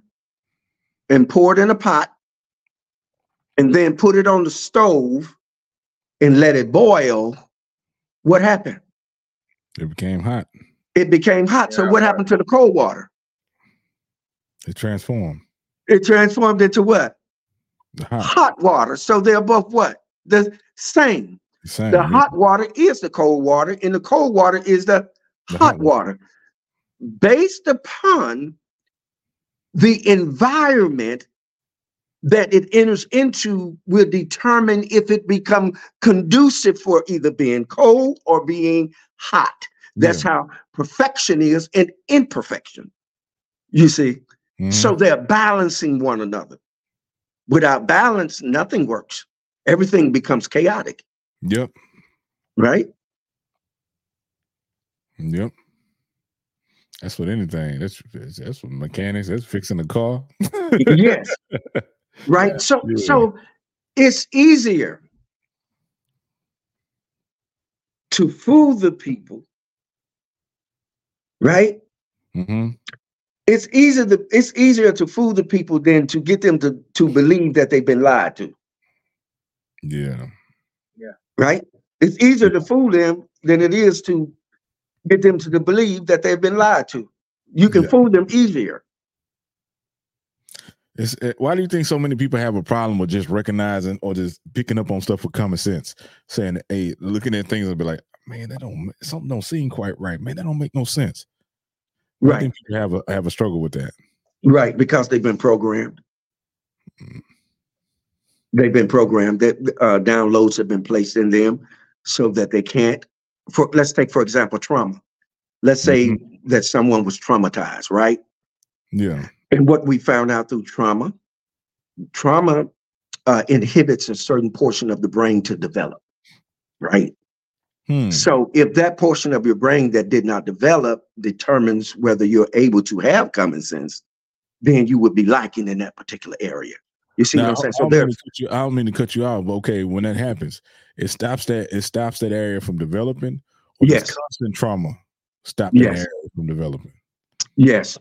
and pour it in a pot and then put it on the stove and let it boil. What happened? It became hot. It became hot. so what happened to the cold water? It transformed. It transformed into what? The hot. Hot water. So they're both what? The same. the same. The hot water is the cold water, and the cold water is the The hot hot water. Based upon the environment that it enters into will determine if it become conducive for either being cold or being hot. That's how perfection is and imperfection. You see, Mhm. so they're balancing one another. Without balance, nothing works. Everything becomes chaotic, Yep. right? Yep. That's what anything. That's that's what mechanics. That's fixing a car. yes. Right. So Yeah. so it's easier to fool the people, right? Mm-hmm. It's easier to it's easier to fool the people than to get them to, to believe that they've been lied to, Yeah. Yeah. right? It's easier to fool them than it is to get them to believe that they've been lied to. You can Yeah. fool them easier. It's, uh, why do you think so many people have a problem with just recognizing or just picking up on stuff with common sense, saying, "Hey, looking at things and be like, man, that don't something don't seem quite right, man. That don't make no sense." Why Right. think people have a have a struggle with that. Right, because they've been programmed. They've been programmed. That uh, downloads have been placed in them so that they can't. For let's take for example trauma. Let's say that someone was traumatized, right? Yeah. And what we found out through trauma, trauma uh, inhibits a certain portion of the brain to develop, right? Hmm. So if that portion of your brain that did not develop determines whether you're able to have common sense, then you would be lacking in that particular area. You see Now, what I'm saying? I, So don't there, you, I don't mean to cut you out, but okay, when that happens, it stops that it stops that area from developing. Or Yes. constant trauma stop that Yes. area from developing. yes.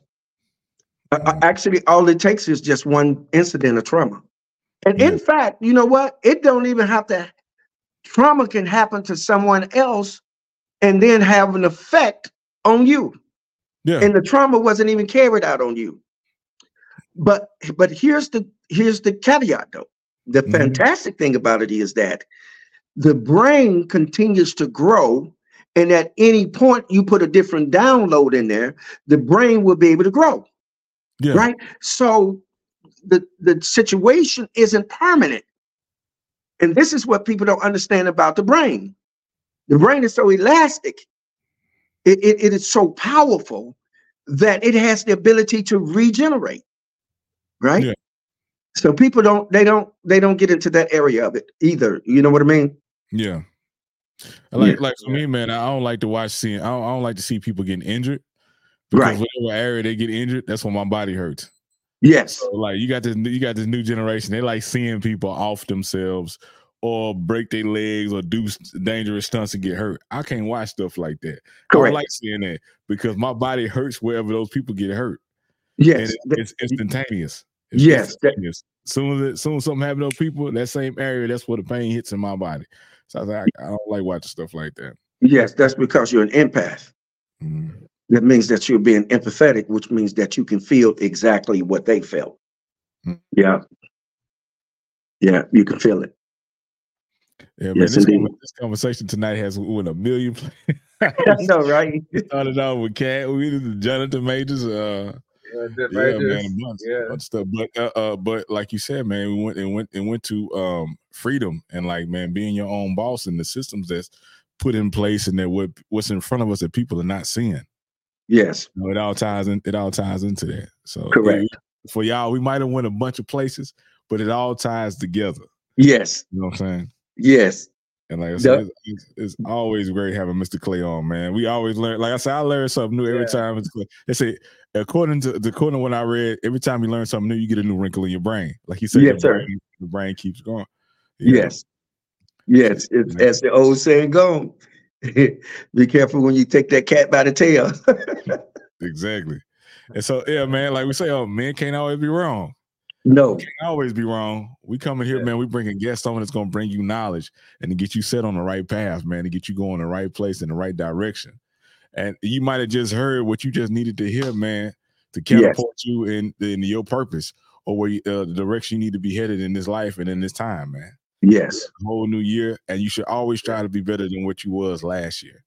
Uh, actually, all it takes is just one incident of trauma. And in fact, you know what? It don't even have to. Trauma can happen to someone else, and then have an effect on you. Yeah. and the trauma wasn't even carried out on you. But but here's the here's the caveat though. The Mhm. fantastic thing about it is that the brain continues to grow, and at any point you put a different download in there, the brain will be able to grow, yeah. right? So the the situation isn't permanent. And this is what people don't understand about the brain. The brain is so elastic, it, it, it is so powerful that it has the ability to regenerate. Right? Yeah. So people don't they don't they don't get into that area of it either. You know what I mean? Yeah. Like Yeah. like for me, man, I don't like to watch seeing. I don't, I don't like to see people getting injured because Right. whatever area they get injured, that's when my body hurts. Yes. So like you got this you got this new generation. They like seeing people off themselves or break their legs or do dangerous stunts and get hurt. I can't watch stuff like that. I Correct. don't like seeing that because my body hurts wherever those people get hurt. yes. And it, it's instantaneous. It's Yes, instantaneous. Soon as it, soon as something happens to people, that same area, that's where the pain hits in my body. So I, was like, I, I don't like watching stuff like that. yes. That's because you're an empath. Mhm. That means that you're being empathetic, which means that you can feel exactly what they felt. Mm. Yeah. Yeah, you can feel it. Yeah, man. Yes, this, this conversation tonight has won a million. I know, right? Started off with Katt. We did the Jonathan Majors. Uh, Yeah, the yeah, Raiders, man, a bunch, yeah. bunch of stuff. But uh, uh, but like you said, man, we went and went and went to um freedom and like man, being your own boss and the systems that's put in place and that what what's in front of us that people are not seeing. Yes, You know, it all ties in. It all ties into that. So Correct. yeah, for y'all, we might have went a bunch of places, but it all ties together. yes, You know what I'm saying? yes, And like I said, it's, it's, it's always great having Mr. Clay on, man. We always learn. Like I said, I learn something new every Yeah. time. They say, according to according to what I read, every time you learn something new, you get a new wrinkle in your brain. Like you said, Yes, the, sir. brain, brain keeps going. Yes, yes. It's, as the old saying goes, be careful when you take that cat by the tail. exactly. And so, yeah, man. Like we say, oh, men can't always be wrong. No, Can't always be wrong. We come in here, Yeah. man. We bring a guest on that's going to bring you knowledge and to get you set on the right path, man. To get you going the right place in the right direction. And you might have just heard what you just needed to hear, man, to Yes. catapult you in in your purpose or where you, uh, the direction you need to be headed in this life and in this time, man. yes, Whole new year, and you should always try to be better than what you was last year.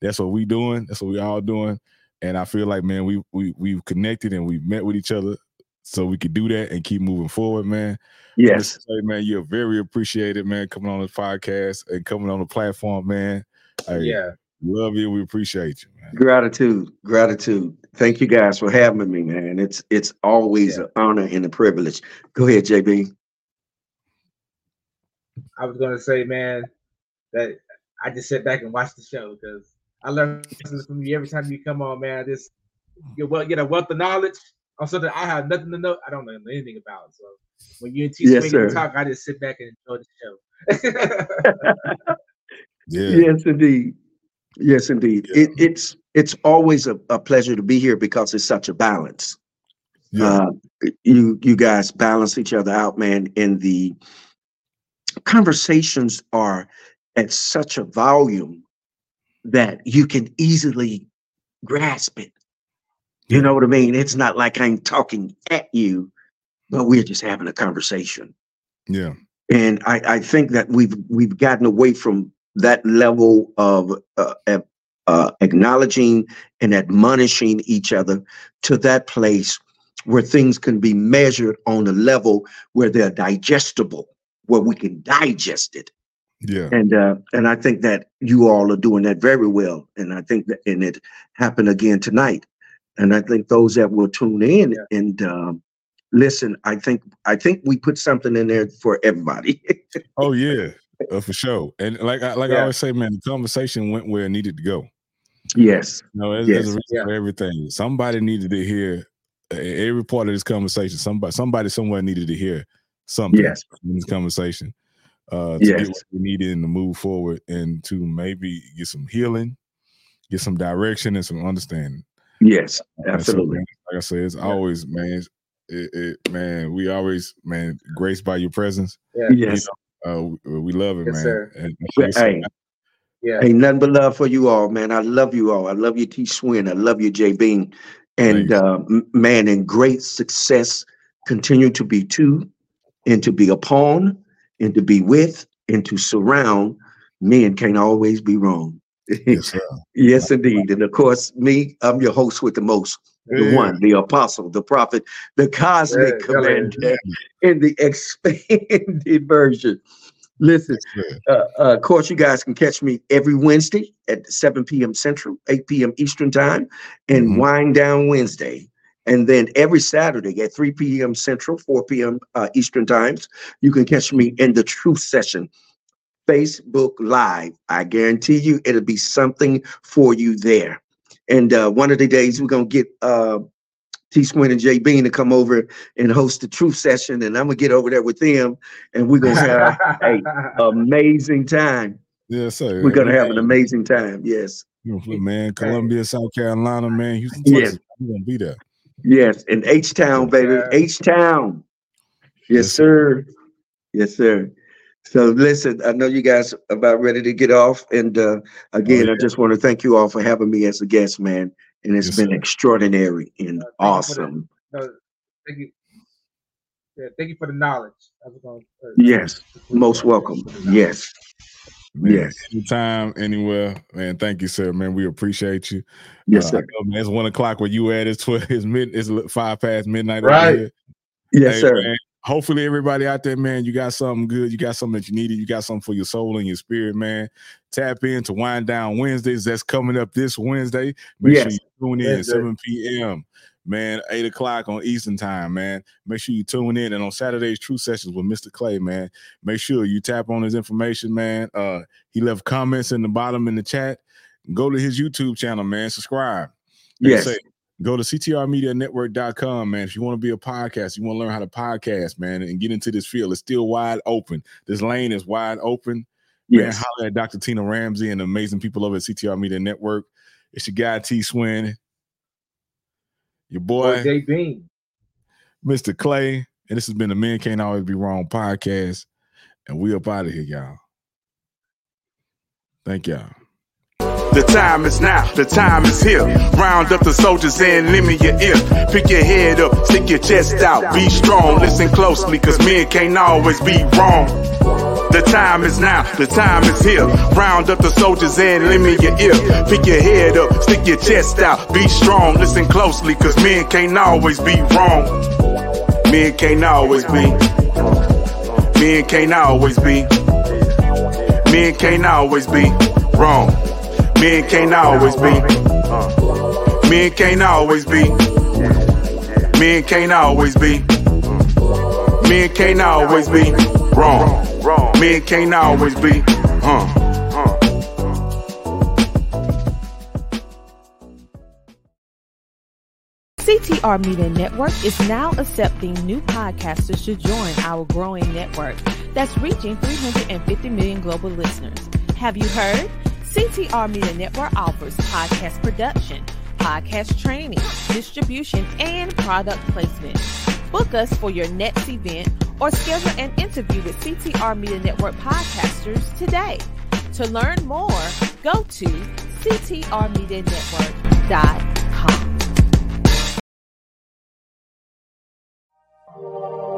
That's what we doing. That's what we all doing. And I feel like, man, we we we've connected and we've met with each other, so we could do that and keep moving forward, man. yes, Mr. Clay, man, you're very appreciated, man, coming on this podcast and coming on the platform, man. Hey, Yeah. love you. We appreciate you, man. gratitude, gratitude. Thank you guys for having me, man. It's it's always an honor and a privilege. Go ahead, JB. I was gonna say, man, that I just sit back and watch the show because I learn from you every time you come on, man. This you well get a wealth of knowledge on something I have nothing to know. I don't know anything about. So when you and T Yes, Swing talk, I just sit back and enjoy the show. Yeah. Yes, indeed. Yes, indeed. Yeah. It, it's it's always a, a pleasure to be here because it's such a balance. Yeah. Uh, you you guys balance each other out, man. And the conversations are at such a volume that you can easily grasp it. You know what I mean? It's not like I'm talking at you, but we're just having a conversation. yeah. And I, I think that we've we've gotten away from that level of uh, uh, acknowledging and admonishing each other to that place where things can be measured on a level where they're digestible, where we can digest it. Yeah. And uh, and I think that you all are doing that very well. And I think that and it happened again tonight. And I think those that will tune in Yeah. and um, listen, I think I think we put something in there for everybody. Oh yeah. Uh, for sure. And like I like I always say, man, the conversation went where it needed to go. yes, You know, there's, there's a reason Yeah. for everything. Somebody needed to hear uh, every part of this conversation. Somebody, somebody somewhere needed to hear something Yes. in this conversation uh, to Yes. get what we needed and to move forward and to maybe get some healing, get some direction and some understanding. Yes, And so, absolutely. like I said, it's always, man, it, it, man, we always, man, graced by your presence. yeah. Yes. Uh, we, we love it, Yes, man. sir. And, Well, hey, Yeah. Ain't nothing but love for you all, man. I love you all. I love you, T. Swin. I love you, J. Bean. And uh, man, in great success, continue to be to, and to be upon, and to be with, and to surround. Men can't always be wrong. Yes, sir. yes, indeed. And of course, me, I'm your host with the most, the one, the apostle, the prophet, the cosmic Yeah, yeah, in the expanded version. Listen, uh, uh, of course, you guys can catch me every Wednesday at 7 p.m. Central, 8 p.m. Eastern Time, and Mhm. Wind Down Wednesday. And then every Saturday at 3 p.m. Central, 4 p.m. Uh, Eastern Times, you can catch me in the Truth Session Facebook Live. I guarantee you it'll be something for you there. And uh, one of the days we're gonna get uh, T Swin and Jay Bean to come over and host the truth session, and I'm gonna get over there with them, and we're gonna have an amazing time. Yes, sir. We're gonna have an amazing time. Yes. Man, Columbia, South Carolina, man, Houston, Yes. Texas. We're gonna be there. Yes, in H Town, baby. H Town. Yes, Yes, sir. Yes, sir. So listen, I know you guys are about ready to get off. And uh again, I yeah. just want to thank you all for having me as a guest, man. And it's Yes, been sir. extraordinary and Uh, you the- awesome. Thank you. Yeah, thank you for the knowledge. Gonna, uh, Yes, most welcome. Yes. Man, Yes. Anytime, anywhere, man. Thank you, sir. Man, we appreciate you. Yes, Uh, sir. know, man, it's one o'clock where you at. It's twelve. It's mid. It's five past midnight. Right. Yes, Hey, sir. man, hopefully, everybody out there, man, you got something good. You got something that you needed. You got something for your soul and your spirit, man. Tap in to Wind Down Wednesdays. That's coming up this Wednesday. Make sure you tune in Wednesday. 7 p.m. Man, 8 o'clock on Eastern Time, man. Make sure you tune in. And on Saturdays, True Sessions with Mr. Clay, man. Make sure you tap on his information, man. Uh, he left comments in the bottom in the chat. Go to his YouTube channel, man. Subscribe. Like Yes. say, go to ctrmedianetwork.com, man. If you want to be a podcast, you want to learn how to podcast, man, and get into this field, it's still wide open. This lane is wide open. Man, Yes. holler at Dr. Tina Ramsey and the amazing people over at CTR Media Network. It's your guy T Swin, your Boy, boy, J Bean. Mr. Clay. And this has been the Men Can't Always Be Wrong podcast. And we up out of here, y'all. Thank y'all. The time is now, the time is here. Round up the soldiers and lend me your ear. Pick your head up, stick your chest out, be strong. Listen closely, cause men can't always be wrong. The time is now, the time is here. Round up the soldiers and lend me your ear. Pick your head up, stick your chest out, be strong. Listen closely, cause men can't always be wrong. Men can't always be. Men can't always be. Men can't always be wrong. Men can't always be. Men can't always be. Men can't always be. Men can't always be wrong. Men can't always be. Uh. CTR Media Network is now accepting new podcasters to join our growing network that's reaching 350 million global listeners. Have you heard? CTR Media Network offers podcast production, podcast training, distribution, and product placement. Book us for your next event or schedule an interview with CTR Media Network podcasters today. To learn more, go to ctrmedianetwork.com.